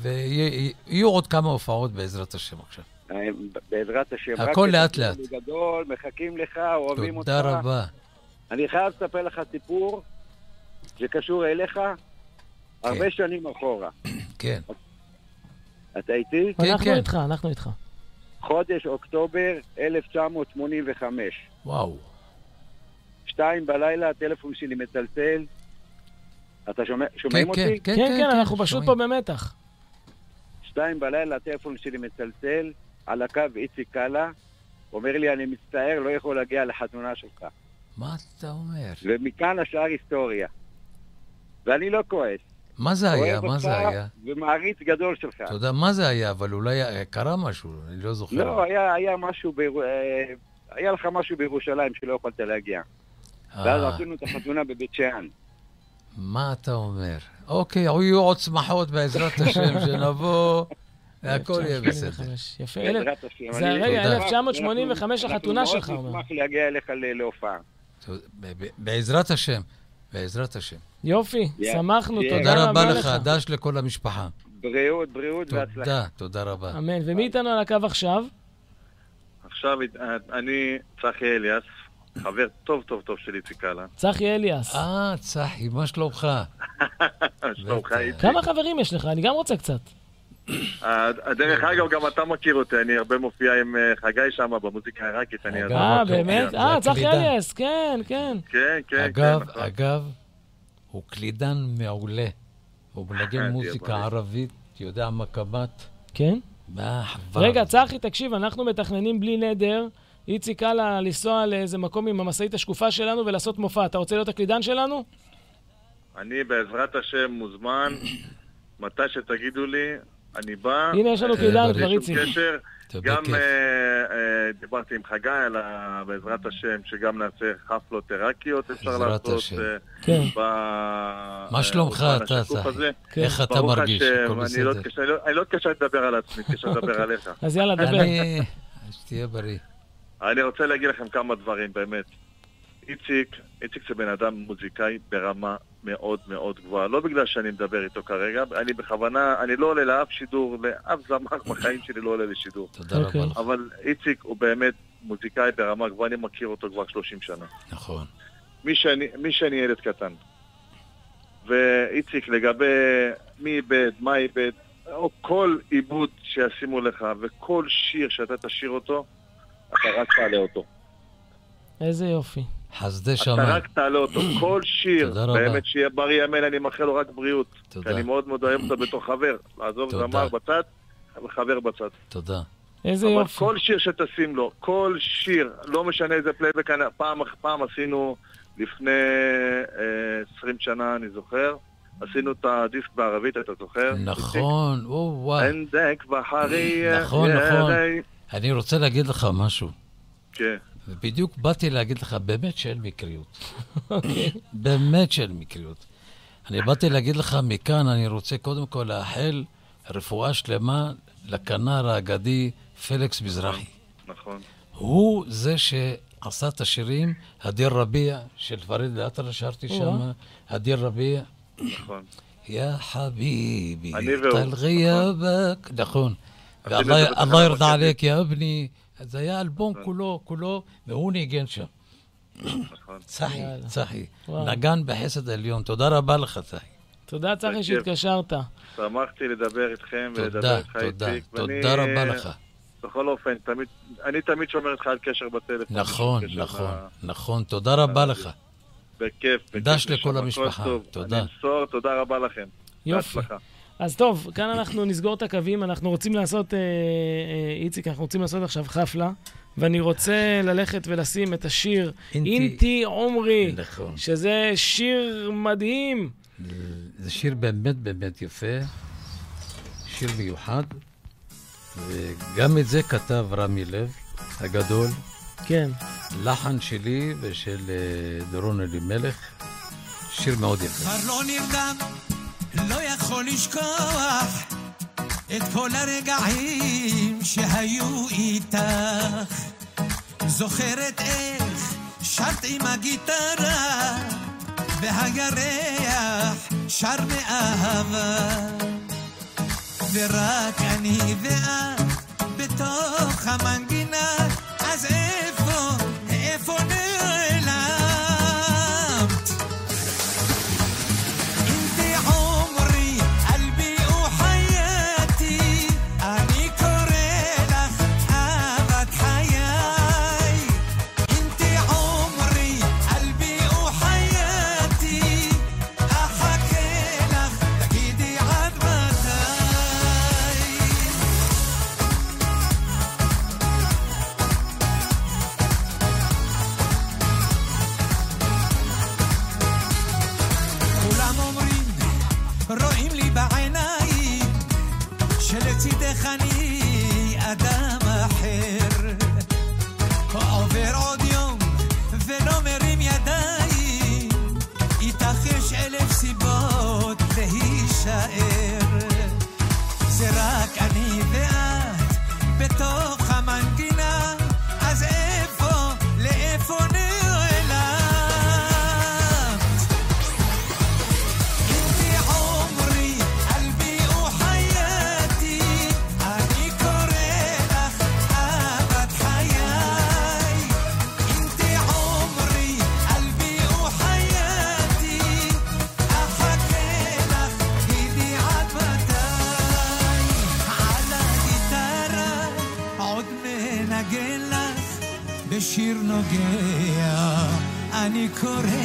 ויהיו עוד כמה הופעות בעזרת השם עכשיו. אה, בעזרת השם. הכל לאט לאט. גדול, מחכים לך, אוהבים אותך. תודה רבה. אני חייב לספר לך סיפור שקשור אליך הרבה שנים אחורה. [clears throat] כן. אתה איתי? אנחנו איתך, אנחנו איתך. חודש אוקטובר 1985. וואו. שתיים בלילה, הטלפון שלי מצלצל. אתה שומע, שומעים כן, אותי? כן, כן, אנחנו פשוט פה במתח. שתיים בלילה, הטלפון שלי מצלצל, על הקו איציק קאלה, אומר לי, אני מצטער, לא יכול להגיע לחתונה שלך. מה אתה אומר? ומכאן השאר היסטוריה. ואני לא כועס. מה זה היה? מה זה היה? ומעריץ גדול שלך. אתה יודע מה זה היה, אבל אולי אה, קרה משהו, אני לא זוכר. לא, היה, היה משהו, ביר... אה, היה לך משהו בירושלים שלא יכולת להגיע. ואז אה. עשינו את החתונה בבית שאן. מה אתה אומר? אוקיי, יהיו עוד שמחות בעזרת [laughs] השם, שנבוא, והכל יהיה בסדר. יפה. בעזרת השם. זה הרגע, תודה. 1985 החתונה שלך, אנחנו אומר. מאוד נשמח להגיע אליך ל- להופעה. בעזרת השם, בעזרת השם. יופי, שמחנו, תודה תודה רבה רבה לך, לך. דש לכל המשפחה. בריאות, בריאות והצלחה. תודה, תודה רבה. אמן. ומי איתנו על הקו עכשיו? עכשיו, אני צחי אליאס, חבר טוב טוב טוב של איציק קאלה. צחי אליאס. אה, צחי, מה שלומך? [laughs] שלומך איציק. כמה חברים יש לך? אני גם רוצה קצת. אה, דרך אגב, גם אתה מכיר אותי, אני הרבה מופיע עם אה, חגי שם במוזיקה העיראקית, אה, באמת? אה, צחי. אליאס, כן, כן. כן, כן, אגב, כן, נכון. אגב, הוא קלידן מעולה. הוא מנגן תהיה מוזיקה. ערבית, יודע מקבת. כן? מה, חבל. רגע, צחי, תקשיב, אנחנו מתכננים בלי נדר, איציק קאלה לנסוע לאיזה מקום עם המשאית השקופה שלנו ולעשות מופע. אתה רוצה להיות הקלידן שלנו? אני בעזרת השם מוזמן, [clears throat] מתי שתגידו לי, אני בא. הנה, יש לנו אה, בלי כבר, איציק. גם. אה, אה, דיברתי עם חגי על ה... בעזרת השם, שגם נעשה חפלות עיראקיות, אפשר בעזרת לעשות. השם. אה, כן. ב... מה שלומך אתה, צחי? הזה. איך אתה ברוך מרגיש? השם, אני לא אני לא- אני לא לדבר על עצמי, אתקשה לדבר [laughs] עליך. אז יאללה, דבר. שתהיה בריא. אני רוצה להגיד לכם כמה דברים, באמת. איציק, איציק זה בן אדם מוזיקאי ברמה מאוד מאוד גבוהה. לא בגלל שאני מדבר איתו כרגע, אני בכוונה, אני לא עולה לאף שידור, לאף זמר בחיים שלי לא עולה לשידור. תודה רבה אוקיי. לך. אבל איציק הוא באמת מוזיקאי ברמה גבוהה, אני מכיר אותו כבר 30 שנה. נכון. מי שאני, מי שאני ילד קטן. ואיציק, לגבי מי איבד, מה איבד, או כל עיבוד שישימו לך, וכל שיר שאתה תשאיר אותו, אתה רק תעלה אותו. איזה יופי. חסדי אתה שמיים. רק תעלה אותו. [clears throat] כל שיר, תודה רבה. באמת שיהיה בריא אמן, אני מאחל לו רק בריאות. תודה. כי אני מאוד מאוד אוהב אותו בתור חבר. לעזוב. זמר בצד, וחבר בצד. תודה. איזה אבל יופי. כל שיר שתשים לו, כל שיר, לא משנה איזה פלייבק, פעם פעם עשינו לפני אה, 20 שנה, אני זוכר, עשינו את הדיסק בערבית, אתה זוכר? נכון, או וואי. ענדק בחרי... נכון, נכון. אני רוצה להגיד לך משהו. כן. ובדיוק באתי להגיד לך, באמת שאין מקריות. באמת שאין מקריות. אני באתי להגיד לך מכאן, אני רוצה קודם כל לאחל רפואה שלמה לכנר האגדי פליקס מזרחי. נכון. הוא זה שעשה את השירים, הדיר רביע של פריד אל-אטרש, שרתי. שם, הדיר רביע. נכון. יא חביבי, טל ג'יאבק, נכון. את ואללה ירדה רכבת. עליך, יא אבני. זה היה אלבום כולו, כולו, והוא ניגן שם. נכון. צחי. צחי. נגן בחסד העליון. תודה רבה לך, צחי. תודה, צחי. שהתקשרת. שמחתי לדבר איתכם תודה, ולדבר איתך, תודה, איציק. תודה ואני- רבה לך. בכל אופן, תמיד, אני תמיד שומר איתך על קשר בטלפון. נכון, נכון, נכון. תודה רבה לך. בכיף, בכיף. דש לכל המשפחה. תודה. אני אמסור, תודה רבה לכם. יופי. בהצלחה. אז טוב, כאן אנחנו נסגור את הקווים, אנחנו רוצים לעשות, אה, אה, איציק, אנחנו רוצים לעשות עכשיו חפלה, ואני רוצה ללכת ולשים את השיר אינתי- אינתי עומרי, נכון. שזה שיר מדהים. זה שיר באמת באמת יפה, שיר מיוחד, וגם את זה כתב רמי לב הגדול. כן. לחן שלי ושל אה, דורון אלימלך, שיר מאוד יפה. כבר לא נרדם, לא יכול לשכוח את כל הרגעים שהיו איתך. זוכרת איך שרת עם הגיטרה, והירח שר מאהבה. ורק אני ואת בתוך המנגינה, אז איפה, איפה נעלמת? אני קורא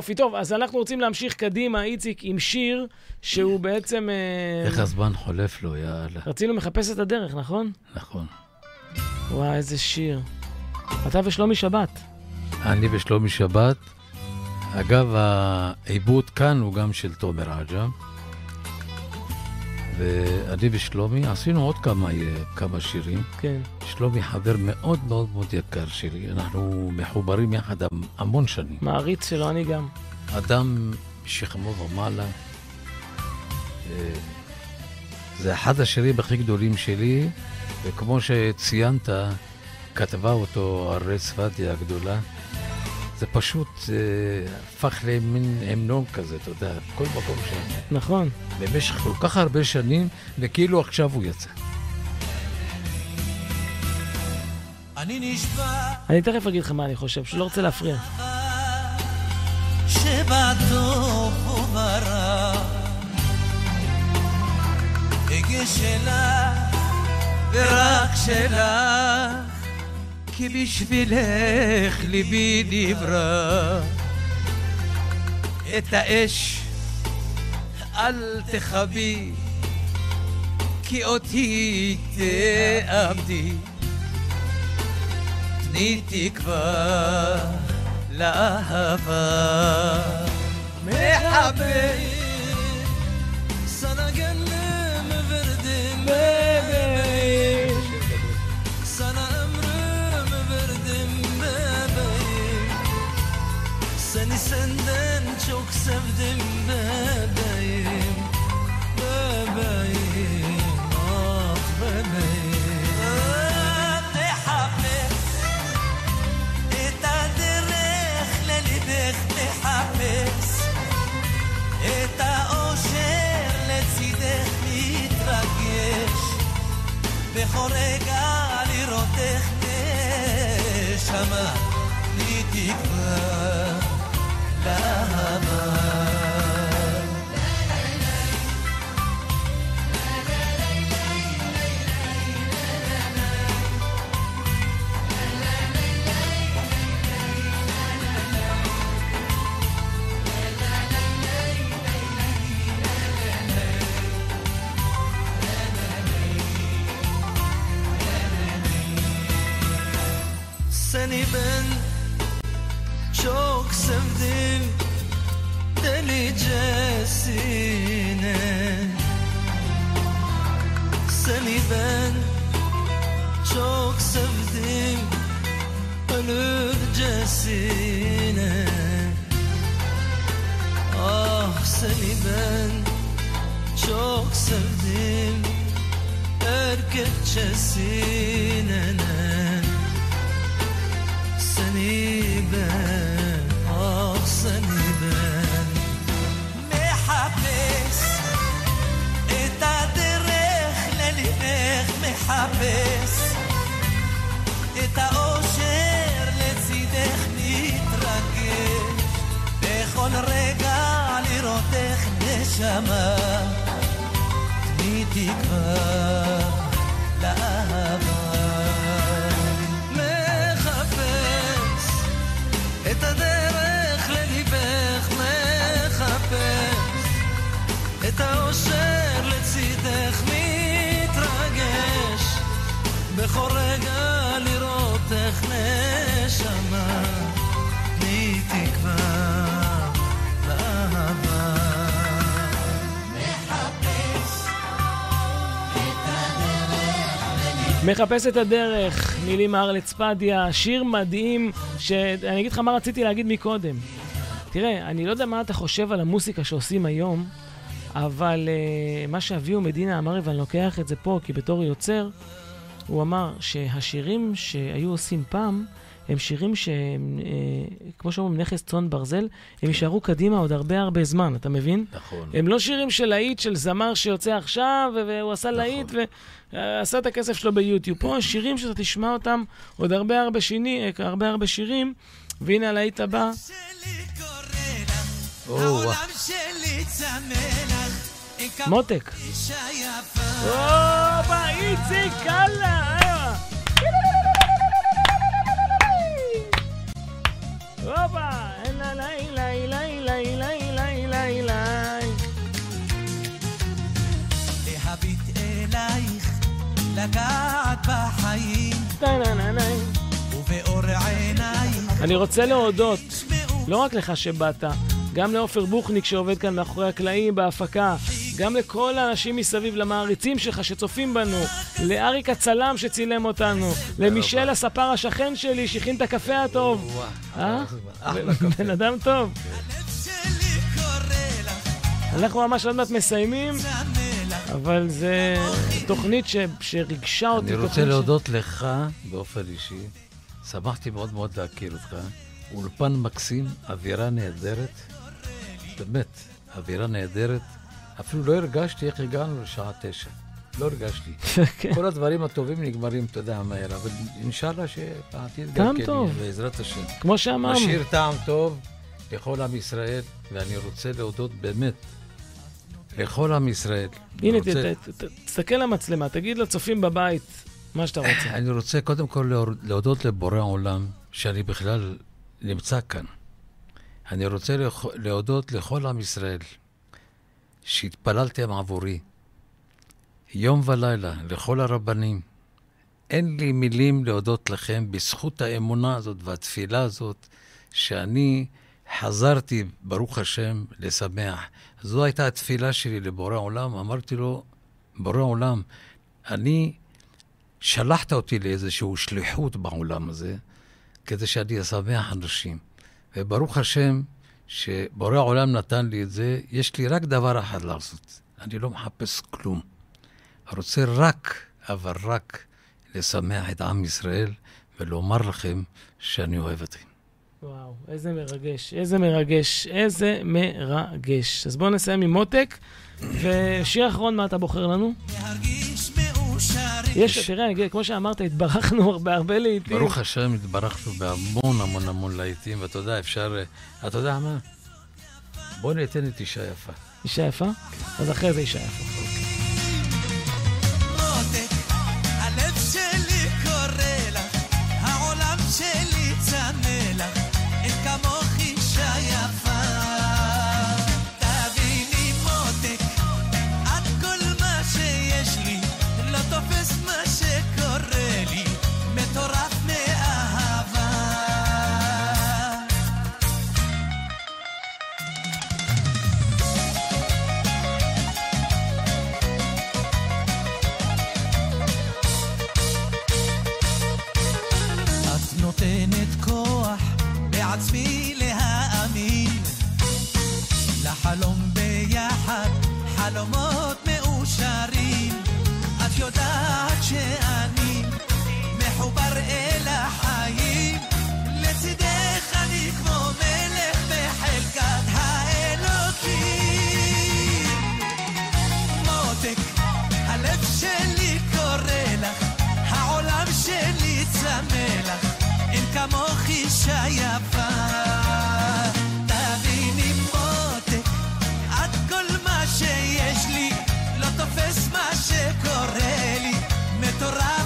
יופי. טוב, אז אנחנו רוצים להמשיך קדימה, איציק, עם שיר שהוא בעצם... אה, איך הזמן חולף לו, יאללה. רצינו מחפש את הדרך, נכון? נכון. וואי, איזה שיר. אתה ושלומי שבת. אני ושלומי שבת. אגב, העיבוד כאן הוא גם של תומר עג'ם. ואני ושלומי עשינו עוד כמה, כמה שירים. כן. שלומי חבר מאוד מאוד מאוד יקר שלי. אנחנו מחוברים יחד המ- המון שנים. מעריץ שלו, אני גם. אדם משכמו ומעלה. אה, זה אחד השירים הכי גדולים שלי, וכמו שציינת, כתבה אותו הרי צפדיה הגדולה. זה פשוט אה, הפך למין המנון כזה, אתה יודע, כל מקום שם. נכון. במשך כל כך הרבה שנים, וכאילו עכשיו הוא יצא. אני נשבע אני תכף אגיד לך מה אני חושב, שלא רוצה להפריע. שבטוב וברע אגה שלך ורק שלך כי בשבילך ליבי נברא את האש אל תכבי כי אותי תאבדי תני תקווה לאהבה מחבר sevdim bebeğim Bebeğim ah bebeğim. לחפש את האושר לצידך מתרגש בכל רגע לראות איך נשמה לי תקווה לאהבה ben çok sevdim ölürcesine. Ah seni ben çok sevdim erkekçesine מחפש את האושר לצידך מתרגש בכל רגע לראותך נשמה תני תקווה לאהבה. מחפש את הדרך לליבך מחפש את האושר בכל רגע לראות איך נשמה תני תקווה לאהבה מחפש את הדרך מילים מארלת צפדיה, שיר מדהים, שאני אגיד לך מה רציתי להגיד מקודם. תראה, אני לא יודע מה אתה חושב על המוסיקה שעושים היום, אבל uh, מה שאביהו מדינה אמר, ואני לוקח את זה פה, כי בתור יוצר, הוא אמר שהשירים שהיו עושים פעם, הם שירים שהם, אה, כמו שאומרים, נכס צאן ברזל, הם יישארו קדימה עוד הרבה הרבה זמן, אתה מבין? נכון. הם לא שירים של להיט של זמר שיוצא עכשיו, והוא עשה להיט ועשה את הכסף שלו ביוטיוב. פה שירים שאתה תשמע אותם עוד הרבה הרבה, שיני, הרבה, הרבה שירים, והנה הלהיט הבא. העולם שלי צמא כמוך מותק. הופה, איציק! הופה! לגעת בחיים ובאור עינייך אני רוצה להודות, לא רק לך שבאת, גם לעופר בוכניק שעובד כאן מאחורי הקלעים בהפקה, גם לכל האנשים מסביב, למעריצים שלך שצופים בנו, לאריק הצלם שצילם אותנו, למישל הספר השכן שלי שהכין את הקפה הטוב. אה? אחלה קפה. בן אדם טוב. אנחנו ממש עוד מעט מסיימים, אבל זה תוכנית ש- שריגשה אותי. אני רוצה ש- להודות לך באופן אישי. שמחתי מאוד מאוד להכיר אותך. אולפן מקסים, אווירה נהדרת. באמת, אווירה נהדרת. אפילו לא הרגשתי איך הגענו לשעה תשע. לא הרגשתי. כן. כל הדברים הטובים נגמרים, אתה יודע, מהר, אבל אינשאללה שבעתיד טעם גם כן, טוב. בעזרת השם. כמו שאמרנו. משאיר טעם טוב לכל עם ישראל, ואני רוצה להודות באמת לכל עם ישראל. הנה, רוצה- ת- ת- ת- תסתכל למצלמה, תגיד לצופים בבית מה שאתה רוצה. [coughs] אני רוצה קודם כל להודות לבורא עולם שאני בכלל נמצא כאן. אני רוצה להודות לכל עם ישראל שהתפללתם עבורי יום ולילה, לכל הרבנים. אין לי מילים להודות לכם בזכות האמונה הזאת והתפילה הזאת שאני חזרתי, ברוך השם, לשמח. זו הייתה התפילה שלי לבורא עולם. אמרתי לו, בורא עולם, אני שלחת אותי לאיזושהי שליחות בעולם הזה, כדי שאני אשמח אנשים. וברוך השם, שבורא העולם נתן לי את זה, יש לי רק דבר אחד לעשות. אני לא מחפש כלום. רוצה רק, אבל רק, לשמח את עם ישראל ולומר לכם שאני אוהב אתכם. וואו, איזה מרגש, איזה מרגש, איזה מרגש. אז בואו נסיים עם מותק, ושיר אחרון, מה אתה בוחר לנו? יש, תראה, אני אגיד, כמו שאמרת, התברכנו בהרבה לעיתים. ברוך השם, התברכנו בהמון המון המון להיטים, ואתה יודע, אפשר... אתה יודע מה? בוא ניתן את אישה יפה. אישה יפה? אז אחרי זה אישה יפה. בעצמי להאמין. לחלום ביחד, חלומות מאושרים. את יודעת שאני מחובר אל החיים כמוך אישה יפה. תביני מותק, את כל מה שיש לי, לא תופס מה שקורה לי, מטורף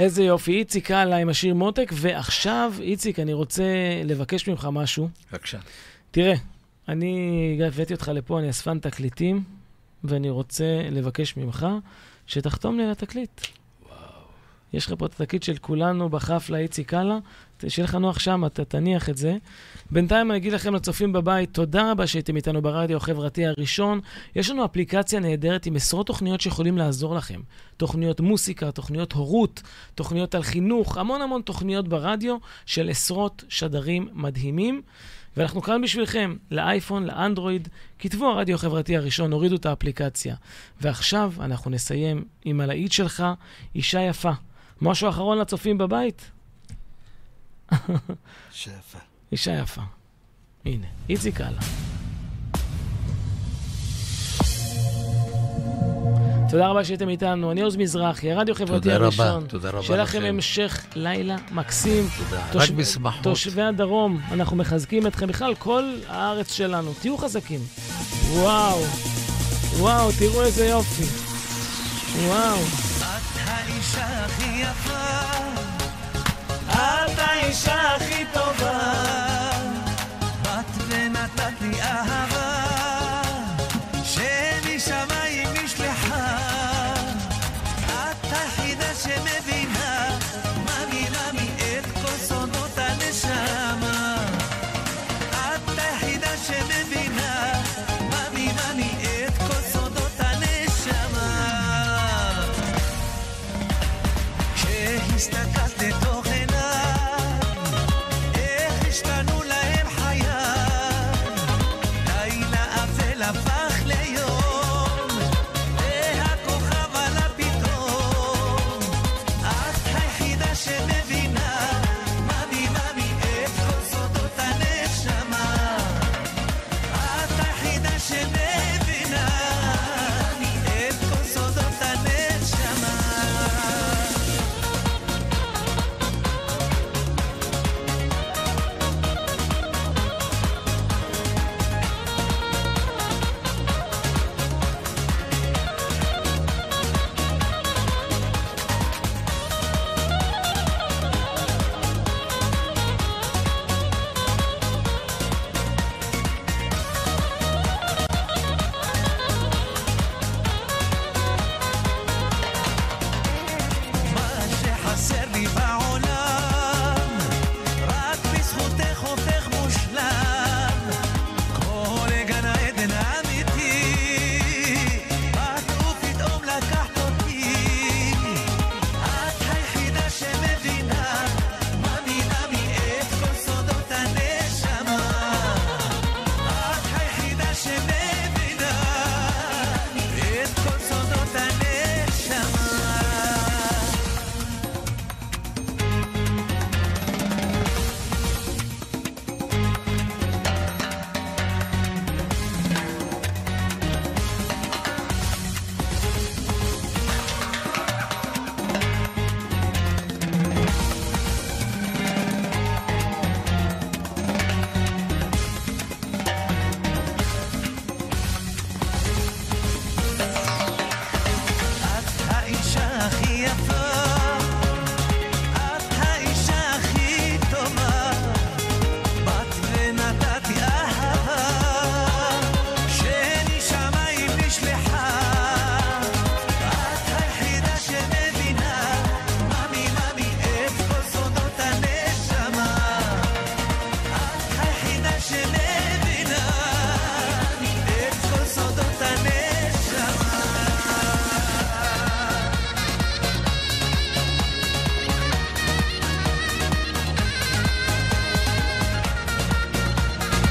איזה יופי, איציק הלאה עם השיר מותק, ועכשיו, איציק, אני רוצה לבקש ממך משהו. בבקשה. תראה, אני הבאתי אותך לפה, אני אספן תקליטים, ואני רוצה לבקש ממך שתחתום לי על התקליט. יש לך פה את התקליט של כולנו בחפלה איציק הלאה, שיהיה לך נוח שם, אתה תניח את זה. בינתיים אני אגיד לכם, לצופים בבית, תודה רבה שהייתם איתנו ברדיו החברתי הראשון. יש לנו אפליקציה נהדרת עם עשרות תוכניות שיכולים לעזור לכם. תוכניות מוסיקה, תוכניות הורות, תוכניות על חינוך, המון המון תוכניות ברדיו של עשרות שדרים מדהימים. ואנחנו כאן בשבילכם, לאייפון, לאנדרואיד, כתבו הרדיו החברתי הראשון, הורידו את האפליקציה. ועכשיו אנחנו נסיים עם הלהיט שלך, אישה יפה. משהו אחרון לצופים בבית? שפה. אישה יפה. הנה, איציק הלאה. תודה רבה שהייתם איתנו, אני עוז מזרחי, הרדיו החברתי תודה רבה, הראשון. תודה רבה שיהיה לכם לכם. המשך לילה מקסים. תודה. תוש- רק בשמחות. תושבי הדרום, אנחנו מחזקים אתכם, בכלל כל הארץ שלנו, תהיו חזקים. וואו, וואו, תראו איזה יופי. וואו. את האישה הכי יפה, את האישה הכי טובה. באת ונתת לי אהבה.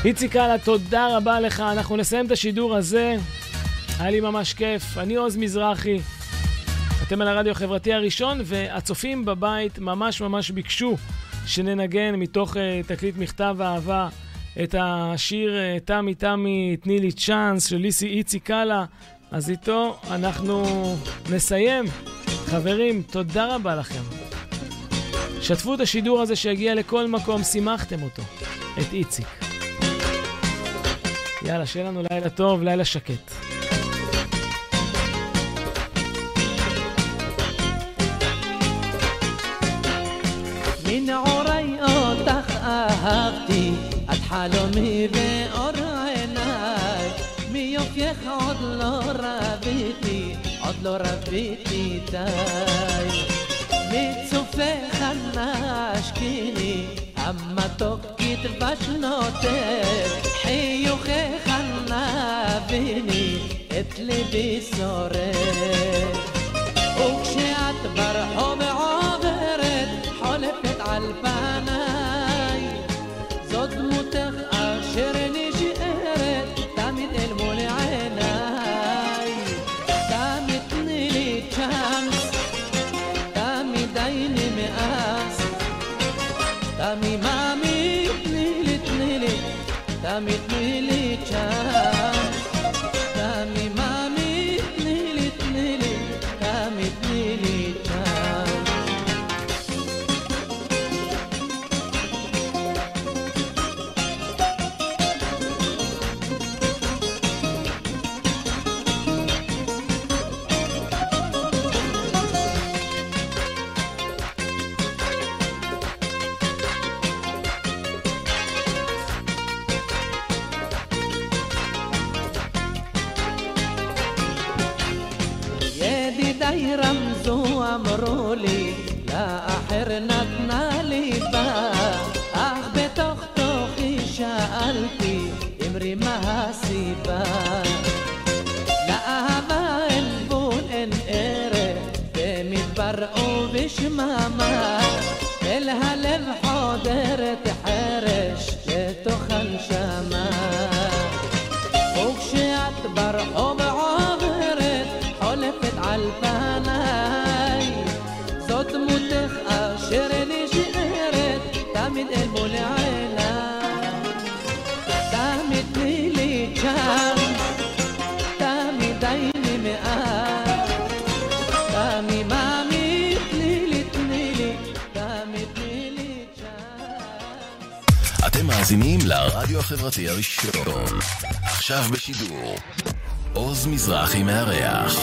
איציק קאלה, תודה רבה לך. אנחנו נסיים את השידור הזה. היה לי ממש כיף. אני עוז מזרחי. אתם על הרדיו החברתי הראשון, והצופים בבית ממש ממש ביקשו שננגן מתוך uh, תקליט מכתב אהבה את השיר uh, תמי תמי תני לי צ'אנס של ליסי איציק קאלה. אז איתו אנחנו נסיים. חברים, תודה רבה לכם. שתפו את השידור הזה שהגיע לכל מקום, שימחתם אותו, את איציק. יאללה, שיהיה לנו לילה טוב, לילה שקט. מנעורי אותך אהבתי, את חלומי ואור עיניי, מיופייך עוד לא רביתי, עוד לא רביתי די. מצופך נשקיני, המתוק أما تبكي تفشنوتك حيوخي خنابيني اتلبي وكشي وكشات برحب عبرت حلفت عالبنات לרדיו החברתי הראשון. עכשיו בשידור. עוז מזרחי מארח.